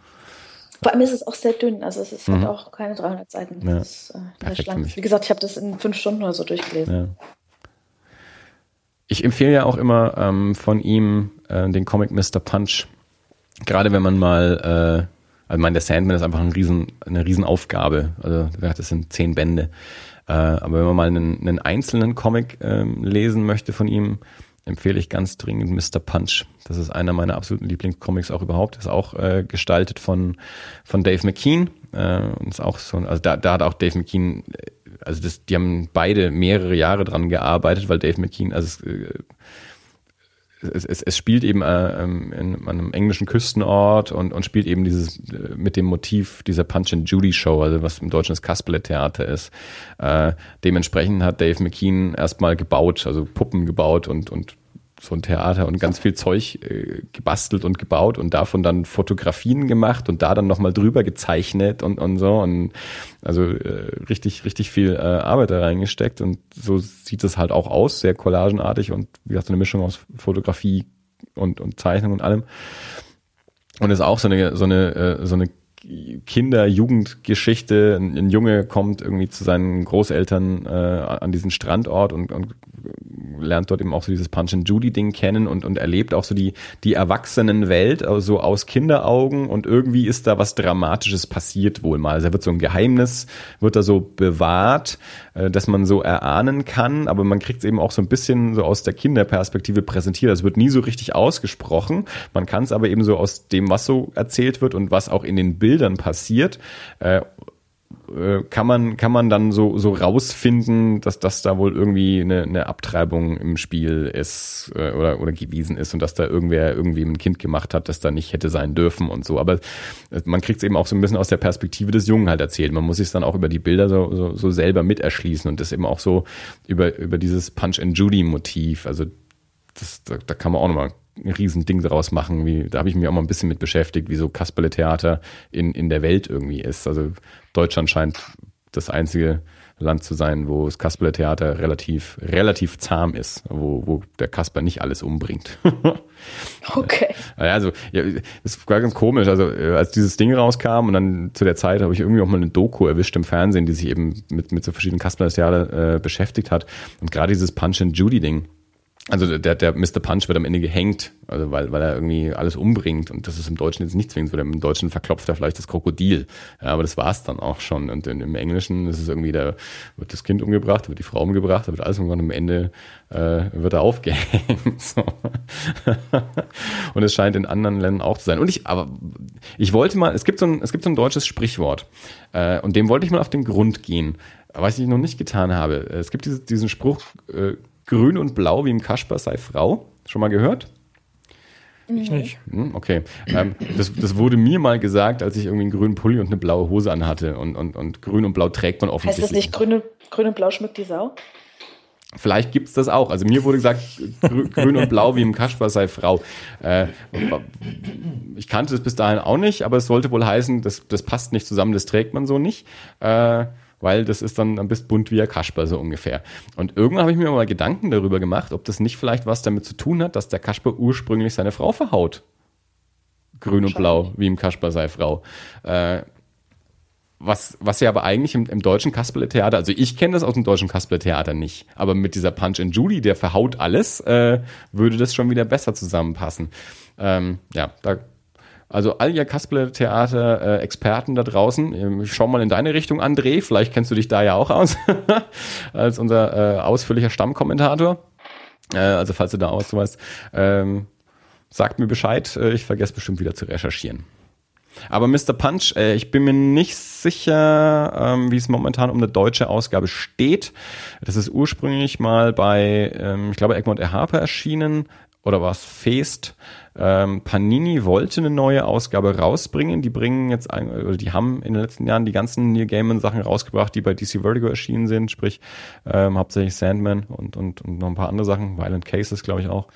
Vor allem ist es auch sehr dünn, also es ist mhm. halt auch keine 300 Seiten. Ja. Das ist, äh, Wie gesagt, ich habe das in fünf Stunden oder so durchgelesen. Ja. Ich empfehle ja auch immer ähm, von ihm äh, den Comic Mr. Punch. Gerade wenn man mal, äh, also mein der Sandman ist einfach ein riesen, eine Riesenaufgabe. Also das sind zehn Bände. Äh, aber wenn man mal einen, einen einzelnen Comic äh, lesen möchte von ihm, empfehle ich ganz dringend Mr. Punch. Das ist einer meiner absoluten Lieblingscomics auch überhaupt. Ist auch äh, gestaltet von, von Dave McKean. Äh, und ist auch so, also da, da hat auch Dave McKean äh, also das, die haben beide mehrere Jahre dran gearbeitet, weil Dave McKean, also es, es, es spielt eben äh, ähm, in einem englischen Küstenort und, und spielt eben dieses äh, mit dem Motiv dieser Punch and Judy Show, also was im Deutschen das Kasperle-Theater ist. Äh, dementsprechend hat Dave McKean erstmal gebaut, also Puppen gebaut und, und so ein Theater und ganz viel Zeug äh, gebastelt und gebaut und davon dann Fotografien gemacht und da dann nochmal drüber gezeichnet und, und so und also äh, richtig, richtig viel äh, Arbeit da reingesteckt und so sieht es halt auch aus, sehr collagenartig und wie gesagt, eine Mischung aus Fotografie und, und Zeichnung und allem. Und ist auch so eine, so eine, äh, so eine Kinder-Jugendgeschichte. Ein, ein, Junge kommt irgendwie zu seinen Großeltern äh, an diesen Strandort und, und lernt dort eben auch so dieses Punch and Judy Ding kennen und, und erlebt auch so die, die Erwachsenenwelt also so aus Kinderaugen und irgendwie ist da was Dramatisches passiert wohl mal. Also da wird so ein Geheimnis, wird da so bewahrt, äh, dass man so erahnen kann, aber man kriegt es eben auch so ein bisschen so aus der Kinderperspektive präsentiert. Es wird nie so richtig ausgesprochen. Man kann es aber eben so aus dem, was so erzählt wird und was auch in den Bildern passiert, äh, äh, kann man, kann man dann so, so rausfinden, dass das da wohl irgendwie eine, eine Abtreibung im Spiel ist äh, oder, oder gewesen ist und dass da irgendwer irgendwie ein Kind gemacht hat, das da nicht hätte sein dürfen und so. Aber man kriegt es eben auch so ein bisschen aus der Perspektive des Jungen halt erzählt. Man muss sich dann auch über die Bilder so, so, so selber mit erschließen und das eben auch so über, über dieses Punch-and-Judy-Motiv. Also das, da, da kann man auch nochmal ein Riesending daraus machen. Wie, da habe ich mich auch mal ein bisschen mit beschäftigt, wie so Kasperle-Theater in, in der Welt irgendwie ist. Also Deutschland scheint das einzige Land zu sein, wo das Kasperle-Theater relativ, relativ zahm ist, wo, wo der Kasper nicht alles umbringt. (laughs) okay. Also, ja, das war ganz komisch. Also, äh, als dieses Ding rauskam und dann zu der Zeit habe ich irgendwie auch mal eine Doku erwischt im Fernsehen, die sich eben mit, mit so verschiedenen Kasperle-Theater äh, beschäftigt hat. Und gerade dieses Punch and Judy Ding, also der, der Mr. Punch wird am Ende gehängt, also weil, weil er irgendwie alles umbringt und das ist im Deutschen jetzt nicht zwingend so. Im Deutschen verklopft er vielleicht das Krokodil, ja, aber das war's dann auch schon. Und im Englischen ist es irgendwie, da wird das Kind umgebracht, da wird die Frau umgebracht, da wird alles umgebracht und am Ende äh, wird er aufgehängt. (laughs) So. und es scheint in anderen Ländern auch zu sein. Und ich, aber ich wollte mal, es gibt so ein, es gibt so ein deutsches Sprichwort äh, und dem wollte ich mal auf den Grund gehen was ich noch nicht getan habe. Es gibt diese, diesen Spruch, äh, Grün und Blau wie im Kasper sei Frau. Schon mal gehört? Ich nicht. Hm, okay. Ähm, das, das wurde mir mal gesagt, als ich irgendwie einen grünen Pulli und eine blaue Hose anhatte. Und, und, und grün und blau trägt man offensichtlich. Heißt das nicht grün, grün und blau schmückt die Sau? Vielleicht gibt es das auch. Also mir wurde gesagt, grün und blau wie im Kasper sei Frau. Äh, ich kannte das bis dahin auch nicht, aber es sollte wohl heißen, das, das passt nicht zusammen, das trägt man so nicht. Äh, weil das ist dann ein bisschen bunt wie ein Kasper so ungefähr. Und irgendwann habe ich mir mal Gedanken darüber gemacht, ob das nicht vielleicht was damit zu tun hat, dass der Kasper ursprünglich seine Frau verhaut. Grün und blau, wie im Kasper sei Frau. Äh, was, was ja aber eigentlich im, im deutschen Kasperle-Theater, also ich kenne das aus dem deutschen Kasperle-Theater nicht, aber mit dieser Punch and Judy, der verhaut alles, äh, würde das schon wieder besser zusammenpassen. Ähm, ja, da Also all ihr Kasperle-Theater-Experten da draußen, ähm, schau mal in deine Richtung, André, vielleicht kennst du dich da ja auch aus, (laughs) als unser äh, ausführlicher Stammkommentator. Äh, also falls du da aus weißt, ähm, sagt mir Bescheid, äh, ich vergesse bestimmt wieder zu recherchieren. Aber Mr. Punch, äh, ich bin mir nicht sicher, ähm, wie es momentan um eine deutsche Ausgabe steht. Das ist ursprünglich mal bei, ähm, ich glaube, Egmont. Harper erschienen oder war es Feest? Ähm, Panini wollte eine neue Ausgabe rausbringen. Die bringen jetzt, ein, die haben in den letzten Jahren die ganzen Neil Gaiman Sachen rausgebracht, die bei DC Vertigo erschienen sind, sprich ähm, hauptsächlich Sandman und, und, und noch ein paar andere Sachen, Violent Cases, glaube ich auch.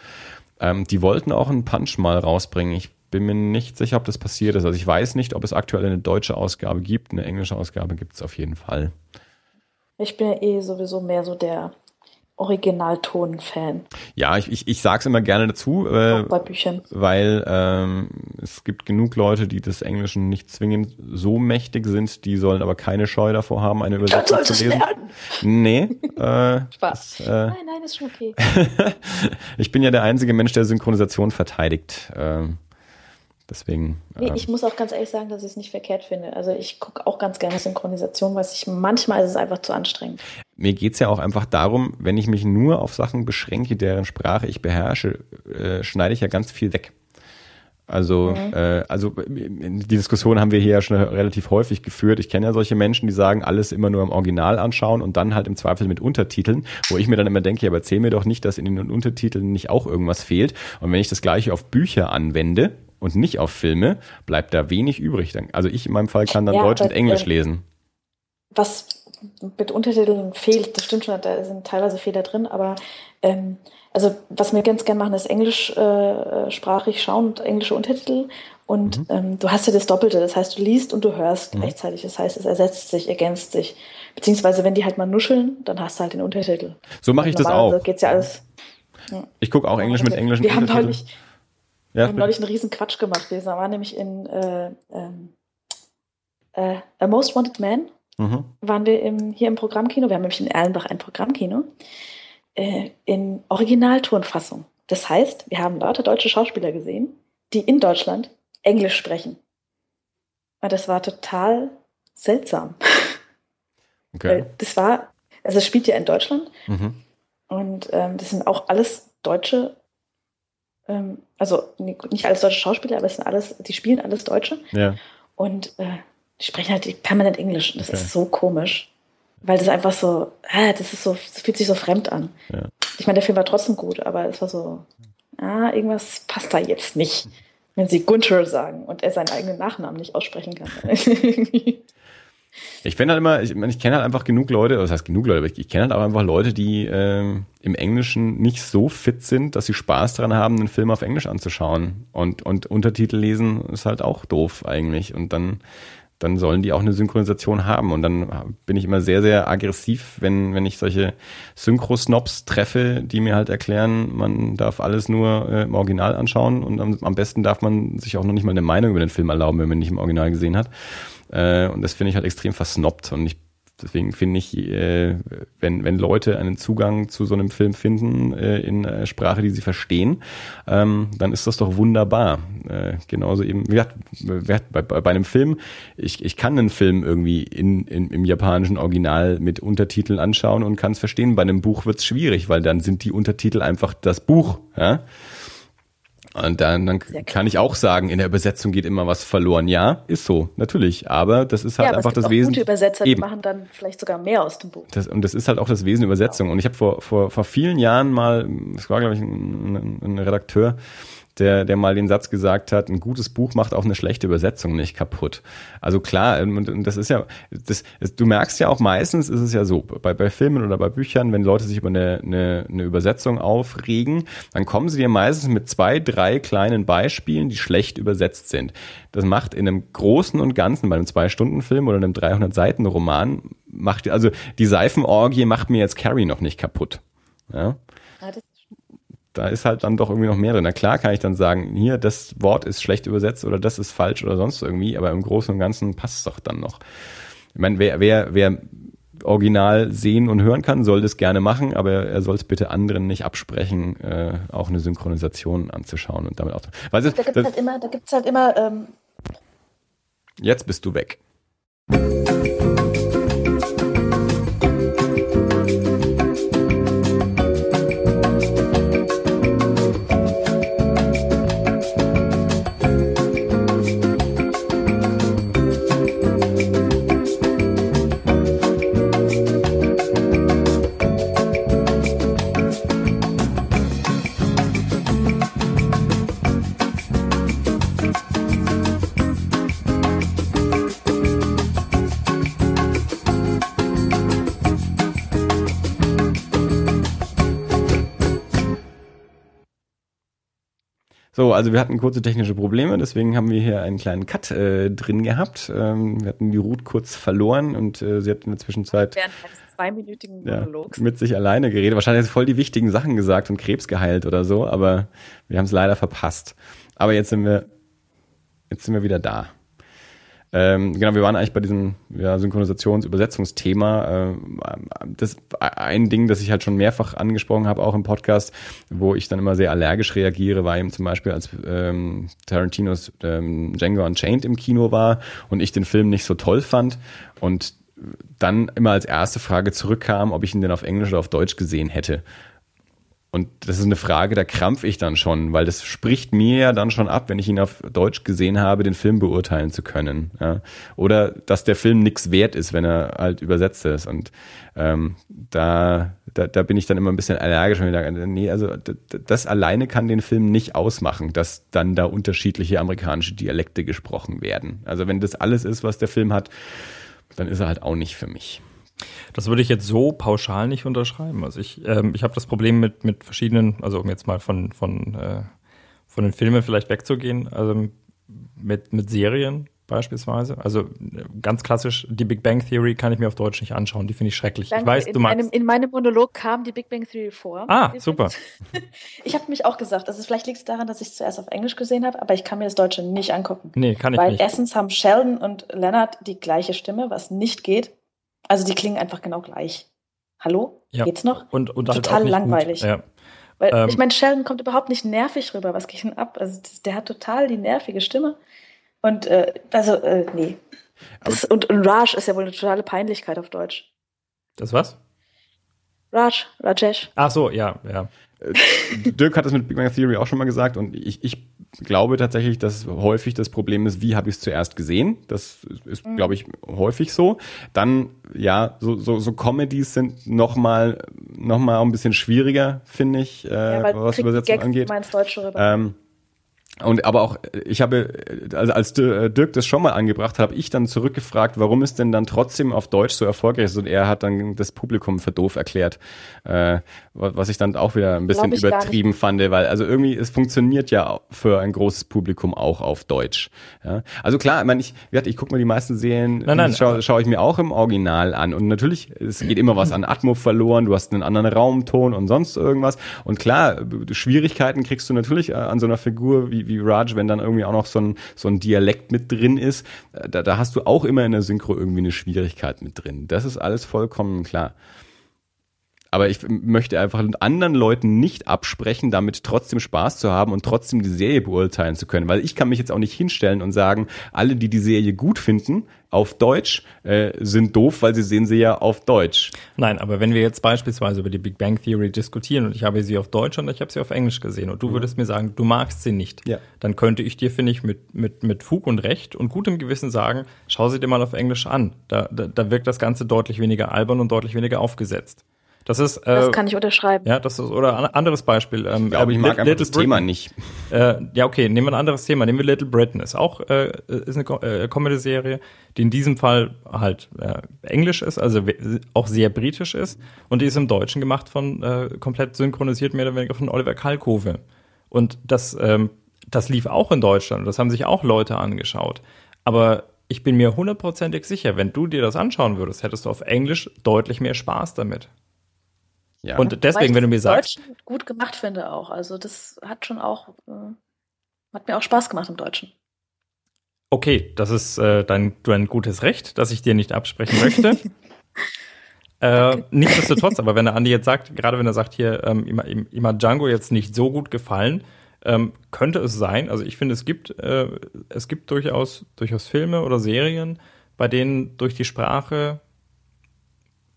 Ähm, die wollten auch einen Punch mal rausbringen. Ich bin mir nicht sicher, ob das passiert ist. Also ich weiß nicht, ob es aktuell eine deutsche Ausgabe gibt. Eine englische Ausgabe gibt es auf jeden Fall. Ich bin ja eh sowieso mehr so der Originalton-Fan. Ja, ich, ich, ich sage es immer gerne dazu, äh, bei Büchern. weil ähm, es gibt genug Leute, die des Englischen nicht zwingend so mächtig sind, die sollen aber keine Scheu davor haben, eine Übersetzung zu lesen. Lernen. Nee. Äh, (laughs) Spaß. Das, äh, nein, nein, ist schon okay. (laughs) ich bin ja der einzige Mensch, der Synchronisation verteidigt. Ähm, Deswegen. Nee, ähm, ich muss auch ganz ehrlich sagen, dass ich es nicht verkehrt finde. Also ich gucke auch ganz gerne Synchronisation, weil ich manchmal ist es einfach zu anstrengend. Mir geht's ja auch einfach darum, wenn ich mich nur auf Sachen beschränke, deren Sprache ich beherrsche, äh, schneide ich ja ganz viel weg. Also, mhm. äh, also die Diskussion haben wir hier ja schon relativ häufig geführt. Ich kenne ja solche Menschen, die sagen, alles immer nur im Original anschauen und dann halt im Zweifel mit Untertiteln, wo ich mir dann immer denke, ja, aber erzähl mir doch nicht, dass in den Untertiteln nicht auch irgendwas fehlt. Und wenn ich das gleiche auf Bücher anwende, und nicht auf Filme, bleibt da wenig übrig. Also ich in meinem Fall kann dann ja, Deutsch und Englisch äh, lesen. Was mit Untertiteln fehlt, das stimmt schon, da sind teilweise Fehler drin, aber ähm, also was wir ganz gerne machen, ist englischsprachig äh, schauen und englische Untertitel. Und mhm. ähm, du hast ja das Doppelte, das heißt, du liest und du hörst mhm. gleichzeitig. Das heißt, es ersetzt sich, ergänzt sich. Beziehungsweise, wenn die halt mal nuscheln, dann hast du halt den Untertitel. So mache ich das auch. geht's ja alles. Ja. Ich gucke auch Englisch mit englischen wir Untertiteln. Haben neulich, ja, wir haben neulich einen riesen Quatsch gemacht. Wir waren nämlich in äh, ähm, äh, A Most Wanted Man. Mhm. Waren wir im, hier im Programmkino. Wir haben nämlich in Erlenbach ein Programmkino. Äh, in Originaltonfassung. Das heißt, wir haben lauter deutsche Schauspieler gesehen, die in Deutschland Englisch sprechen. Und das war total seltsam. (laughs) Okay. Weil das war, also es spielt ja in Deutschland. Mhm. Und ähm, das sind auch alles deutsche ähm, also nicht alles deutsche Schauspieler, aber es sind alles, die spielen alles Deutsche. Ja. Und äh, die sprechen halt permanent Englisch. Das okay. ist so komisch. Weil das einfach so, ah, das ist so, das fühlt sich so fremd an. Ja. Ich meine, der Film war trotzdem gut, aber es war so, ah, irgendwas passt da jetzt nicht. Wenn sie Gunther sagen und er seinen eigenen Nachnamen nicht aussprechen kann. (laughs) Ich finde halt immer, ich, ich kenne halt einfach genug Leute, das heißt genug Leute, aber ich, ich kenne halt aber einfach Leute, die äh, im Englischen nicht so fit sind, dass sie Spaß daran haben, einen Film auf Englisch anzuschauen. Und, und Untertitel lesen ist halt auch doof eigentlich. Und dann, dann sollen die auch eine Synchronisation haben. Und dann bin ich immer sehr, sehr aggressiv, wenn, wenn ich solche Synchro-Snobs treffe, die mir halt erklären, man darf alles nur äh, im Original anschauen und am, am besten darf man sich auch noch nicht mal eine Meinung über den Film erlauben, wenn man ihn nicht im Original gesehen hat. Äh, und das finde ich halt extrem versnobbt. Und ich deswegen finde ich, äh, wenn, wenn Leute einen Zugang zu so einem Film finden äh, in äh, Sprache, die sie verstehen, ähm, dann ist das doch wunderbar. Genauso eben, wie gesagt, bei, bei, bei einem Film, ich, ich kann einen Film irgendwie in, in, im japanischen Original mit Untertiteln anschauen und kann es verstehen. Bei einem Buch wird es schwierig, weil dann sind die Untertitel einfach das Buch. Ja? Und dann, dann kann ich auch sagen, in der Übersetzung geht immer was verloren. Ja, ist so, natürlich. Aber das ist halt ja, einfach das Wesen. Gute Übersetzer, eben. die machen dann vielleicht sogar mehr aus dem Buch. Das, und das ist halt auch das Wesen Übersetzung. Und ich habe vor, vor, vor vielen Jahren mal, es war, glaube ich, ein, ein Redakteur, der, der mal den Satz gesagt hat, ein gutes Buch macht auch eine schlechte Übersetzung nicht kaputt. Also klar, und das ist ja, das, du merkst ja auch meistens ist es ja so, bei, bei Filmen oder bei Büchern, wenn Leute sich über eine, eine, eine Übersetzung aufregen, dann kommen sie dir meistens mit zwei, drei kleinen Beispielen, die schlecht übersetzt sind. Das macht in einem großen und ganzen, bei einem Zwei-Stunden-Film oder einem 300-Seiten-Roman, macht, also die Seifenorgie macht mir jetzt Carrie noch nicht kaputt. Ja? ja das da ist halt dann doch irgendwie noch mehr drin. Na klar kann ich dann sagen, hier, das Wort ist schlecht übersetzt oder das ist falsch oder sonst irgendwie, aber im Großen und Ganzen passt es doch dann noch. Ich meine, wer, wer, wer Original sehen und hören kann, soll das gerne machen, aber er soll es bitte anderen nicht absprechen, äh, auch eine Synchronisation anzuschauen und damit auch. Du, da gibt es halt immer, da gibt's halt immer. Ähm Jetzt bist du weg. So, also wir hatten kurze technische Probleme, deswegen haben wir hier einen kleinen Cut äh, drin gehabt. Ähm, wir hatten die Ruth kurz verloren und äh, sie hat in der Zwischenzeit während eines zweiminütigen Monologs ja, mit sich alleine geredet. Wahrscheinlich hat sie voll die wichtigen Sachen gesagt und Krebs geheilt oder so, aber wir haben es leider verpasst. Aber jetzt sind wir jetzt sind wir wieder da. Ähm, genau, wir waren eigentlich bei diesem ja, Synchronisations-Übersetzungsthema. Äh, das ein Ding, das ich halt schon mehrfach angesprochen habe, auch im Podcast, wo ich dann immer sehr allergisch reagiere, war eben zum Beispiel, als ähm, Tarantinos ähm, Django Unchained im Kino war und ich den Film nicht so toll fand und dann immer als erste Frage zurückkam, ob ich ihn denn auf Englisch oder auf Deutsch gesehen hätte. Und das ist eine Frage, da krampf ich dann schon, weil das spricht mir ja dann schon ab, wenn ich ihn auf Deutsch gesehen habe, den Film beurteilen zu können. Ja? Oder dass der Film nichts wert ist, wenn er halt übersetzt ist. Und ähm, da, da, da bin ich dann immer ein bisschen allergisch und sage, nee, also das alleine kann den Film nicht ausmachen, dass dann da unterschiedliche amerikanische Dialekte gesprochen werden. Also wenn das alles ist, was der Film hat, dann ist er halt auch nicht für mich. Das würde ich jetzt so pauschal nicht unterschreiben. Also ich, ähm, ich habe das Problem mit, mit verschiedenen, also um jetzt mal von, von, äh, von den Filmen vielleicht wegzugehen, also mit, mit Serien beispielsweise. Also ganz klassisch, die Big Bang Theory kann ich mir auf Deutsch nicht anschauen, die finde ich schrecklich. Danke. Ich weiß, in du magst. Meinem, in meinem Monolog kam die Big Bang Theory vor. Ah, super. (laughs) Ich habe mich auch gesagt, also vielleicht liegt es daran, dass ich es zuerst auf Englisch gesehen habe, aber ich kann mir das Deutsche nicht angucken. Nee, kann ich Weil nicht. erstens haben Sheldon und Leonard die gleiche Stimme, was nicht geht. Also die klingen einfach genau gleich. Hallo? Ja. Geht's noch? Und, und halt Total nicht langweilig. Gut. Ja. Weil Ähm. ich meine, Sheldon kommt überhaupt nicht nervig rüber. Was geht denn ab? Also der hat total die nervige Stimme. Und äh, also, äh, nee. Das, und, und Raj ist ja wohl eine totale Peinlichkeit auf Deutsch. Das was? Raj, Rajesh. Ach so, ja, ja. Dirk hat das mit Big Bang Theory auch schon mal gesagt und ich, ich glaube tatsächlich, dass häufig das Problem ist, wie habe ich es zuerst gesehen? Das ist, Mhm. glaube ich, häufig so. Dann, ja, so, so, so Comedies sind nochmal noch mal ein bisschen schwieriger, finde ich, äh, ja, was Übersetzung Gags angeht. immer ins Deutsche rüber. Ähm, und aber auch, ich habe, also als Dirk das schon mal angebracht hat, habe ich dann zurückgefragt, warum es denn dann trotzdem auf Deutsch so erfolgreich ist. Und er hat dann das Publikum für doof erklärt, äh, was ich dann auch wieder ein bisschen übertrieben fand, weil also irgendwie, es funktioniert ja für ein großes Publikum auch auf Deutsch. Ja? Also klar, ich meine, ich, ich gucke mir die meisten Serien, Nein, nein. schaue schau ich mir auch im Original an. Und natürlich, es geht immer was an Atmo verloren, du hast einen anderen Raumton und sonst irgendwas. Und klar, Schwierigkeiten kriegst du natürlich äh, an so einer Figur wie, wie Raj, wenn dann irgendwie auch noch so ein, so ein Dialekt mit drin ist. Äh, Da, da hast du auch immer in der Synchro irgendwie eine Schwierigkeit mit drin. Das ist alles vollkommen klar. Aber ich möchte einfach anderen Leuten nicht absprechen, damit trotzdem Spaß zu haben und trotzdem die Serie beurteilen zu können. Weil ich kann mich jetzt auch nicht hinstellen und sagen, alle, die die Serie gut finden, auf Deutsch, äh, sind doof, weil sie sehen sie ja auf Deutsch. Nein, aber wenn wir jetzt beispielsweise über die Big Bang Theory diskutieren und ich habe sie auf Deutsch und ich habe sie auf Englisch gesehen und du würdest mir sagen, du magst sie nicht, Ja. dann könnte ich dir, finde ich, mit, mit, mit Fug und Recht und gutem Gewissen sagen, schau sie dir mal auf Englisch an. Da, da, da wirkt das Ganze deutlich weniger albern und deutlich weniger aufgesetzt. Das ist, äh, das kann ich unterschreiben. ja, das ist, oder ein anderes Beispiel. Ähm, Ich glaube, ich mag Little einfach das Britain. Thema nicht. Äh, ja, okay, nehmen wir ein anderes Thema. Nehmen wir Little Britain. Ist auch äh, ist eine äh, Comedy-Serie, die in diesem Fall halt äh, Englisch ist, also auch sehr britisch ist. Und die ist im Deutschen gemacht von äh, komplett synchronisiert mehr oder weniger von Oliver Kalkofe. Und das, ähm, das lief auch in Deutschland. Das haben sich auch Leute angeschaut. Aber ich bin mir hundertprozentig sicher, wenn du dir das anschauen würdest, hättest du auf Englisch deutlich mehr Spaß damit. Ja. Und deswegen, wenn du mir ich sagst, Deutschen gut gemacht finde auch. Also das hat schon auch, äh, hat mir auch Spaß gemacht im Deutschen. Okay, das ist äh, dein, dein gutes Recht, dass ich dir nicht absprechen möchte. (laughs) Äh, nichtsdestotrotz, aber wenn der Andi jetzt sagt, gerade wenn er sagt, hier, ähm, ihm hat Django jetzt nicht so gut gefallen, ähm, könnte es sein, also ich finde, es gibt, äh, es gibt durchaus, durchaus Filme oder Serien, bei denen durch die Sprache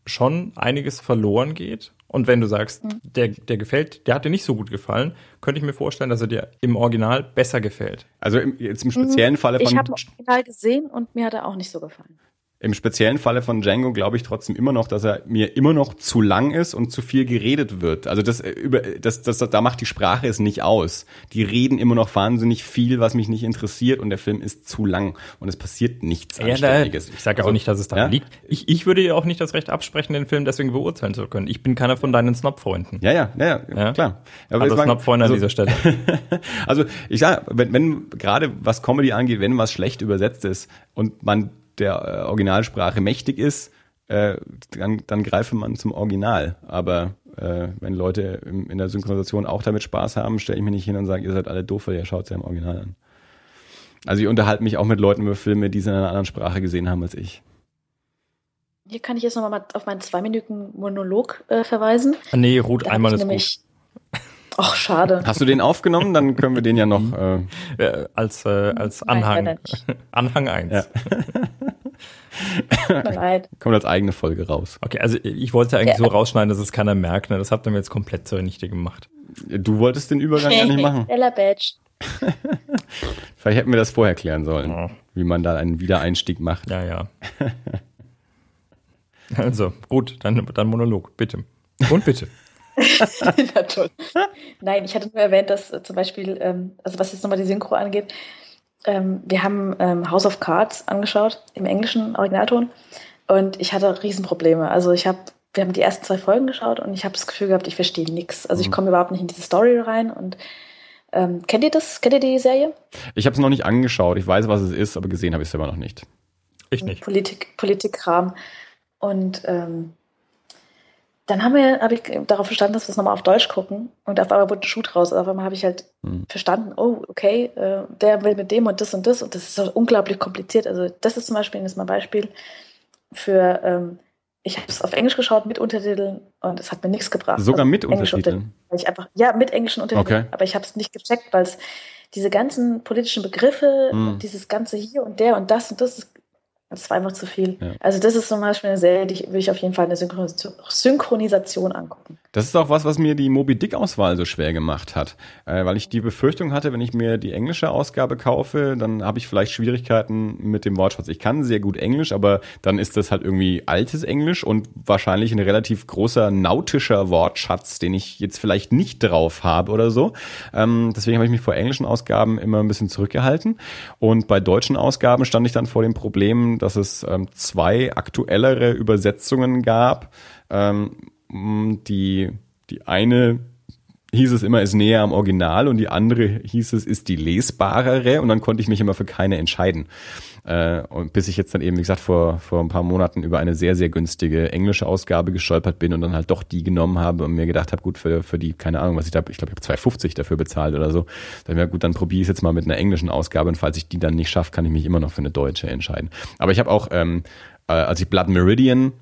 schon einiges verloren geht. Und wenn du sagst, mhm. der, der gefällt, der hat dir nicht so gut gefallen, könnte ich mir vorstellen, dass er dir im Original besser gefällt. Also im, jetzt im speziellen mhm. Falle von. Ich habe das Original gesehen und mir hat er auch nicht so gefallen. Im speziellen Falle von Django glaube ich trotzdem immer noch, dass er mir immer noch zu lang ist und zu viel geredet wird. Also das äh, über das, das, das da macht die Sprache es nicht aus. Die reden immer noch wahnsinnig viel, was mich nicht interessiert und der Film ist zu lang und es passiert nichts ja, Anständiges. ich sage also, auch nicht, dass es daran ja? liegt. Ich, ich würde dir auch nicht das Recht absprechen, den Film deswegen beurteilen zu können. Ich bin keiner von deinen Snob-Freunden. Ja, ja, ja, ja, klar. Aber also Snob-Freunde also, an dieser Stelle. (laughs) also ich sage, wenn, wenn gerade was Comedy angeht, wenn was schlecht übersetzt ist und man der äh, Originalsprache mächtig ist, äh, dann, dann greife man zum Original. Aber äh, wenn Leute im, in der Synchronisation auch damit Spaß haben, stelle ich mich nicht hin und sage, ihr seid alle doof, weil ihr schaut es ja im Original an. Also ich unterhalte mich auch mit Leuten über Filme, die es in einer anderen Sprache gesehen haben als ich. Hier kann ich jetzt nochmal auf meinen zwei Minuten Monolog äh, verweisen. Ah, nee, Ruth, da einmal ist gut. Ach, schade. Hast du den aufgenommen? Dann können wir den ja noch äh, (laughs) als, äh, als Anhang. Nein, (laughs) Anhang 1. Ja. (laughs) Kommt als eigene Folge raus. Okay, also ich wollte ja eigentlich ja. so rausschneiden, dass es keiner merkt. Ne? Das habt ihr mir jetzt komplett zunichte gemacht. Du wolltest den Übergang ja nicht machen. Ella Badge. Vielleicht hätten wir das vorher klären sollen, ja. wie man da einen Wiedereinstieg macht. Ja, ja. also, gut, dann, dann Monolog, bitte. Und bitte. (laughs) Na toll. Nein, ich hatte nur erwähnt, dass äh, zum Beispiel, ähm, also was jetzt nochmal die Synchro angeht, ähm, wir haben ähm, House of Cards angeschaut im englischen Originalton und ich hatte Riesenprobleme. Also ich habe, wir haben die ersten zwei Folgen geschaut und ich habe das Gefühl gehabt, ich verstehe nichts. Also ich mhm. komme überhaupt nicht in diese Story rein und ähm, kennt ihr das? Kennt ihr die Serie? Ich habe es noch nicht angeschaut. Ich weiß, was es ist, aber gesehen habe ich es selber noch nicht. Ich nicht. Politik, Politikkram. Und ähm, dann haben wir, habe ich darauf verstanden, dass wir es nochmal auf Deutsch gucken und auf einmal wurde ein Schuh draus. Auf einmal habe ich halt hm. verstanden, oh, okay, äh, der will mit dem und das und das und das ist so unglaublich kompliziert. Also das ist zum Beispiel das ist Beispiel für, ähm, ich habe es auf Englisch geschaut mit Untertiteln und es hat mir nichts gebracht. Sogar also mit Untertiteln? Ich einfach, ja, mit englischen Untertiteln, okay. aber ich habe es nicht gecheckt, weil es diese ganzen politischen Begriffe, hm. dieses ganze hier und der und das und das, das war einfach zu viel. Ja. Also das ist zum Beispiel eine Serie, die würde ich auf jeden Fall eine Synchronisation angucken. Das ist auch was, was mir die Moby Dick-Auswahl so schwer gemacht hat. Äh, weil ich die Befürchtung hatte, wenn ich mir die englische Ausgabe kaufe, dann habe ich vielleicht Schwierigkeiten mit dem Wortschatz. Ich kann sehr gut Englisch, aber dann ist das halt irgendwie altes Englisch und wahrscheinlich ein relativ großer nautischer Wortschatz, den ich jetzt vielleicht nicht drauf habe oder so. Ähm, deswegen habe ich mich vor englischen Ausgaben immer ein bisschen zurückgehalten. Und bei deutschen Ausgaben stand ich dann vor dem Problem, dass es ähm, zwei aktuellere Übersetzungen gab. Ähm, die, die eine hieß es immer, ist näher am Original und die andere hieß es, ist die lesbarere und dann konnte ich mich immer für keine entscheiden. Äh, und bis ich jetzt dann eben, wie gesagt, vor, vor ein paar Monaten über eine sehr, sehr günstige englische Ausgabe gestolpert bin und dann halt doch die genommen habe und mir gedacht habe, gut, für, für die, keine Ahnung, was ich da, ich glaube, ich habe 2,50 dafür bezahlt oder so. Dann ja gut, dann probiere ich es jetzt mal mit einer englischen Ausgabe und falls ich die dann nicht schaffe, kann ich mich immer noch für eine deutsche entscheiden. Aber ich habe auch, ähm, äh, als ich Blood Meridian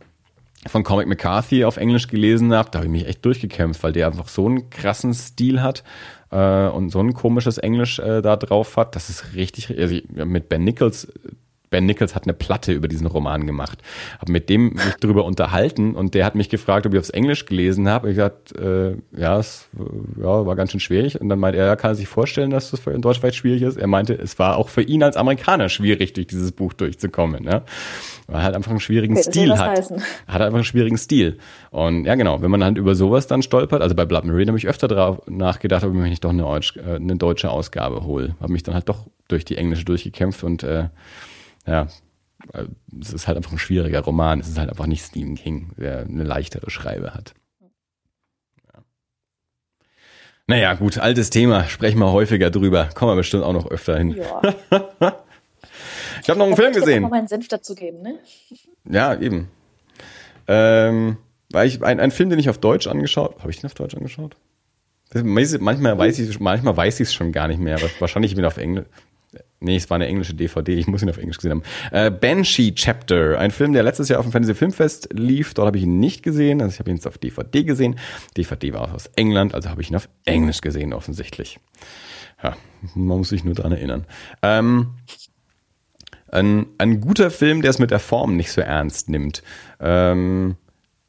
von Comic McCarthy auf Englisch gelesen habe, da habe ich mich echt durchgekämpft, weil der einfach so einen krassen Stil hat äh, und so ein komisches Englisch äh, da drauf hat. Das ist richtig, also mit Ben Nichols Ben Nichols hat eine Platte über diesen Roman gemacht. Habe mit dem mich drüber unterhalten und der hat mich gefragt, ob ich aufs Englisch gelesen habe. Ich gesagt, äh, ja, es ja, war ganz schön schwierig. Und dann meinte er, ja, kann er sich vorstellen, dass das für in Deutsch vielleicht schwierig ist. Er meinte, es war auch für ihn als Amerikaner schwierig, durch dieses Buch durchzukommen. Ja? Weil er halt einfach einen schwierigen okay, Stil hat. Heißen. Hat einfach einen schwierigen Stil. Und ja, genau, wenn man halt über sowas dann stolpert, also bei Blood Marine habe ich öfter drauf nachgedacht, ob ich mir nicht doch eine, äh, eine deutsche Ausgabe hole. Habe mich dann halt doch durch die englische durchgekämpft und äh, ja, es ist halt einfach ein schwieriger Roman. Es ist halt einfach nicht Stephen King, der eine leichtere Schreibe hat. Ja. Naja, gut, altes Thema. Sprechen wir häufiger drüber. Kommen wir bestimmt auch noch öfter hin. Ja. (laughs) ich habe noch einen da Film gesehen. Ich mal meinen Senf dazu geben, ne? Ja, eben. Ähm, weil ich ein, ein Film, den ich auf Deutsch angeschaut, habe ich den auf Deutsch angeschaut? Manchmal weiß ich, manchmal weiß ich es schon gar nicht mehr, wahrscheinlich bin ich auf Englisch. Nee, es war eine englische DVD, ich muss ihn auf Englisch gesehen haben. Äh, Banshee Chapter, ein Film, der letztes Jahr auf dem Fantasy Filmfest lief. Dort habe ich ihn nicht gesehen, also ich habe ihn jetzt auf DVD gesehen. DVD war aus England, also habe ich ihn auf Englisch gesehen, offensichtlich. Ja, man muss sich nur dran erinnern. Ähm, ein, ein guter Film, der es mit der Form nicht so ernst nimmt. Ähm,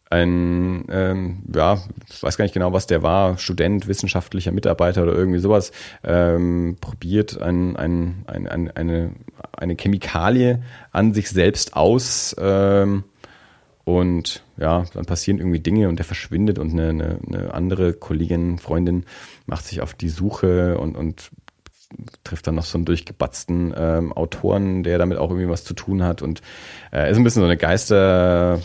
ein, ähm, ja, ich weiß gar nicht genau, was der war, Student, wissenschaftlicher Mitarbeiter oder irgendwie sowas, ähm, probiert ein, ein, ein, ein, eine, eine Chemikalie an sich selbst aus ähm, und ja, dann passieren irgendwie Dinge und der verschwindet und eine, eine, eine andere Kollegin, Freundin macht sich auf die Suche und, und trifft dann noch so einen durchgebatzten ähm, Autoren, der damit auch irgendwie was zu tun hat und äh, ist ein bisschen so eine Geister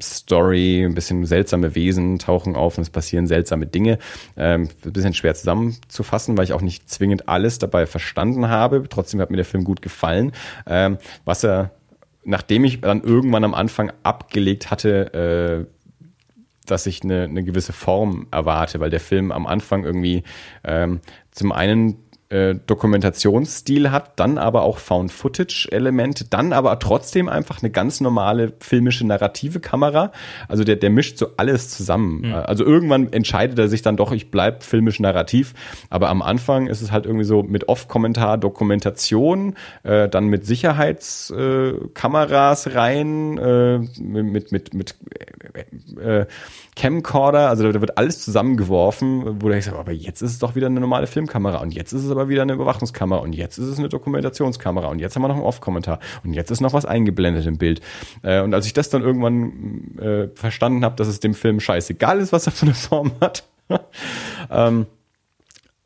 Story, ein bisschen seltsame Wesen tauchen auf und es passieren seltsame Dinge. Ähm, ein bisschen schwer zusammenzufassen, weil ich auch nicht zwingend alles dabei verstanden habe. Trotzdem hat mir der Film gut gefallen. Ähm, was er, nachdem ich dann irgendwann am Anfang abgelegt hatte, äh, dass ich eine, eine gewisse Form erwarte, weil der Film am Anfang irgendwie ähm, zum einen äh, Dokumentationsstil hat, dann aber auch Found-Footage-Elemente, dann aber trotzdem einfach eine ganz normale filmische narrative Kamera. Also der, der mischt so alles zusammen. Mhm. Also irgendwann entscheidet er sich dann doch, ich bleib filmisch narrativ. Aber am Anfang ist es halt irgendwie so mit Off-Kommentar, Dokumentation, äh, dann mit Sicherheitskameras äh, rein, äh, mit, mit, mit äh, äh Camcorder, also da wird alles zusammengeworfen, wo du denkst, aber jetzt ist es doch wieder eine normale Filmkamera und jetzt ist es aber wieder eine Überwachungskamera und jetzt ist es eine Dokumentationskamera und jetzt haben wir noch einen Off-Kommentar und jetzt ist noch was eingeblendet im Bild. Äh, und als ich das dann irgendwann äh, verstanden habe, dass es dem Film scheißegal ist, was er für eine Form hat, (laughs) ähm,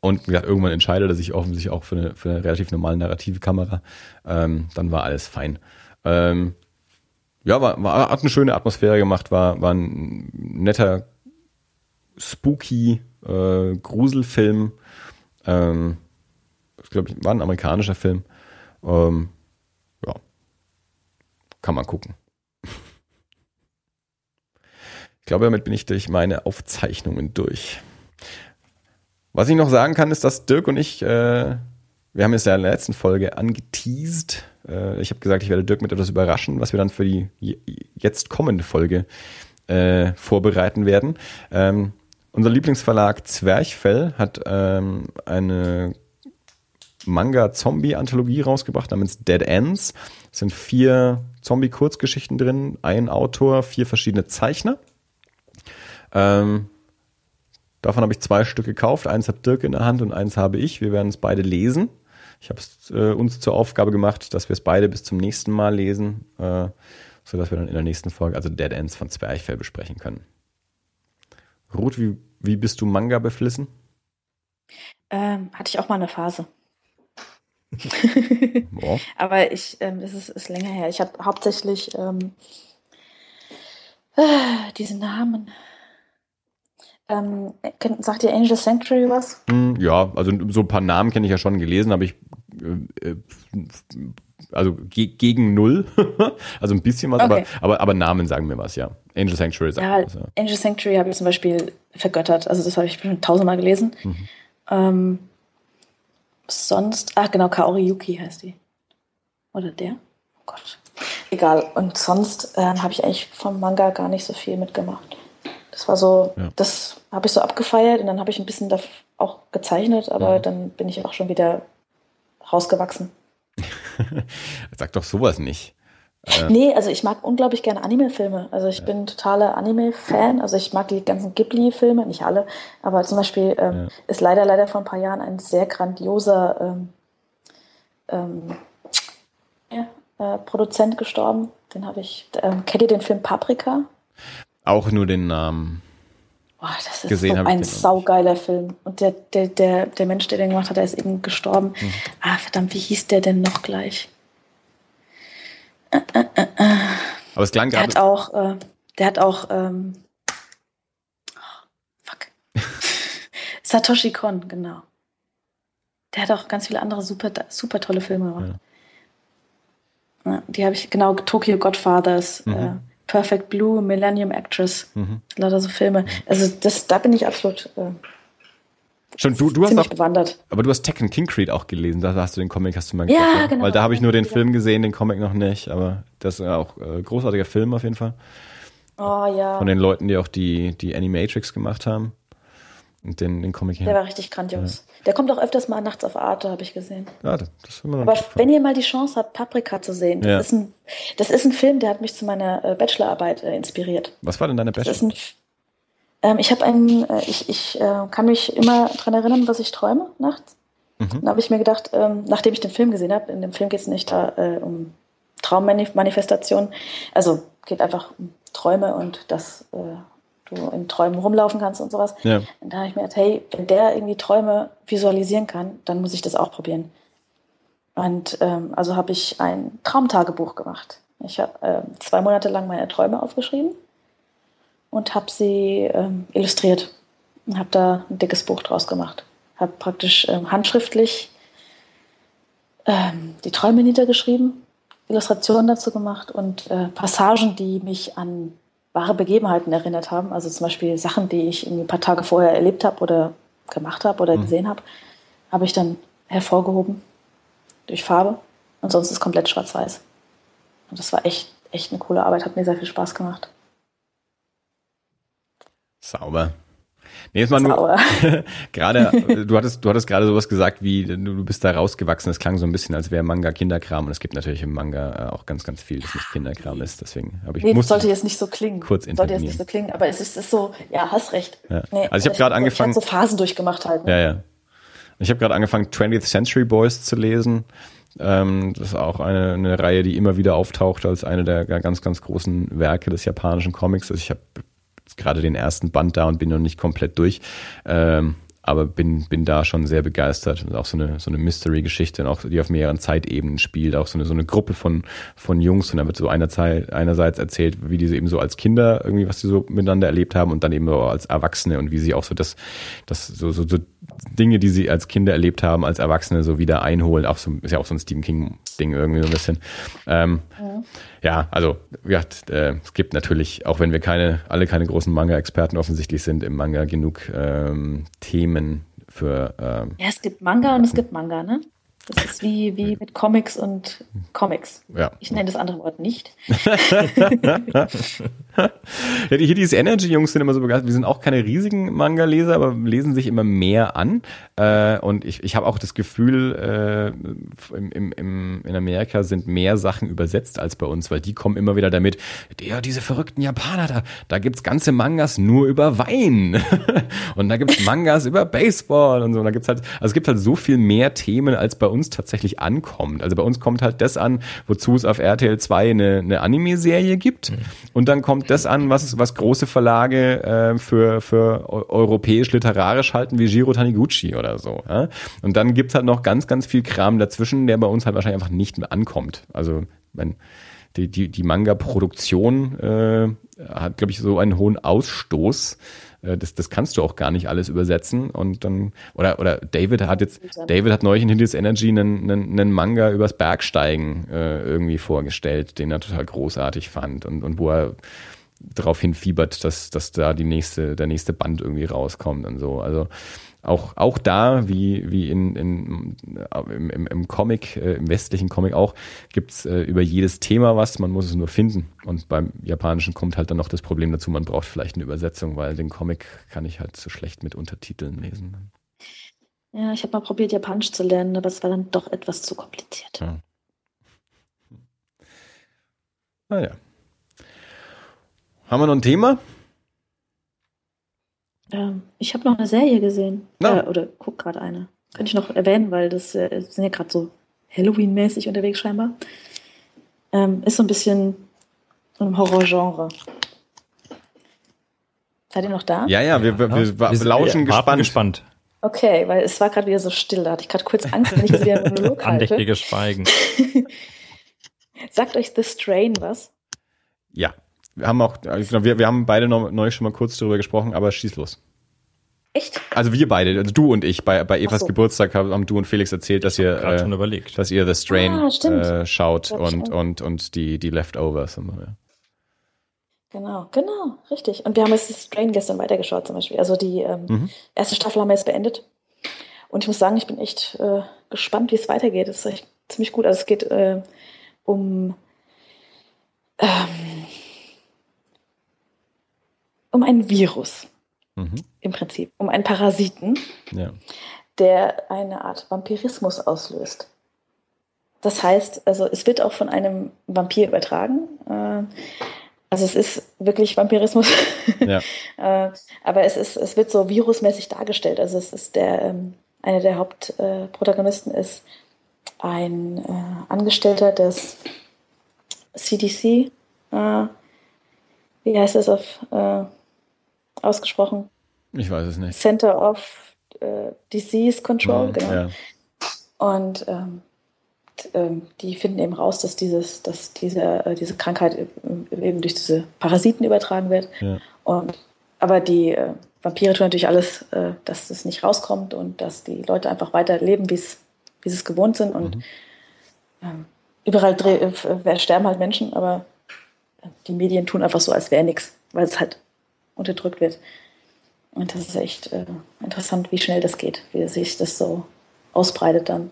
und ja, irgendwann entscheidet er sich offensichtlich auch für eine, für eine relativ normale narrative Kamera, ähm, dann war alles fein. Ähm, ja, war, war, hat eine schöne Atmosphäre gemacht, war, war ein netter, spooky äh, Gruselfilm. Ähm, ich war ein amerikanischer Film. Ähm, ja, kann man gucken. Ich glaube, damit bin ich durch meine Aufzeichnungen durch. Was ich noch sagen kann, ist, dass Dirk und ich, äh, wir haben es ja in der letzten Folge angeteased, äh, ich habe gesagt, ich werde Dirk mit etwas überraschen, was wir dann für die jetzt kommende Folge äh, vorbereiten werden. Ähm, unser Lieblingsverlag Zwerchfell hat ähm, eine Manga-Zombie-Anthologie rausgebracht namens Dead Ends. Es sind vier Zombie-Kurzgeschichten drin, ein Autor, vier verschiedene Zeichner. Ähm, davon habe ich zwei Stück gekauft. Eins hat Dirk in der Hand und eins habe ich. Wir werden es beide lesen. Ich habe es äh, uns zur Aufgabe gemacht, dass wir es beide bis zum nächsten Mal lesen, äh, sodass wir dann in der nächsten Folge, also Dead Ends von Zwerchfell, besprechen können. Ruth, wie, wie bist du Manga beflissen? Ähm, hatte ich auch mal eine Phase. (laughs) (laughs) Aber ich, ähm, es ist, ist länger her. Ich habe hauptsächlich ähm, äh, diesen Namen. Ähm, sagt dir Angel Sanctuary was? Hm, ja, also so ein paar Namen kenne ich ja schon gelesen, aber ich äh, äh, also ge gegen null, (laughs) also ein bisschen was, okay. aber, aber, aber Namen sagen mir was, ja. Angel Sanctuary sagt ja, was, ja. Angel Sanctuary habe ich zum Beispiel vergöttert, also das habe ich schon tausendmal gelesen. Mhm. Ähm, sonst, ach genau, Kaori Yuki heißt die. Oder der? Oh Gott. Egal. Und sonst äh, habe ich eigentlich vom Manga gar nicht so viel mitgemacht. Das war so, ja. das habe ich so abgefeiert und dann habe ich ein bisschen da auch gezeichnet, aber ja. dann bin ich auch schon wieder rausgewachsen. (laughs) Sag doch sowas nicht. Äh, nee, also ich mag unglaublich gerne Anime-Filme. Also ich ja. bin totaler Anime-Fan. Also ich mag die ganzen Ghibli-Filme, nicht alle, aber zum Beispiel ähm, ja. ist leider, leider vor ein paar Jahren ein sehr grandioser ähm, ähm, äh, Produzent gestorben. Den habe ich. Ähm, kennt ihr den Film Paprika? Auch nur den Namen. Boah, das ist so ein saugeiler Film. Und der, der, der, der Mensch, der den gemacht hat, der ist eben gestorben. Mhm. Ah, verdammt, wie hieß der denn noch gleich? Äh, äh, äh, äh. Aber es klang der hat auch, äh, Der hat auch, ähm, oh, fuck. (laughs) Satoshi Kon, genau. Der hat auch ganz viele andere super, super tolle Filme gemacht. Ja. Ja, die habe ich, genau, Tokyo Godfathers, mhm. Perfect Blue, Millennium Actress, mhm. lauter so Filme. Also das, da bin ich absolut äh, Schon du, du hast ziemlich auch, bewandert. aber du hast Tekken King Creed auch gelesen. Da hast du den Comic, hast du mal Ja, gesagt, ne? genau. Weil da habe ich nur den Ja. Film gesehen, den Comic noch nicht. Aber das ist ja auch äh, großartiger Film auf jeden Fall. Oh ja, Von den Leuten, die auch die, die Animatrix gemacht haben. Den, den Comic der hier. war richtig grandios. Der kommt auch öfters mal nachts auf Arte, habe ich gesehen. Ja, das, das ist immer noch Aber wenn ihr mal die Chance habt, Paprika zu sehen, das, Ja. ist, ein, das ist ein Film, der hat mich zu meiner äh, Bachelorarbeit äh, inspiriert. Was war denn deine Das ein, ähm, ich habe einen, äh, ich, ich äh, kann mich immer dran erinnern, was ich träume nachts. Mhm. Dann habe ich mir gedacht, ähm, nachdem ich den Film gesehen habe, in dem Film geht es nicht da äh, um Traummanifestation, also geht einfach um Träume und dass äh, du in Träumen rumlaufen kannst und sowas. Ja. Und da habe ich mir gedacht, hey, wenn der irgendwie Träume visualisieren kann, dann muss ich das auch probieren. Und ähm, also habe ich ein Traumtagebuch gemacht. Ich habe ähm, zwei Monate lang meine Träume aufgeschrieben und habe sie ähm, illustriert und habe da ein dickes Buch draus gemacht. Habe praktisch ähm, handschriftlich ähm, die Träume niedergeschrieben, Illustrationen dazu gemacht und äh, Passagen, die mich an wahre Begebenheiten erinnert haben. Also zum Beispiel Sachen, die ich ein paar Tage vorher erlebt habe oder gemacht habe oder Mhm. gesehen habe, habe ich dann hervorgehoben durch Farbe. Und sonst ist komplett schwarz-weiß. Und das war echt, echt eine coole Arbeit, hat mir sehr viel Spaß gemacht. Sauber. Nee, jetzt mal nur, (laughs) gerade, äh, du hattest, du hattest gerade sowas gesagt wie, du, du bist da rausgewachsen. Es klang so ein bisschen, als wäre Manga Kinderkram. Und es gibt natürlich im Manga äh, auch ganz, ganz viel, das nicht Kinderkram ist. Deswegen habe ich, Nee, sollte jetzt nicht so klingen. kurz sollte jetzt nicht so klingen, aber es ist, ist so, ja, hast recht. Ja. Nee, Also ich hab grad so- angefangen- Ich hab so Phasen durchgemacht halt. Ne? Ja, ja. Ich habe gerade angefangen, 20th Century Boys zu lesen. Ähm, das ist auch eine, eine Reihe, die immer wieder auftaucht als eine der ganz, ganz großen Werke des japanischen Comics. Also ich habe gerade den ersten Band da und bin noch nicht komplett durch. Ähm, aber bin, bin da schon sehr begeistert. Und auch so eine, so eine Mystery-Geschichte, auch die auf mehreren Zeitebenen spielt, auch so eine, so eine Gruppe von, von Jungs. Und da wird so einerzeit, einerseits erzählt, wie diese eben so als Kinder irgendwie, was sie so miteinander erlebt haben und dann eben so als Erwachsene und wie sie auch so das, das, so, so, so Dinge, die sie als Kinder erlebt haben, als Erwachsene so wieder einholen. Auch so, ist ja auch so ein Stephen King-Ding irgendwie so ein bisschen. Ähm, ja, also ja, äh, es gibt natürlich, auch wenn wir keine, alle keine großen Manga-Experten offensichtlich sind, im Manga genug ähm, Themen für ähm, Ja, es gibt Manga und es gibt Manga, ne? Das ist wie, wie mit Comics und Comics. ja. Ich nenne das andere Wort nicht. (laughs) Ja, die, hier diese Energy-Jungs sind immer so begeistert. Wir sind auch keine riesigen Manga-Leser, aber lesen sich immer mehr an. Äh, und ich, ich habe auch das Gefühl, äh, im, im, im, in Amerika sind mehr Sachen übersetzt als bei uns, weil die kommen immer wieder damit, ja, diese verrückten Japaner, da, da gibt's ganze Mangas nur über Wein. (laughs) und da gibt's Mangas über Baseball und so. Und da gibt's halt, also es gibt halt so viel mehr Themen, als bei uns tatsächlich ankommt. Also bei uns kommt halt das an, wozu es auf RTL 2 eine, eine Anime-Serie gibt. Und dann kommt das an, was, was große Verlage äh, für, für eu- europäisch-literarisch halten, wie Jiro Taniguchi oder so. Ja? Und dann gibt's halt noch ganz, ganz viel Kram dazwischen, der bei uns halt wahrscheinlich einfach nicht mehr ankommt. Also, wenn die, die, die Manga-Produktion äh, hat, glaube ich, so einen hohen Ausstoß. Äh, Das, das kannst du auch gar nicht alles übersetzen. Und dann, oder, oder David hat jetzt, David hat neulich in Hidden Energy einen, einen, einen Manga übers Bergsteigen äh, irgendwie vorgestellt, den er total großartig fand und, und wo er darauf hinfiebert, dass, dass da die nächste, der nächste Band irgendwie rauskommt und so. Also auch, auch da, wie, wie in, in, im, im, Comic, äh, im westlichen Comic auch, gibt's äh, über jedes Thema was, man muss es nur finden. Und beim Japanischen kommt halt dann noch das Problem dazu, man braucht vielleicht eine Übersetzung, weil den Comic kann ich halt so schlecht mit Untertiteln lesen. Ja, ich habe mal probiert, Japanisch zu lernen, aber es war dann doch etwas zu kompliziert. Ja. Naja. Haben wir noch ein Thema? Ähm, ich habe noch eine Serie gesehen. Na. Äh, oder guck gerade eine. Könnte ich noch erwähnen, weil das äh, sind ja gerade so Halloween-mäßig unterwegs scheinbar. Ähm, ist so ein bisschen so ein Horrorgenre. Seid ihr noch da? Ja, ja, wir, wir, wir, wir lauschen gespannt. gespannt. Okay, weil es war gerade wieder so still. Da hatte ich gerade kurz Angst, wenn ich wieder einen Monolog halte. Andächtiges Schweigen. (laughs) Sagt euch The Strain was? Ja. Wir haben auch, also wir, wir haben beide noch, neulich schon mal kurz darüber gesprochen, aber schieß los. Echt? Also wir beide, also du und ich, bei, bei Evas so. Geburtstag haben, du und Felix erzählt, dass ihr, Gerade schon äh, überlegt. dass ihr The Strain Ah, äh, schaut und, und, und die, die Leftovers. Und, so, ja. Genau, genau, richtig. Und wir haben jetzt The Strain gestern weitergeschaut zum Beispiel. Also die ähm, Mhm. erste Staffel haben wir jetzt beendet. Und ich muss sagen, ich bin echt äh, gespannt, wie es weitergeht. Es ist echt ziemlich gut. Also es geht äh, um, ähm, um ein Virus mhm. im Prinzip, um einen Parasiten, ja. der eine Art Vampirismus auslöst. Das heißt, also es wird auch von einem Vampir übertragen. Äh, also es ist wirklich Vampirismus. (laughs) Ja. äh, aber es ist, es wird so virusmäßig dargestellt. Also es ist der, ähm, einer der Hauptprotagonisten ist ein äh, Angestellter des CDC. Wie heißt das auf ausgesprochen? Ich weiß es nicht. Center of äh, Disease Control, oh, genau. Ja. Und ähm, ähm, die finden eben raus, dass dieses, dass diese, äh, diese Krankheit eben durch diese Parasiten übertragen wird. Ja. Und, aber die äh, Vampire tun natürlich alles, äh, dass das nicht rauskommt und dass die Leute einfach weiter leben, wie sie es gewohnt sind. Und mhm. ähm, überall äh, sterben halt Menschen, aber die Medien tun einfach so, als wäre nichts, weil es halt unterdrückt wird. Und das ist echt äh, interessant, wie schnell das geht, wie sich das so ausbreitet dann.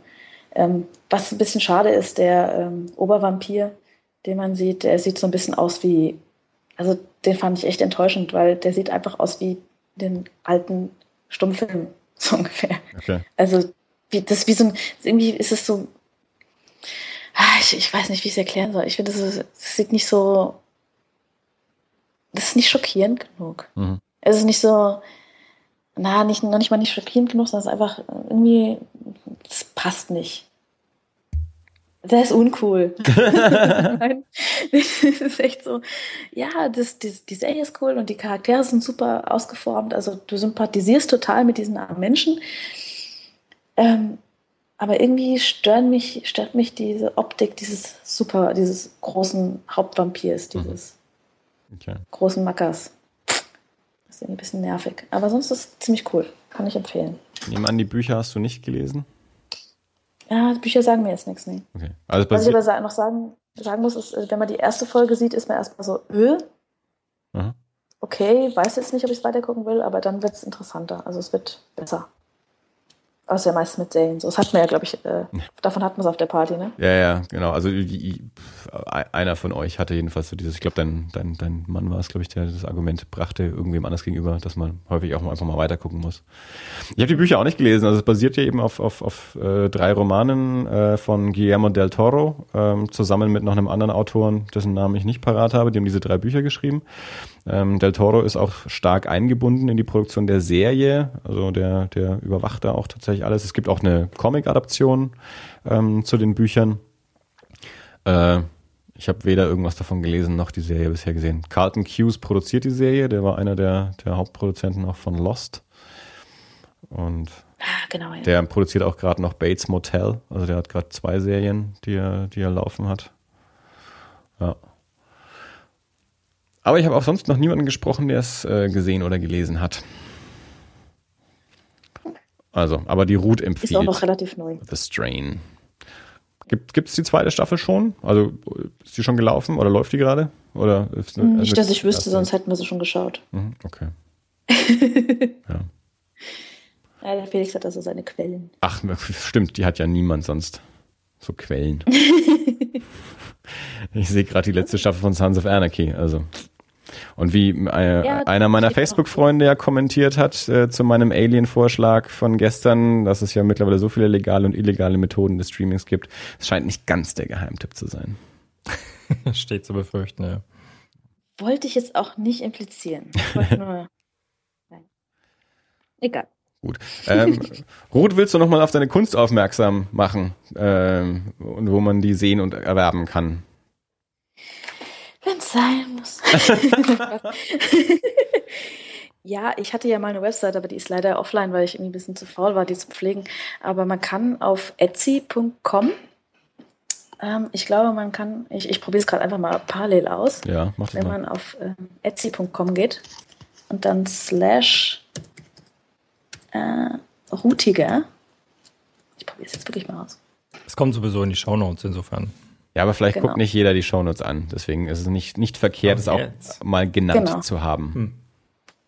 Ähm, was ein bisschen schade ist, der ähm, Obervampir, den man sieht, der sieht so ein bisschen aus wie, also den fand ich echt enttäuschend, weil der sieht einfach aus wie den alten Stummfilm, (laughs) so ungefähr. Okay. Also wie, das wie so ein, irgendwie ist es so, ah, ich, ich weiß nicht, wie ich es erklären soll. Ich finde, das, sieht nicht so, das ist nicht schockierend genug. Mhm. Es ist nicht so, na, nicht, noch nicht mal nicht schockierend genug, sondern es ist einfach irgendwie, das passt nicht. Der ist uncool. (laughs) Nein, das ist echt so, ja, das, das, die Serie ist cool und die Charaktere sind super ausgeformt. Also du sympathisierst total mit diesen armen Menschen. Ähm, aber irgendwie stören mich, stört mich diese Optik dieses super, dieses großen Hauptvampirs, mhm. dieses okay. großen Mackers. Das ist irgendwie ein bisschen nervig. Aber sonst ist es ziemlich cool. Kann ich empfehlen. Nehmen an, die Bücher hast du nicht gelesen? Ja, Bücher sagen mir jetzt nichts, nee. Okay. Also Was ich aber noch sagen, sagen muss, ist, wenn man die erste Folge sieht, ist man erstmal so, öh, okay, weiß jetzt nicht, ob ich es weitergucken will, aber dann wird es interessanter. Also es wird besser. Also ja meistens mit Serien. So, das hat man ja, glaube ich, äh, (laughs) davon hat man es auf der Party, ne? Ja, ja, genau. Also die, einer von euch hatte jedenfalls so dieses, ich glaube, dein, dein, dein Mann war es, glaube ich, der das Argument brachte irgendwem anders gegenüber, dass man häufig auch mal einfach mal weitergucken muss. Ich habe die Bücher auch nicht gelesen. Also es basiert ja eben auf, auf, auf äh, drei Romanen äh, von Guillermo del Toro, ähm, zusammen mit noch einem anderen Autoren, dessen Namen ich nicht parat habe. Die haben diese drei Bücher geschrieben. Ähm, Del Toro ist auch stark eingebunden in die Produktion der Serie, also der, der überwacht da auch tatsächlich alles. Es gibt auch eine Comic-Adaption ähm, zu den Büchern. Äh, ich habe weder irgendwas davon gelesen noch die Serie bisher gesehen. Carlton Hughes produziert die Serie, der war einer der, der Hauptproduzenten auch von Lost. Und ah, genau, ja. der produziert auch gerade noch Bates Motel. Also der hat gerade zwei Serien, die er, die er laufen hat. Ja. Aber ich habe auch sonst noch niemanden gesprochen, der es äh, gesehen oder gelesen hat. Also, aber die Root empfiehlt. Ist auch noch relativ neu. The Strain. Gibt es die zweite Staffel schon? Also ist die schon gelaufen oder läuft die gerade? Oder ist eine, Nicht, dass ich wüsste, sonst hätten wir sie schon geschaut. Mhm, okay. (laughs) ja. ja. Der Felix hat also seine Quellen. Ach, stimmt, die hat ja niemand sonst. So Quellen. (laughs) ich sehe gerade die letzte Staffel von Sons of Anarchy, also. Und wie äh, ja, einer meiner Facebook-Freunde ja kommentiert hat äh, zu meinem Alien-Vorschlag von gestern, dass es ja mittlerweile so viele legale und illegale Methoden des Streamings gibt, es scheint nicht ganz der Geheimtipp zu sein. (laughs) Steht zu befürchten, ja. Wollte ich jetzt auch nicht implizieren. Nur... (laughs) Nein. Egal. Gut. Ähm, (laughs) Ruth, willst du nochmal auf deine Kunst aufmerksam machen ähm, und wo man die sehen und erwerben kann? Wenn es sein muss. (laughs) ja, ich hatte ja mal eine Website, aber die ist leider offline, weil ich irgendwie ein bisschen zu faul war, die zu pflegen. Aber man kann auf etsy.com ähm, ich glaube, man kann, ich, ich probiere es gerade einfach mal parallel aus. Ja, mach Wenn mal. man auf ähm, etsy.com geht und dann slash äh, Rutiger. Ich probiere es jetzt wirklich mal aus. Es kommt sowieso in die Shownotes insofern. Ja, aber vielleicht genau. guckt nicht jeder die Shownotes an. Deswegen ist es nicht, nicht verkehrt, es auch mal genannt genau. zu haben. Hm.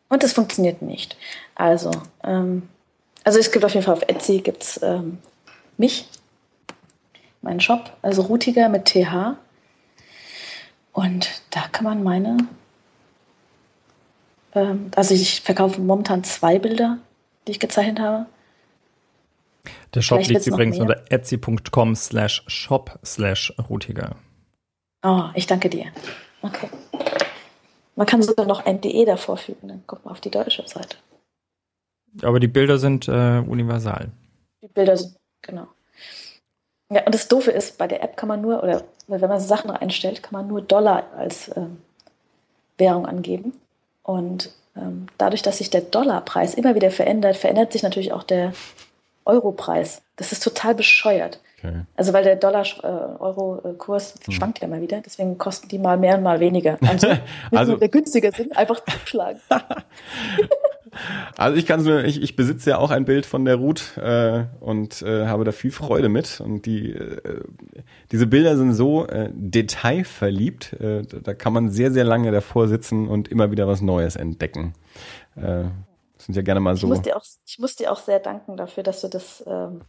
Und es funktioniert nicht. Also, ähm, also es gibt auf jeden Fall auf Etsy gibt's ähm, mich, meinen Shop, also Rutiger mit TH. Und da kann man meine, ähm, also ich verkaufe momentan zwei Bilder, die ich gezeichnet habe. Der Shop liegt übrigens unter etsy.com slash shop slash Rutiger. Oh, ich danke dir. Okay. Man kann sogar noch ein DE davor fügen, dann kommt man auf die deutsche Seite. Aber die Bilder sind äh, universal. Die Bilder sind, genau. Ja, und das Doofe ist, bei der App kann man nur, oder wenn man Sachen einstellt, kann man nur Dollar als ähm, Währung angeben. Und ähm, dadurch, dass sich der Dollarpreis immer wieder verändert, verändert sich natürlich auch der Europreis. Das ist total bescheuert. Okay. Also weil der Dollar-Euro-Kurs äh, hm. schwankt ja mal wieder, deswegen kosten die mal mehr und mal weniger. (laughs) Also, also der günstiger sind, einfach zuschlagen. (laughs) Also ich kann nur, ich, ich besitze ja auch ein Bild von der Ruth äh, und äh, habe da viel Freude mit. Und die äh, diese Bilder sind so äh, detailverliebt, äh, da kann man sehr, sehr lange davor sitzen und immer wieder was Neues entdecken. Sind ja gerne mal so. Ich muss dir auch, ich muss dir auch sehr danken dafür, dass du das, ähm,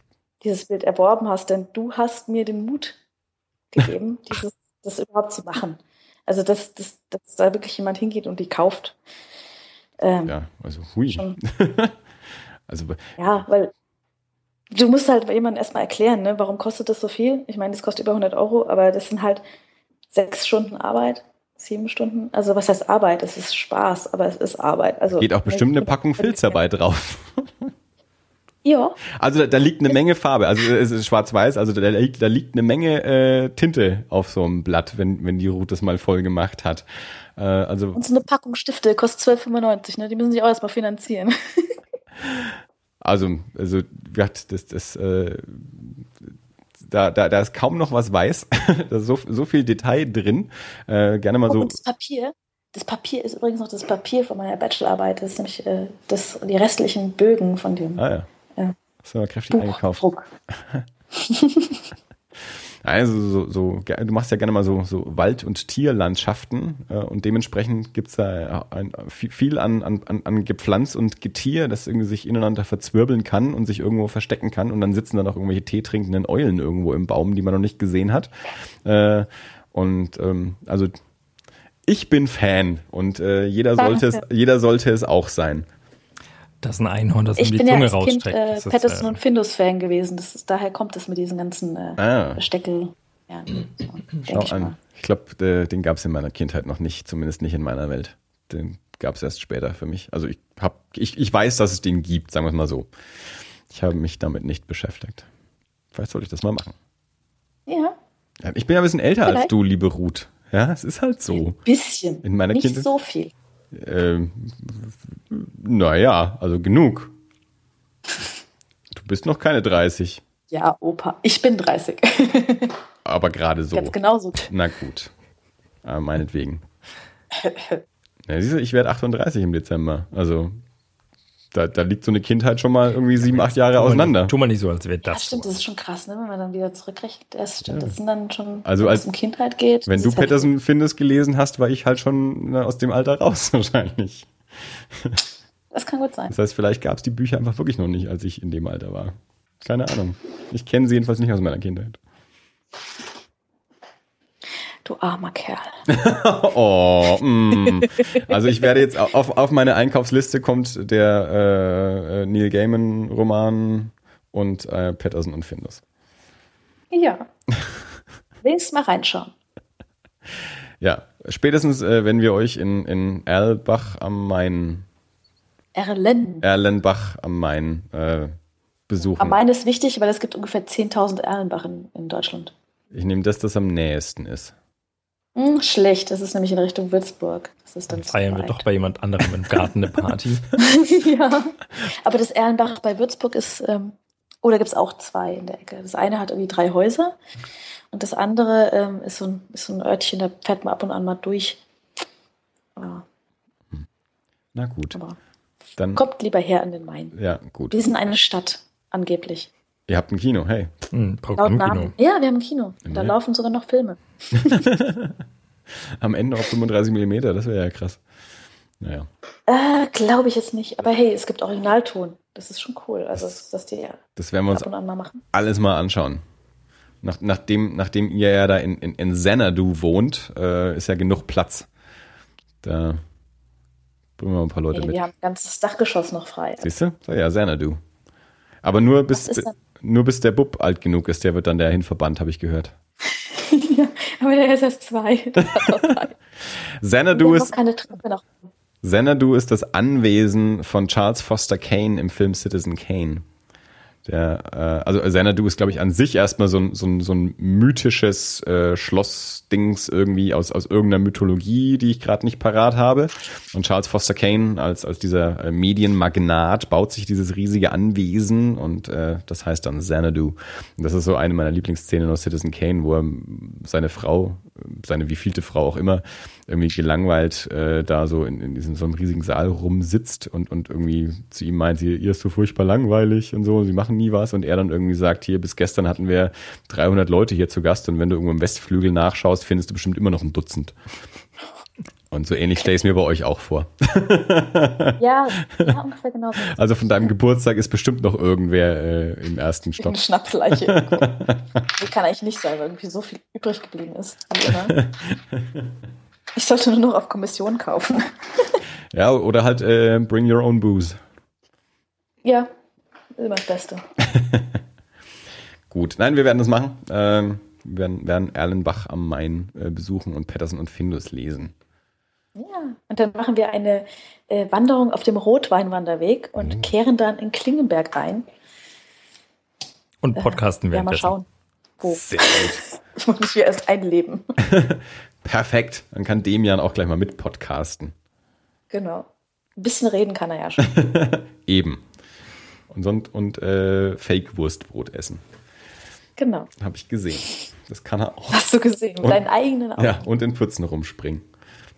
dieses Bild erworben hast, denn du hast mir den Mut gegeben, (laughs) dieses, das überhaupt zu machen. Also dass, dass, dass da wirklich jemand hingeht und die kauft. Ähm, ja, also hui. (laughs) also, ja, weil du musst halt jemandem erstmal erklären, ne, warum kostet das so viel? Ich meine, das kostet über 100 Euro, aber das sind halt sechs Stunden Arbeit, sieben Stunden. Also was heißt Arbeit? Es ist Spaß, aber es ist Arbeit. Also geht auch bestimmt eine Packung Filz dabei drauf. Ja. Also da, da, liegt eine Menge Farbe. Also es ist schwarz-weiß. Also da liegt, da liegt eine Menge äh, Tinte auf so einem Blatt, wenn wenn die Ruth das mal voll gemacht hat. Äh, also und so eine Packung Stifte kostet 12,95, ne? Die müssen sich auch erstmal finanzieren. also, also, das, das, äh, da, da, da ist kaum noch was weiß. (laughs) da ist so, so viel Detail drin. Äh, gerne mal oh, so. Und das Papier, das Papier ist übrigens noch das Papier von meiner Bachelorarbeit. Das ist nämlich äh, das, die restlichen Bögen von dem. Ah ja. ja. Das haben wir kräftig eingekauft. (laughs) (laughs) Also so, so, du machst ja gerne mal so, so Wald- und Tierlandschaften äh, und dementsprechend gibt's da ein, viel an, an, an Gepflanz und Getier, das irgendwie sich ineinander verzwirbeln kann und sich irgendwo verstecken kann und dann sitzen dann auch irgendwelche teetrinkenden Eulen irgendwo im Baum, die man noch nicht gesehen hat. Äh, und ähm, also ich bin Fan und äh, jeder sollte es, jeder sollte es auch sein. Das ist ein Einhorn, das ich in die Zunge ja rausstreckt. Ich bin äh, Patterson äh, und Findus-Fan gewesen. Das ist, daher kommt es mit diesen ganzen äh, ah. Steckel. Ja, so, Schau ich an. Ich glaube, den gab es in meiner Kindheit noch nicht, zumindest nicht in meiner Welt. Den gab es erst später für mich. Also ich, hab, ich, ich weiß, dass es den gibt, sagen wir es mal so. Ich habe mich damit nicht beschäftigt. Vielleicht sollte ich das mal machen. Ja. ja ich bin ja ein bisschen älter Vielleicht. als du, liebe Ruth. Ja, es ist halt so. Ein bisschen. In meiner nicht Kindheit. so viel. Ähm, naja, also genug. Du bist noch keine 30. Ja, Opa, ich bin 30. (laughs) Aber gerade so. Ganz genauso. Na gut. Aber meinetwegen. Ja, siehst du, ich werde 38 im Dezember. Also da, da liegt so eine Kindheit schon mal irgendwie sieben, acht Jahre auseinander. Tu mal nicht so, als wäre das. Ja, stimmt, das ist schon krass, ne? wenn man dann wieder zurückrechnet. Das stimmt, ja. das sind dann schon, also als es um Kindheit geht. Wenn du halt Patterson findest gelesen hast, war ich halt schon na, aus dem Alter raus (laughs) wahrscheinlich. Das kann gut sein. Das heißt, vielleicht gab es die Bücher einfach wirklich noch nicht, als ich in dem Alter war. Keine Ahnung. Ich kenne sie jedenfalls nicht aus meiner Kindheit. Du armer Kerl. (laughs) oh, mm. Also ich werde jetzt auf, auf meine Einkaufsliste kommt der äh, äh, Neil Gaiman Roman und äh, Patterson und Findus. Ja. Wenigstens mal reinschauen. Ja, spätestens äh, wenn wir euch in, in Erlbach am Main Erlen. Erlenbach am Main äh, besuchen. Am Main ist wichtig, weil es gibt ungefähr 10.000 Erlenbach in, in Deutschland. Ich nehme das, das am nächsten ist. Hm, schlecht, das ist nämlich in Richtung Würzburg. Das ist dann, dann feiern wir doch bei jemand anderem im Garten eine Party. (laughs) ja, aber das Erlenbach bei Würzburg ist, ähm, oder gibt es auch zwei in der Ecke. Das eine hat irgendwie drei Häuser und das andere ähm, ist, so ein, ist so ein Örtchen, da fährt man ab und an mal durch. Ja. Na gut. Aber dann kommt lieber her an den Main. Ja, gut. Wir sind eine Stadt, angeblich. Ihr habt ein Kino, hey. Hm, Laut Namen. Ja, wir haben ein Kino. Da ja. laufen sogar noch Filme. (laughs) Am Ende auf 35 mm, das wäre ja krass. Naja. Äh, Glaube ich jetzt nicht. Aber hey, es gibt Originalton. Das ist schon cool. Also, das, dass die ja Das werden wir uns ab und an mal machen. alles mal anschauen. Nach, nachdem, nachdem ihr ja da in, in, in Xanadu wohnt, äh, ist ja genug Platz. Da bringen wir mal ein paar Leute Hey, mit. wir haben ein ganzes Dachgeschoss noch frei. Siehst du? So, ja, Xanadu. Aber nur bis, Was ist denn- nur bis der Bub alt genug ist, der wird dann dahin verbannt, habe ich gehört. (laughs) ja, aber der ist erst zwei. (laughs) Xanadu ist. Xanadu ist das Anwesen von Charles Foster Kane im Film Citizen Kane. Der, äh, also Xanadu ist, glaube ich, an sich erstmal so ein, so ein, so ein mythisches äh, Schlossdings irgendwie aus, aus irgendeiner Mythologie, die ich gerade nicht parat habe. Und Charles Foster Kane als, als dieser äh, Medienmagnat baut sich dieses riesige Anwesen und äh, das heißt dann Xanadu. Und das ist so eine meiner Lieblingsszenen aus Citizen Kane, wo er seine Frau, seine wievielte Frau auch immer, irgendwie gelangweilt äh, da so in, in diesem so einem riesigen Saal rumsitzt und, und irgendwie zu ihm meint, sie, ihr ist so furchtbar langweilig und so, sie machen nie was und er dann irgendwie sagt, hier bis gestern hatten wir 300 Leute hier zu Gast und wenn du irgendwo im Westflügel nachschaust, findest du bestimmt immer noch ein Dutzend. Und so ähnlich stelle ich es mir bei euch auch vor. (laughs) Ja, ja, ungefähr genauso. Also von deinem Geburtstag ist bestimmt noch irgendwer äh, im ersten Stock. Eine Schnapsleiche. irgendwo. (laughs) Die kann eigentlich nicht sein, weil irgendwie so viel übrig geblieben ist. Wie immer. Ich sollte nur noch auf Kommission kaufen. (laughs) Ja, oder halt äh, bring your own booze. Ja, immer das Beste. Gut, nein, wir werden das machen. Ähm, wir werden, werden Erlenbach am Main äh, besuchen und Patterson und Findus lesen. Ja, und dann machen wir eine äh, Wanderung auf dem Rotweinwanderweg und Mhm. kehren dann in Klingenberg ein. Und podcasten Ja, mal schauen. Wo? Sehr gut. (laughs) Ich muss mich hier erst einleben. (laughs) Perfekt. Dann kann Demian auch gleich mal mit podcasten. Genau. Ein bisschen reden kann er ja schon. (laughs) Eben. Und, und, und äh, Fake-Wurstbrot essen. Genau. Habe ich gesehen. Das kann er auch. Hast du gesehen, mit Und- deinen eigenen Augen. Ja, und in Pfützen rumspringen.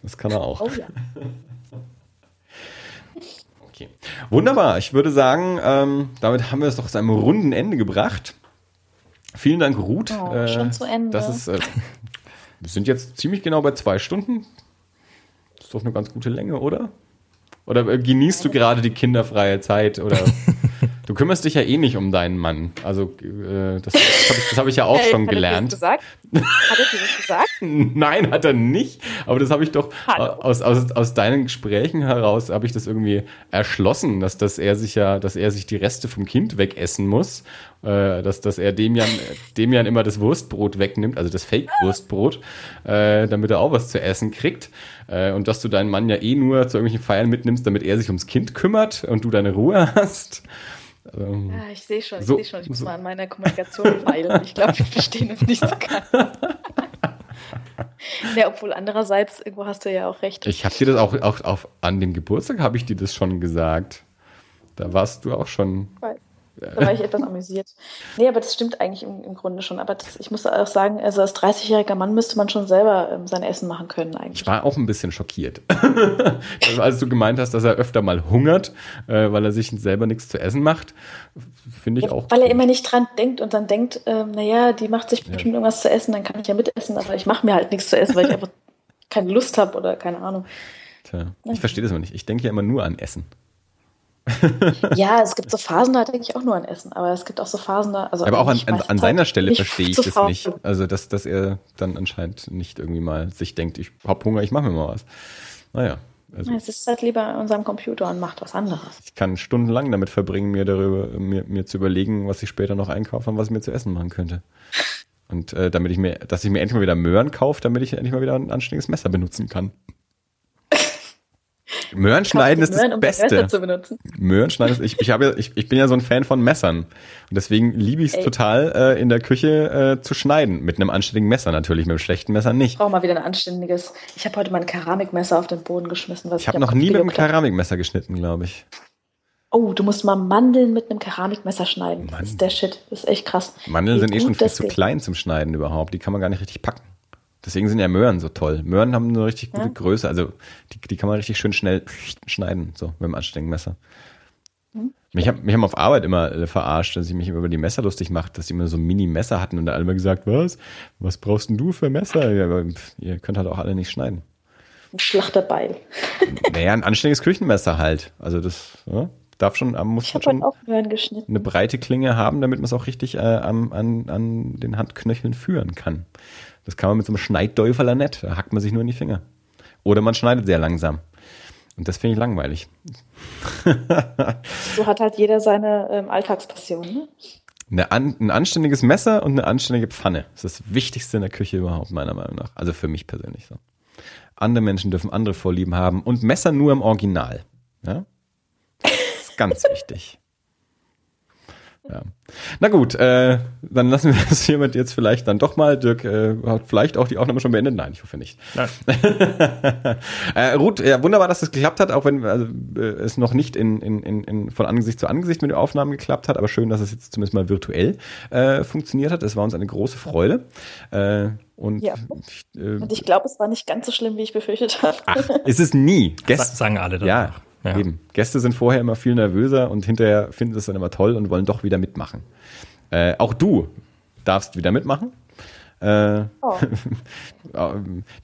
Das kann er auch. Oh ja. (laughs) Okay. Wunderbar. Ich würde sagen, ähm, damit haben wir es doch zu einem runden Ende gebracht. Vielen Dank, Ruth. Oh, schon zu Ende. Das ist, äh, wir sind jetzt ziemlich genau bei zwei Stunden. Das ist doch eine ganz gute Länge, oder? Oder äh, genießt du gerade die kinderfreie Zeit? Oder (laughs) du kümmerst dich ja eh nicht um deinen Mann. Also äh, das, das habe ich, hab ich ja auch Hey, schon hat er gelernt. das gesagt? Hat er dir das gesagt? (laughs) Nein, hat er nicht. Aber das habe ich doch Hallo. aus, aus, aus deinen Gesprächen heraus habe ich das irgendwie erschlossen, dass, dass er sich ja, dass er sich die Reste vom Kind wegessen muss, äh, dass, dass er Demian, Demian immer das Wurstbrot wegnimmt, also das Fake-Wurstbrot, äh, damit er auch was zu essen kriegt. Äh, und dass du deinen Mann ja eh nur zu irgendwelchen Feiern mitnimmst, damit er sich ums Kind kümmert und du deine Ruhe hast. Ähm, Ja, ich sehe schon, ich So- sehe schon. Ich muss so- mal an meiner Kommunikation feilen. Ich glaube, wir verstehen uns nicht so (laughs) ganz. ja, obwohl andererseits, irgendwo hast du ja auch recht. Ich habe dir das auch, auch auf, an dem Geburtstag habe ich dir das schon gesagt. Da warst du auch schon. Da war ich etwas amüsiert. Nee, aber das stimmt eigentlich im, im Grunde schon. Aber das, ich muss auch sagen, also als 30-jähriger Mann müsste man schon selber ähm, sein Essen machen können eigentlich. Ich war auch ein bisschen schockiert. Also, (laughs) Als du gemeint hast, dass er öfter mal hungert, äh, weil er sich selber nichts zu essen macht, finde ich Ja, auch. weil er gut. immer nicht dran denkt und dann denkt, ähm, naja, die macht sich bestimmt irgendwas zu essen, dann kann ich ja mitessen, aber ich mache mir halt nichts zu essen, weil ich (laughs) einfach keine Lust habe oder keine Ahnung. Tja, ich verstehe das immer nicht. Ich denke ja immer nur an Essen. (laughs) Ja, es gibt so Phasen, da denke ich auch nur an Essen, aber es gibt auch so Phasen, da. Also Aber auch an, an, an seiner Stelle verstehe ich das nicht. Also, dass, dass er dann anscheinend nicht irgendwie mal sich denkt, ich hab Hunger, ich mache mir mal was. Naja, also Es ist halt lieber an unserem Computer und macht was anderes. ich kann stundenlang damit verbringen, mir darüber, mir, mir zu überlegen, was ich später noch einkaufe und was ich mir zu essen machen könnte. Und äh, damit ich mir, dass ich mir endlich mal wieder Möhren kaufe, damit ich endlich mal wieder ein anständiges Messer benutzen kann. Möhren schneiden ist das Möhren, um dein Messer Beste. zu benutzen. Möhren schneiden ist, ich, ich, habe, ja- ich, ich bin ja so ein Fan von Messern. Und deswegen liebe ich es total, äh, in der Küche äh, zu schneiden. Mit einem anständigen Messer natürlich, mit einem schlechten Messer nicht. Ich brauche mal wieder ein anständiges. Ich habe heute mein Keramikmesser auf den Boden geschmissen. Was Ich habe noch nie mit einem. Keramikmesser geschnitten, glaube ich. Oh, du musst mal Mandeln mit einem Keramikmesser schneiden. Das Mandeln. ist der Shit. Das ist echt krass. Mandeln Wie sind eh schon viel das zu geht. klein zum Schneiden überhaupt. Die kann man gar nicht richtig packen. Deswegen sind ja Möhren so toll. Möhren haben eine richtig gute Ja. Größe. Also die, die kann man richtig schön schnell (sniffs) schneiden, so mit dem anständigen Messer. Mhm. Mich, hab, mich haben auf Arbeit immer äh, verarscht, dass ich mich immer über die Messer lustig mache, dass die immer so Mini-Messer hatten und da alle immer gesagt, was? Was brauchst denn du für Messer? Ja, ihr könnt halt auch alle nicht schneiden. Ein Schlachterbeil. (laughs) Naja, ein anständiges Küchenmesser halt. Also das ja, darf schon, muss Ich schon geschnitten. eine breite Klinge haben, damit man es auch richtig äh, am, an, an den Handknöcheln führen kann. Das kann man mit so einem Schneidäuferler nicht. Da hackt man sich nur in die Finger. Oder man schneidet sehr langsam. Und das finde ich langweilig. So hat halt jeder seine ähm, Alltagspassion. Ne? Eine an, ein anständiges Messer und eine anständige Pfanne. Das ist das Wichtigste in der Küche überhaupt, meiner Meinung nach. Also für mich persönlich so. Andere Menschen dürfen andere Vorlieben haben und Messer nur im Original. Ja? Das ist ganz (laughs) wichtig. Ja. Na gut, äh, dann lassen wir (laughs) das hiermit jetzt vielleicht dann doch mal. Dirk äh, hat vielleicht auch die Aufnahme schon beendet. Nein, ich hoffe nicht. Nein. (laughs) äh, Ruth, ja, wunderbar, dass das geklappt hat, auch wenn also, äh, es noch nicht in, in, in, in, von Angesicht zu Angesicht mit den Aufnahmen geklappt hat, aber schön, dass es jetzt zumindest mal virtuell äh, funktioniert hat. Es war uns eine große Freude. Äh, und Ja. ich, äh, Und ich glaube, es war nicht ganz so schlimm, wie ich befürchtet habe. ach, ist es nie. Sa- Gäste, Sagen alle ja, danach. Ja. Eben. Gäste sind vorher immer viel nervöser und hinterher finden es dann immer toll und wollen doch wieder mitmachen. Äh, auch du darfst wieder mitmachen. Äh, Oh. (laughs)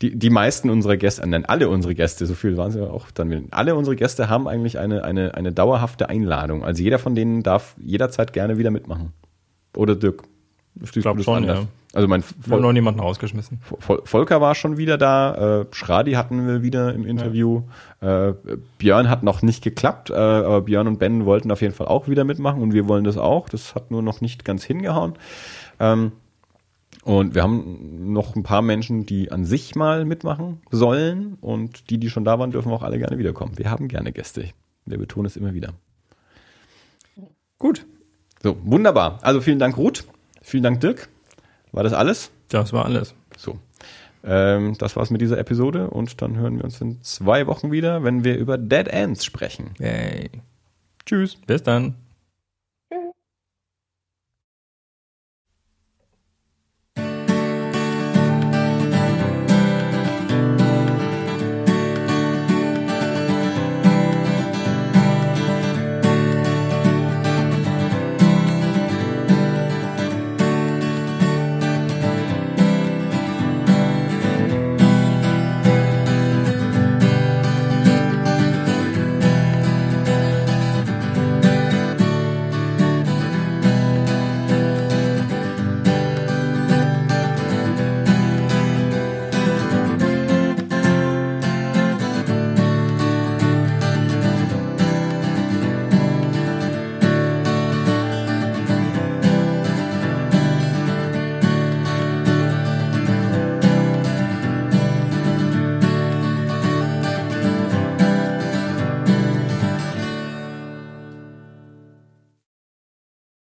Die, die meisten unserer Gäste, nein, alle unsere Gäste, so viel waren es ja auch dann, alle unsere Gäste haben eigentlich eine, eine, eine dauerhafte Einladung. Also jeder von denen darf jederzeit gerne wieder mitmachen. Oder Dirk? Ich glaub schon, ja. Also mein haben noch niemanden rausgeschmissen. Vol Volker war schon wieder da, äh, Schradi hatten wir wieder im Interview, äh, Björn hat noch nicht geklappt, äh, aber Björn und Ben wollten auf jeden Fall auch wieder mitmachen und wir wollen das auch. Das hat nur noch nicht ganz hingehauen. Ähm, und wir haben noch ein paar Menschen, die an sich mal mitmachen sollen und die, die schon da waren, dürfen auch alle gerne wiederkommen. Wir haben gerne Gäste. Wir betonen es immer wieder. Gut. So, wunderbar. Also vielen Dank, Ruth. Vielen Dank, Dirk. War das alles? Das war alles. So. Ähm, das war's mit dieser Episode und dann hören wir uns in zwei Wochen wieder, wenn wir über Dead Ends sprechen. Yay. Tschüss. Bis dann.